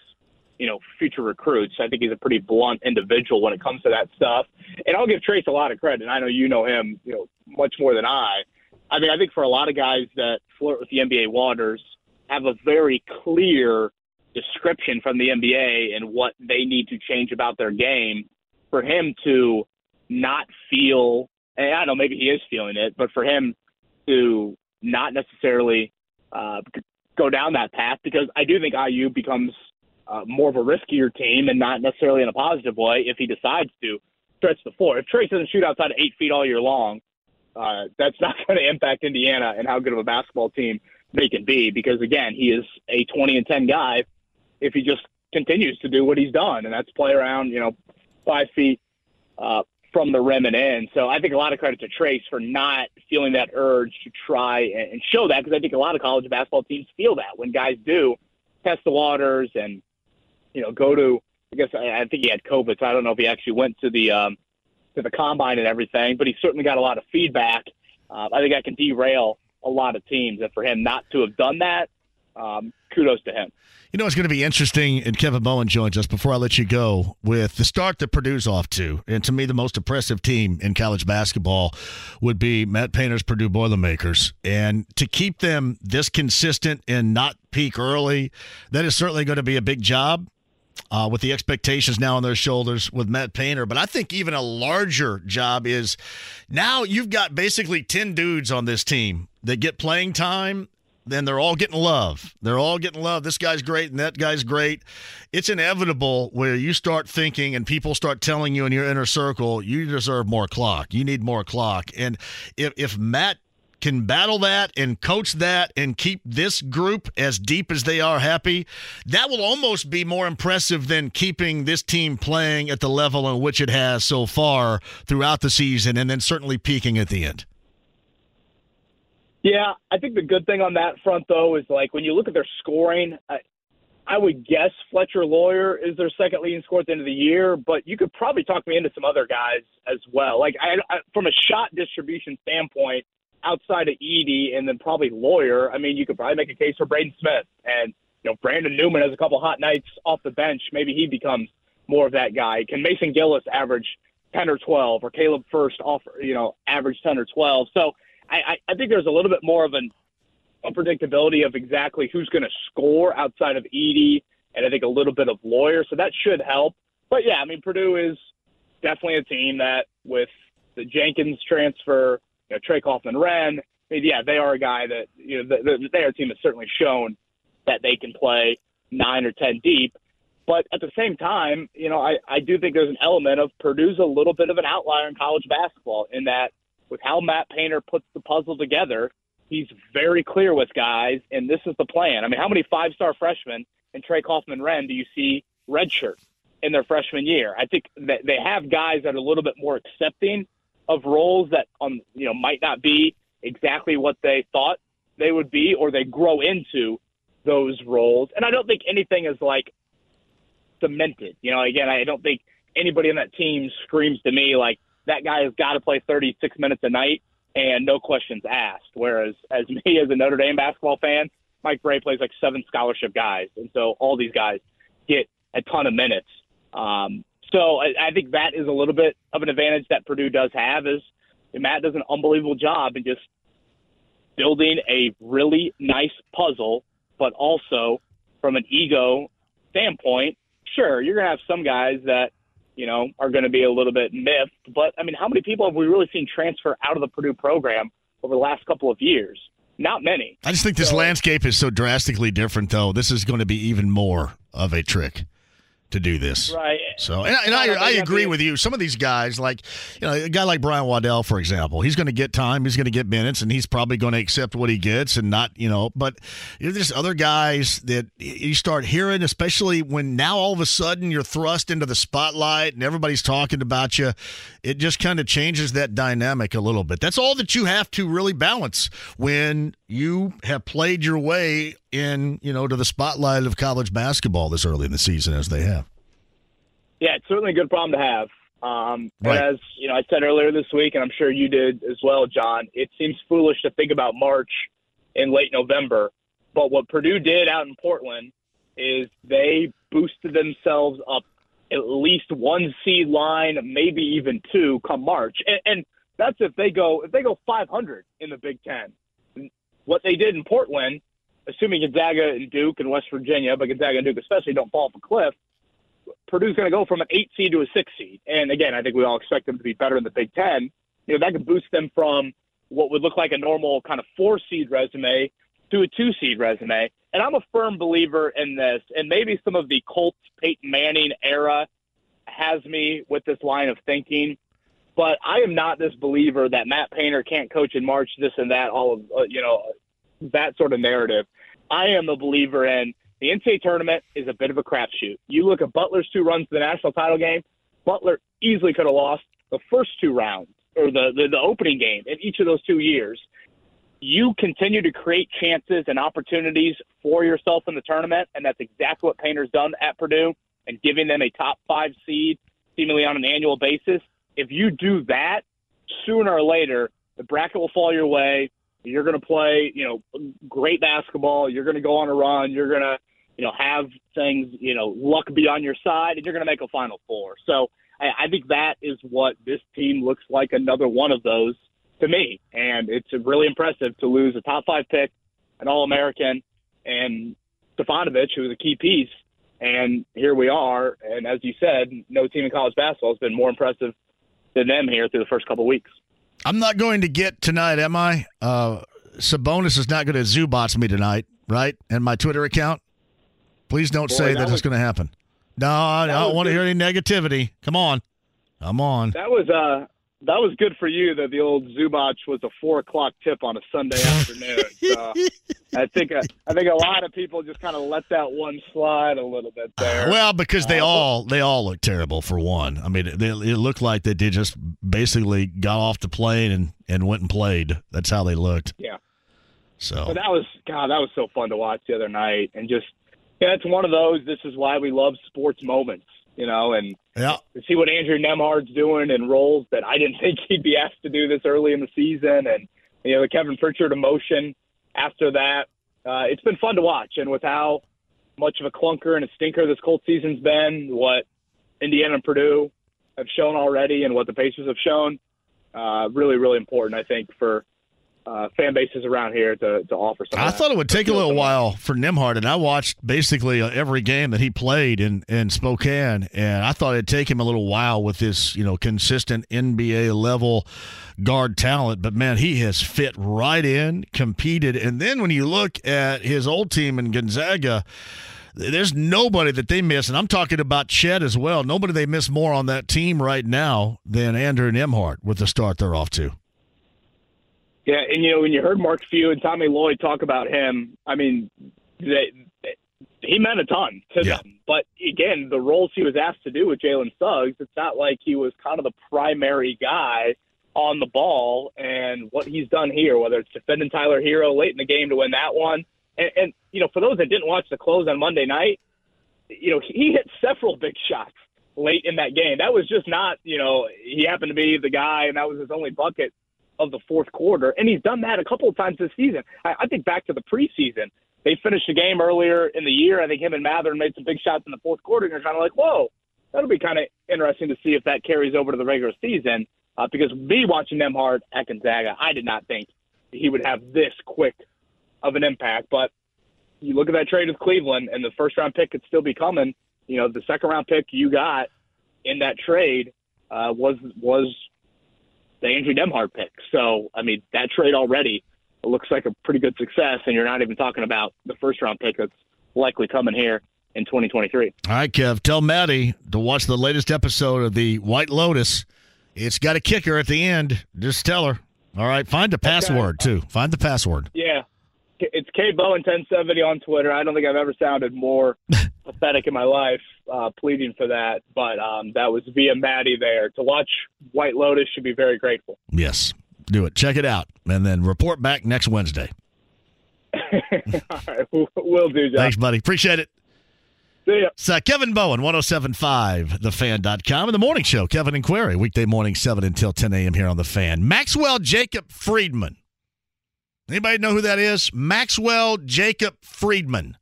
you know, future recruits. I think he's a pretty blunt individual when it comes to that stuff. And I'll give Trayce a lot of credit. And I know you know him, you know, much more than I. I mean, I think for a lot of guys that flirt with the NBA waters have a very clear description from the NBA and what they need to change about their game for him to not feel and I don't know maybe he is feeling it, but for him to not necessarily uh, go down that path because I do think IU becomes uh, more of a riskier team and not necessarily in a positive way if he decides to stretch the floor. If Trayce doesn't shoot outside of eight feet all year long, uh, that's not going to impact Indiana and how good of a basketball team they can be because again he is a 20 and 10 guy if he just continues to do what he's done and that's play around you know five feet uh, from the rim and in. So I think a lot of credit to Trayce for not feeling that urge to try and, show that because I think a lot of college basketball teams feel that when guys do test the waters and you know go to. I guess I, I think he had COVID, so I don't know if he actually went to the um, to the combine and everything, but he certainly got a lot of feedback. Uh, I think I can derail a lot of teams, and for him not to have done that, um, kudos to him. You know, it's going to be interesting, and Kevin Bowen joins us before I let you go with the start that Purdue's off to. And to me, the most impressive team in college basketball would be Matt Painter's Purdue Boilermakers. And to keep them this consistent and not peak early, that is certainly going to be a big job. Uh, with the expectations now on their shoulders with Matt Painter. But I think even a larger job is now you've got basically 10 dudes on this team that get playing time then they're all getting love. They're all getting love. This guy's great and that guy's great. It's inevitable where you start thinking and people start telling you in your inner circle, you deserve more clock. You need more clock. And if, if Matt can battle that and coach that and keep this group as deep as they are happy, that will almost be more impressive than keeping this team playing at the level in which it has so far throughout the season and then certainly peaking at the end. Yeah, I think the good thing on that front though is like when you look at their scoring, I, I would guess Fletcher Loyer is their second leading scorer at the end of the year, but you could probably talk me into some other guys as well. Like I, I from a shot distribution standpoint, outside of Edey and then probably Loyer, I mean, you could probably make a case for Braden Smith and you know Brandon Newman has a couple hot nights off the bench. Maybe he becomes more of that guy. Can Mason Gillis average ten or twelve, or Caleb Furst off you know average ten or twelve? So I, I, I think there's a little bit more of an unpredictability of exactly who's going to score outside of Edey, and I think a little bit of Loyer. So that should help. But yeah, I mean Purdue is definitely a team that with the Jenkins transfer, you know, Trey Kaufman Renn, I mean, yeah, they are a guy that you know the, the, their team has certainly shown that they can play nine or ten deep. But at the same time, you know, I, I do think there's an element of Purdue's a little bit of an outlier in college basketball in that with how Matt Painter puts the puzzle together, he's very clear with guys, and this is the plan. I mean, how many five star freshmen and Trey Kaufman Renn do you see redshirt in their freshman year? I think that they have guys that are a little bit more accepting of roles that um you know might not be exactly what they thought they would be, or they grow into those roles. And I don't think anything is like cemented. You know, again, I don't think anybody on that team screams to me like that guy has got to play 36 minutes a night and no questions asked. Whereas, as me as a Notre Dame basketball fan, Mike Brey plays like seven scholarship guys, and so all these guys get a ton of minutes. Um, so I, I think that is a little bit of an advantage that Purdue does have is Matt does an unbelievable job in just building a really nice puzzle, but also from an ego standpoint, sure, you're going to have some guys that, you know, are going to be a little bit miffed. But, I mean, how many people have we really seen transfer out of the Purdue program over the last couple of years? Not many. I just think this landscape is so drastically different, though. This is going to be even more of a trick to do this. Right. So, and, and I, I agree with you. Some of these guys, like you know, a guy like Brian Waddell, for example, he's going to get time, he's going to get minutes, and he's probably going to accept what he gets and not, you know. But there's other guys that you start hearing, especially when now all of a sudden you're thrust into the spotlight and everybody's talking about you. It just kind of changes that dynamic a little bit. That's all that you have to really balance when you have played your way in, you know, to the spotlight of college basketball this early in the season as they have. Yeah, it's certainly a good problem to have. Um, Right. As you know, I said earlier this week, and I'm sure you did as well, John. It seems foolish to think about March in late November, but what Purdue did out in Portland is they boosted themselves up at least one seed line, maybe even two, come March, and, and that's if they go if they go 500 in the Big Ten. What they did in Portland, assuming Gonzaga and Duke and West Virginia, but Gonzaga and Duke especially don't fall off a cliff, Purdue's going to go from an eight seed to a six seed. And again, I think we all expect them to be better in the Big Ten. You know, that could boost them from what would look like a normal kind of four seed resume to a two seed resume. And I'm a firm believer in this. And maybe some of the Colts Peyton Manning era has me with this line of thinking. But I am not this believer that Matt Painter can't coach in March, this and that, all of, uh, you know, that sort of narrative. I am a believer in the NCAA tournament is a bit of a crapshoot. You look at Butler's two runs to the national title game. Butler easily could have lost the first two rounds or the, the, the opening game in each of those two years. You continue to create chances and opportunities for yourself in the tournament, and that's exactly what Painter's done at Purdue and giving them a top five seed seemingly on an annual basis. If you do that, sooner or later, the bracket will fall your way. You're going to play, you know, great basketball. You're going to go on a run. You're going to, you know, have things, you know, luck be on your side, and you're going to make a Final Four. So I, I think that is what this team looks like. Another one of those to me, and it's really impressive to lose a top five pick, an All American, and Stefanovic, who was a key piece. And here we are. And as you said, no team in college basketball has been more impressive than them here through the first couple of weeks. I'm not going to get tonight, am I? Uh, Sabonis is not going to Zubats me tonight, right? And my Twitter account. Please don't Boy, say that that, was- it's going to happen. No, I That don't want to hear any negativity. Come on, come on. That was uh that was good for you that the old Zubac was a four o'clock tip on a Sunday afternoon. So I think uh, I think a lot of people just kind of let that one slide a little bit there. Well, because they Uh, all they all look terrible for one. I mean, it, it looked like they did just basically got off the plane and and went and played. That's how they looked. Yeah. So But that was God, that was so fun to watch the other night, and just yeah, it's one of those. This is why we love sports moments, you know, and yeah, to see what Andrew Nembhard's doing in roles that I didn't think he'd be asked to do this early in the season, and you know the Kevin Pritchard emotion after that. Uh, it's been fun to watch, and with how much of a clunker and a stinker this Colt season's been, what Indiana and Purdue have shown already, and what the Pacers have shown, uh, really, really important, I think, for uh, fan bases around here to, to offer something. I thought it would take a little while for Nembhard, and I watched basically every game that he played in, in Spokane, and I thought it'd take him a little while with this, you know, consistent NBA level guard talent. But man, he has fit right in, competed, and then when you look at his old team in Gonzaga. There's nobody that they miss, and I'm talking about Chet as well. Nobody they miss more on that team right now than Andrew Nembhard with the start they're off to. Yeah, and you know when you heard Mark Few and Tommy Lloyd talk about him, I mean, they, they, he meant a ton to them. But again, the roles he was asked to do with Jalen Suggs, it's not like he was kind of the primary guy on the ball. And what he's done here, whether it's defending Tyler Herro late in the game to win that one, and, and you know for those that didn't watch the close on Monday night, you know he hit several big shots late in that game. That was just not you know he happened to be the guy, and that was his only bucket of the fourth quarter, and he's done that a couple of times this season. I, I think back to the preseason, they finished the game earlier in the year. I think him and Mather made some big shots in the fourth quarter, and you're kind of like, whoa, that'll be kind of interesting to see if that carries over to the regular season. Uh, because me watching Nembhard at Gonzaga, I did not think he would have this quick of an impact. But you look at that trade with Cleveland, and the first round pick could still be coming. You know, the second round pick you got in that trade uh, was was the Andrew Nembhard pick. So, I mean, that trade already looks like a pretty good success, and you're not even talking about the first round pick that's likely coming here in 2023. All right, Kev, tell Maddie to watch the latest episode of the White Lotus. It's got a kicker at the end. Just tell her. All right, find the password too. Find the password. Yeah, it's K Bowen 1070 on Twitter. I don't think I've ever sounded more pathetic in my life, uh, pleading for that. But um, that was via Maddie there. To watch White Lotus should be very grateful. Yes, do it. Check it out, and then report back next Wednesday. All right, we'll do, John. Thanks, buddy. Appreciate it. See ya. It's uh, Kevin Bowen, 1075, thefan.com, and the morning show, Kevin and Query, weekday morning, 7 until 10 a.m. here on The Fan. Maxwell Jacob Friedman. Anybody know who that is? Maxwell Jacob Friedman.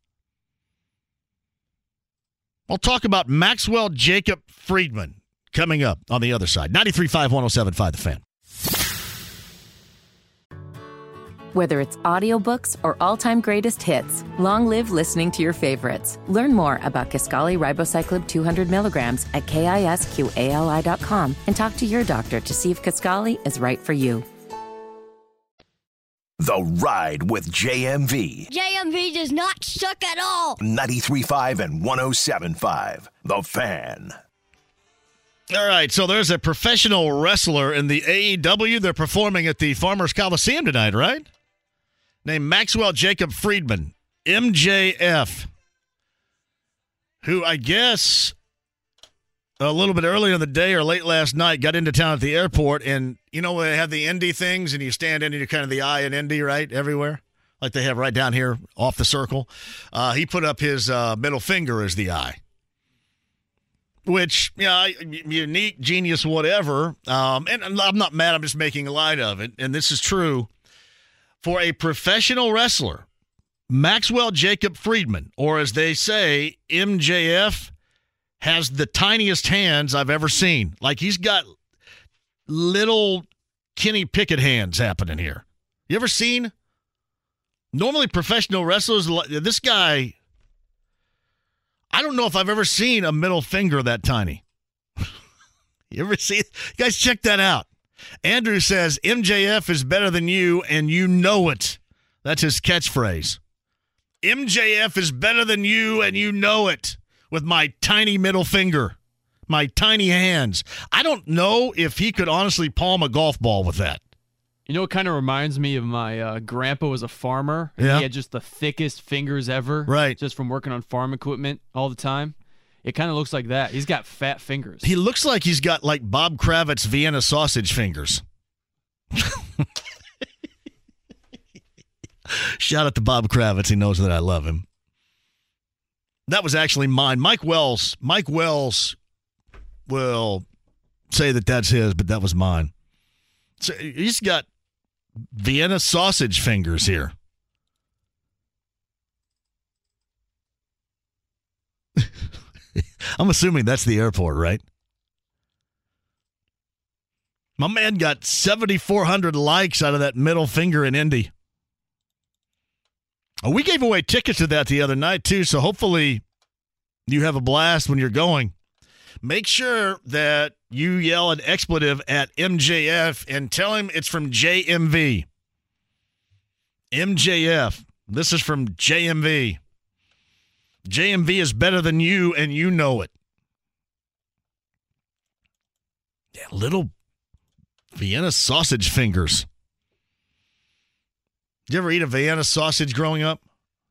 I'll talk about Maxwell Jacob Friedman coming up on the other side. 93.5, 1075, The Fan. Whether it's audiobooks or all-time greatest hits, long live listening to your favorites. Learn more about Kisqali Ribociclib 200 milligrams at kisqali.com and talk to your doctor to see if Kaskali is right for you. The Ride with JMV. JMV does not suck at all. 93.5 and 107.5. The Fan. All right, so there's a professional wrestler in the AEW. They're performing at the Farmers Coliseum tonight, right? Named Maxwell Jacob Friedman, MJF, who I guess a little bit earlier in the day or late last night got into town at the airport. And you know, they have the Indy things and you stand in and you're kind of the eye in Indy, right? Everywhere. Like they have right down here off the circle. Uh, he put up his uh, middle finger as the eye which yeah, unique, genius, whatever. Um, and I'm not mad. I'm just making light of it. And this is true for a professional wrestler, Maxwell Jacob Friedman, or as they say, MJF, has the tiniest hands I've ever seen. Like he's got little Kenny Pickett hands happening here. You ever seen? Normally, professional wrestlers, this guy I don't know if I've ever seen a middle finger that tiny. you ever see it? Guys, check that out. Andrew says MJF is better than you, and you know it. That's his catchphrase. MJF is better than you, and you know it with my tiny middle finger, my tiny hands. I don't know if he could honestly palm a golf ball with that. You know, it kind of reminds me of my uh, grandpa was a farmer. Yeah. He had just the thickest fingers ever. Right. Just from working on farm equipment all the time. It kind of looks like that. He's got fat fingers. He looks like he's got like Bob Kravitz Vienna sausage fingers. Shout out to Bob Kravitz. He knows that I love him. That was actually mine. Mike Wells. Mike Wells will say that that's his, but that was mine. So he's got Vienna sausage fingers here. I'm assuming that's the airport, right? My man got 7,400 likes out of that middle finger in Indy. Oh, we gave away tickets to that the other night, too, so hopefully you have a blast when you're going. Make sure that you yell an expletive at MJF and tell him it's from JMV. MJF. This is from JMV. JMV is better than you, and you know it. Yeah, little Vienna sausage fingers. Did you ever eat a Vienna sausage growing up?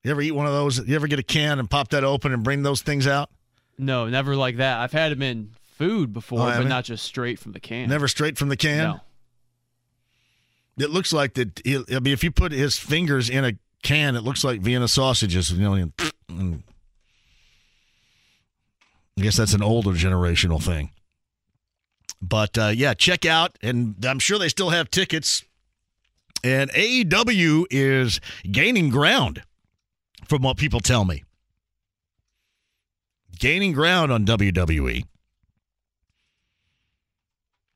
You ever eat one of those? You ever get a can and pop that open and bring those things out? No, never like that. I've had them in food before, Oh, but not just straight from the can. Never straight from the can? No. It looks like that. I mean, if you put his fingers in a can, it looks like Vienna sausages. You know, and, and I guess that's an older generational thing. But uh, yeah, check out, and I'm sure they still have tickets. And AEW is gaining ground, from what people tell me. Gaining ground on WWE.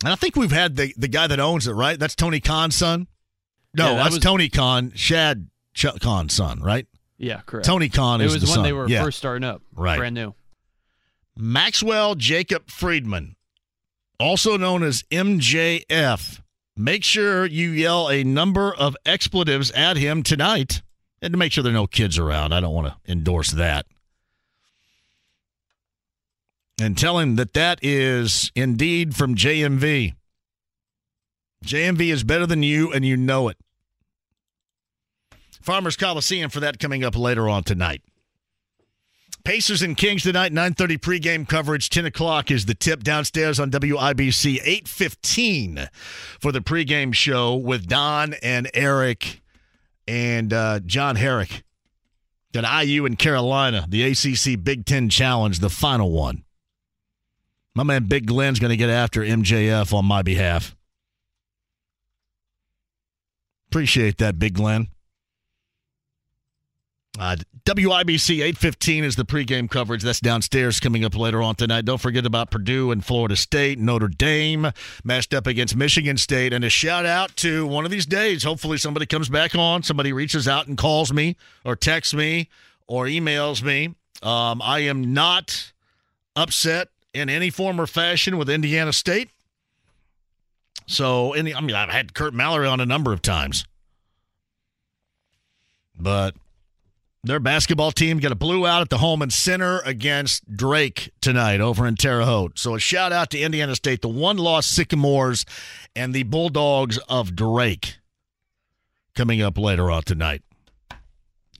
And I think we've had the, the guy that owns it, right? That's Tony Khan's son. No, Yeah, that that's was- Tony Khan, Shad Ch- Khan's son, right? Yeah, correct. Tony Khan It is was when they were Yeah. first starting up. Right. Brand new. Maxwell Jacob Friedman, also known as MJF. Make sure you yell a number of expletives at him tonight and to make sure there are no kids around. I don't want to endorse that. And tell him that that is indeed from JMV. JMV is better than you, and you know it. Farmers Coliseum for that coming up later on tonight. Pacers and Kings tonight, 9.30 pregame coverage. 10 o'clock is the tip downstairs on WIBC. 8.15 for the pregame show with Don and Eric and uh, John Herrick. Got IU and Carolina, the ACC Big Ten Challenge, the final one. My man Big Glenn's going to get after MJF on my behalf. Appreciate that, Big Glenn. Uh, WIBC 815 is the pregame coverage. That's downstairs coming up later on tonight. Don't forget about Purdue and Florida State, Notre Dame matched up against Michigan State. And a shout out to one of these days. Hopefully, somebody comes back on, somebody reaches out and calls me or texts me or emails me. Um, I am not upset in any form or fashion with Indiana State. So, any, I mean, I've had Curt Mallory on a number of times. But their basketball team got a blue out at the Hulman Center against Drake tonight over in Terre Haute. So a shout out to Indiana State, the one loss Sycamores and the Bulldogs of Drake coming up later on tonight.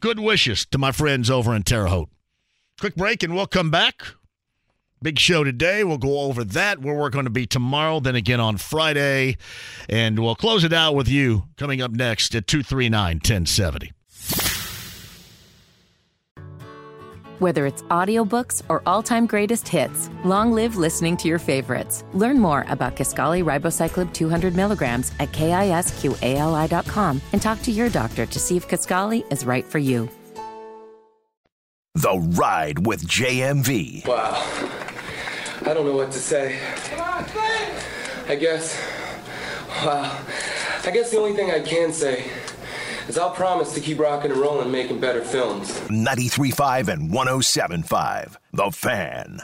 Good wishes to my friends over in Terre Haute. Quick break and we'll come back. Big show today. We'll go over that, where we're going to be tomorrow, then again on Friday. And we'll close it out with you coming up next at 239 1070. Whether it's audiobooks or all-time greatest hits, long live listening to your favorites. Learn more about Kisqali Ribociclib 200 milligrams at kisqali.com and talk to your doctor to see if Kaskali is right for you. The Ride with JMV. Wow. I don't know what to say. I guess. Wow. I guess the only thing I can say is I'll promise to keep rocking and rolling, making better films. 93.5 and 107.5. The Fan.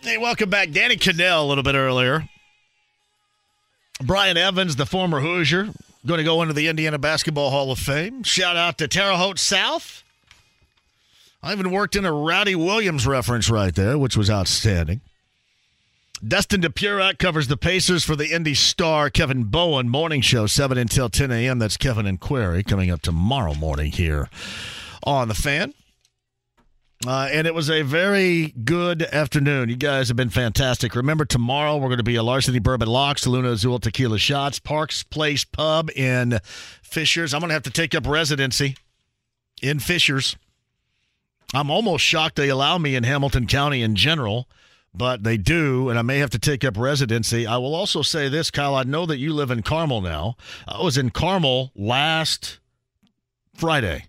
Hey, welcome back. Danny Kannell a little bit earlier. Brian Evans, the former Hoosier, going to go into the Indiana Basketball Hall of Fame. Shout out to Terre Haute South. I even worked in a Rowdy Williams reference right there, which was outstanding. Dustin Dopirak covers the Pacers for the Indy Star. Kevin Bowen, morning show, 7 until 10 a.m. That's Kevin and Query coming up tomorrow morning here on The Fan. Uh, and it was a very good afternoon. You guys have been fantastic. Remember, tomorrow we're going to be a Larceny Bourbon Locks, Lunazul Tequila Shots, Parks Place Pub in Fishers. I'm going to have to take up residency in Fishers. I'm almost shocked they allow me in Hamilton County in general, but they do, and I may have to take up residency. I will also say this, Kyle. I know that you live in Carmel now. I was in Carmel last Friday.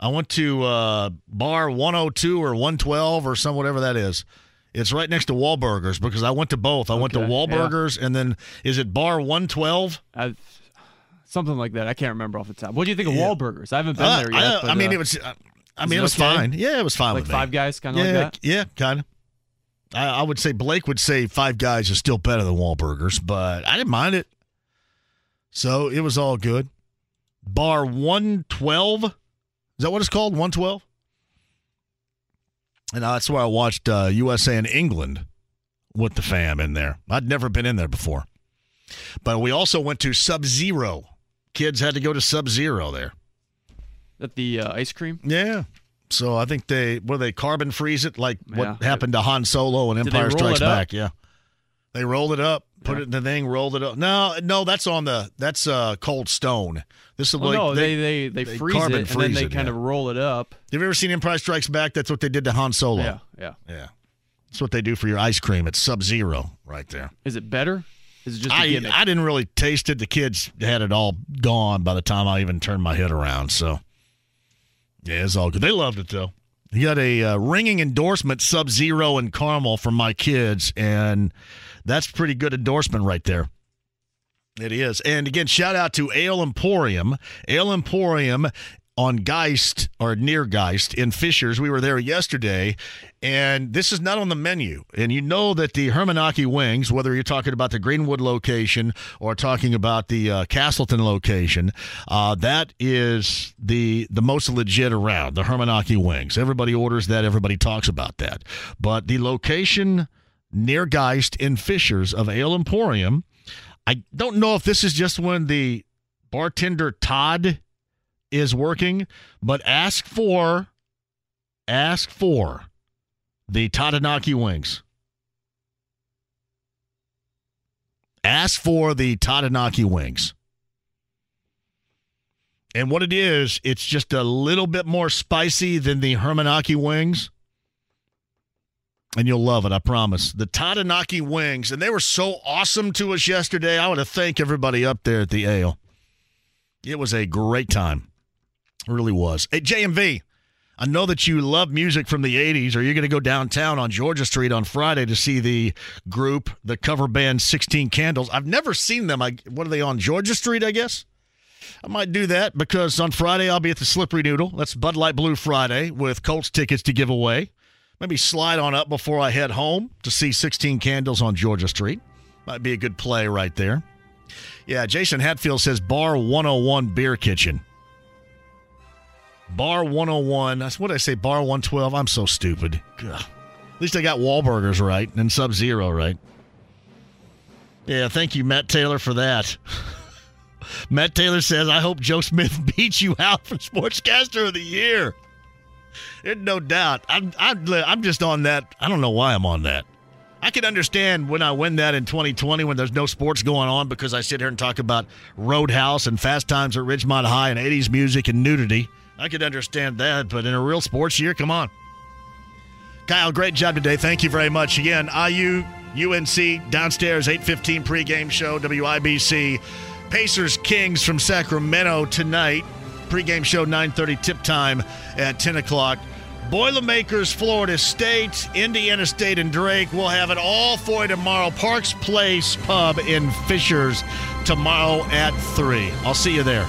I went to uh, bar 102 or 112 or some whatever that is. It's right next to Wahlburgers because I went to both. I went to Okay, Wahlburgers and then is it bar 112? i something like that. I can't remember off the top. What do you think of Yeah. Wahlburgers? I haven't been Uh, there yet. I, but, I mean, uh, it was. uh, I mean, it, was okay? fine. Yeah, it was fine Like Five me. Guys, kinda like that? Yeah, kind of. I, I would say Blake would say Five Guys is still better than Wahlburgers, but I didn't mind it. So it was all good. Bar 112. Is that what it's called? 112? And that's where I watched uh, USA and England with the fam in there. I'd never been in there before. But we also went to Sub Zero. Kids had to go to Sub Zero there. That the uh, ice cream? Yeah. So I think they were they carbon freeze it like Yeah. what happened to Han Solo and Empire Strikes? Back. Yeah. They rolled it up, put it in the thing, rolled it up. No, no, that's on the that's uh cold stone. This is Well, like no, they they, they, freeze carbon it and then they it, kind yeah. of roll it up. Have you ever seen Empire Strikes Back? That's what they did to Han Solo. Yeah, yeah. Yeah. That's what they do for your ice cream. It's Sub Zero right there. Is it better? Is it just I? I didn't really taste it. The kids had it all gone by the time I even turned my head around. So, yeah, it's all good. They loved it, though. He got a uh, ringing endorsement, Sub Zero and Carmel from my kids, and that's pretty good endorsement right there. It is. And again, shout out to Ale Emporium. Ale Emporium on Geist or near Geist in Fishers. We were there yesterday, and this is not on the menu. And you know that the Hermanaki Wings, whether you're talking about the Greenwood location or talking about the uh, Castleton location, uh, that is the the most legit around. The Hermanaki Wings. Everybody orders that. Everybody talks about that. But the location near Geist in Fishers of Ale Emporium. I don't know if this is just when the bartender Todd is working, but ask for ask for the Tadanaki wings. Ask for the Tadanaki wings. And what it is, it's just a little bit more spicy than the Hermanaki wings and you'll love it, I promise. The Tadanaki wings, and they were so awesome to us yesterday. I want to thank everybody up there at the Ale. It was a great time. Really was. Hey, JMV, I know that you love music from the 80s. Are you going to go downtown on Georgia Street on Friday to see the group, the cover band 16 Candles? I've never seen them. I, what are they on Georgia Street, I guess? I might do that because on Friday I'll be at the Slippery Noodle. That's Bud Light Blue Friday with Colts tickets to give away. Maybe slide on up before I head home to see 16 Candles on Georgia Street. Might be a good play right there. Yeah, Jason Hatfield says Bar 101 Beer Kitchen. Bar 101. That's what I say, Bar 112. I'm so stupid. Ugh. At least I got Wahlburgers right and Sub Zero right. Yeah, thank you, Matt Taylor, for that. Matt Taylor says, I hope Joe Smith beats you out for Sportscaster of the Year. There's no doubt. I'm, I'm, I'm just on that. I don't know why I'm on that. I can understand when I win that in 2020 when there's no sports going on because I sit here and talk about Roadhouse and Fast Times at Ridgemont High and 80s music and nudity. I could understand that, but in a real sports year, come on. Kyle, great job today. Thank you very much. Again, IU, UNC, downstairs, 815 pregame show, WIBC. Pacers Kings from Sacramento tonight. Pregame show 9:30 tip time at 10 o'clock. Boilermakers, Florida State, Indiana State, and Drake. We'll have it all for you tomorrow. Parks Place Pub in Fishers tomorrow at 3. I'll see you there.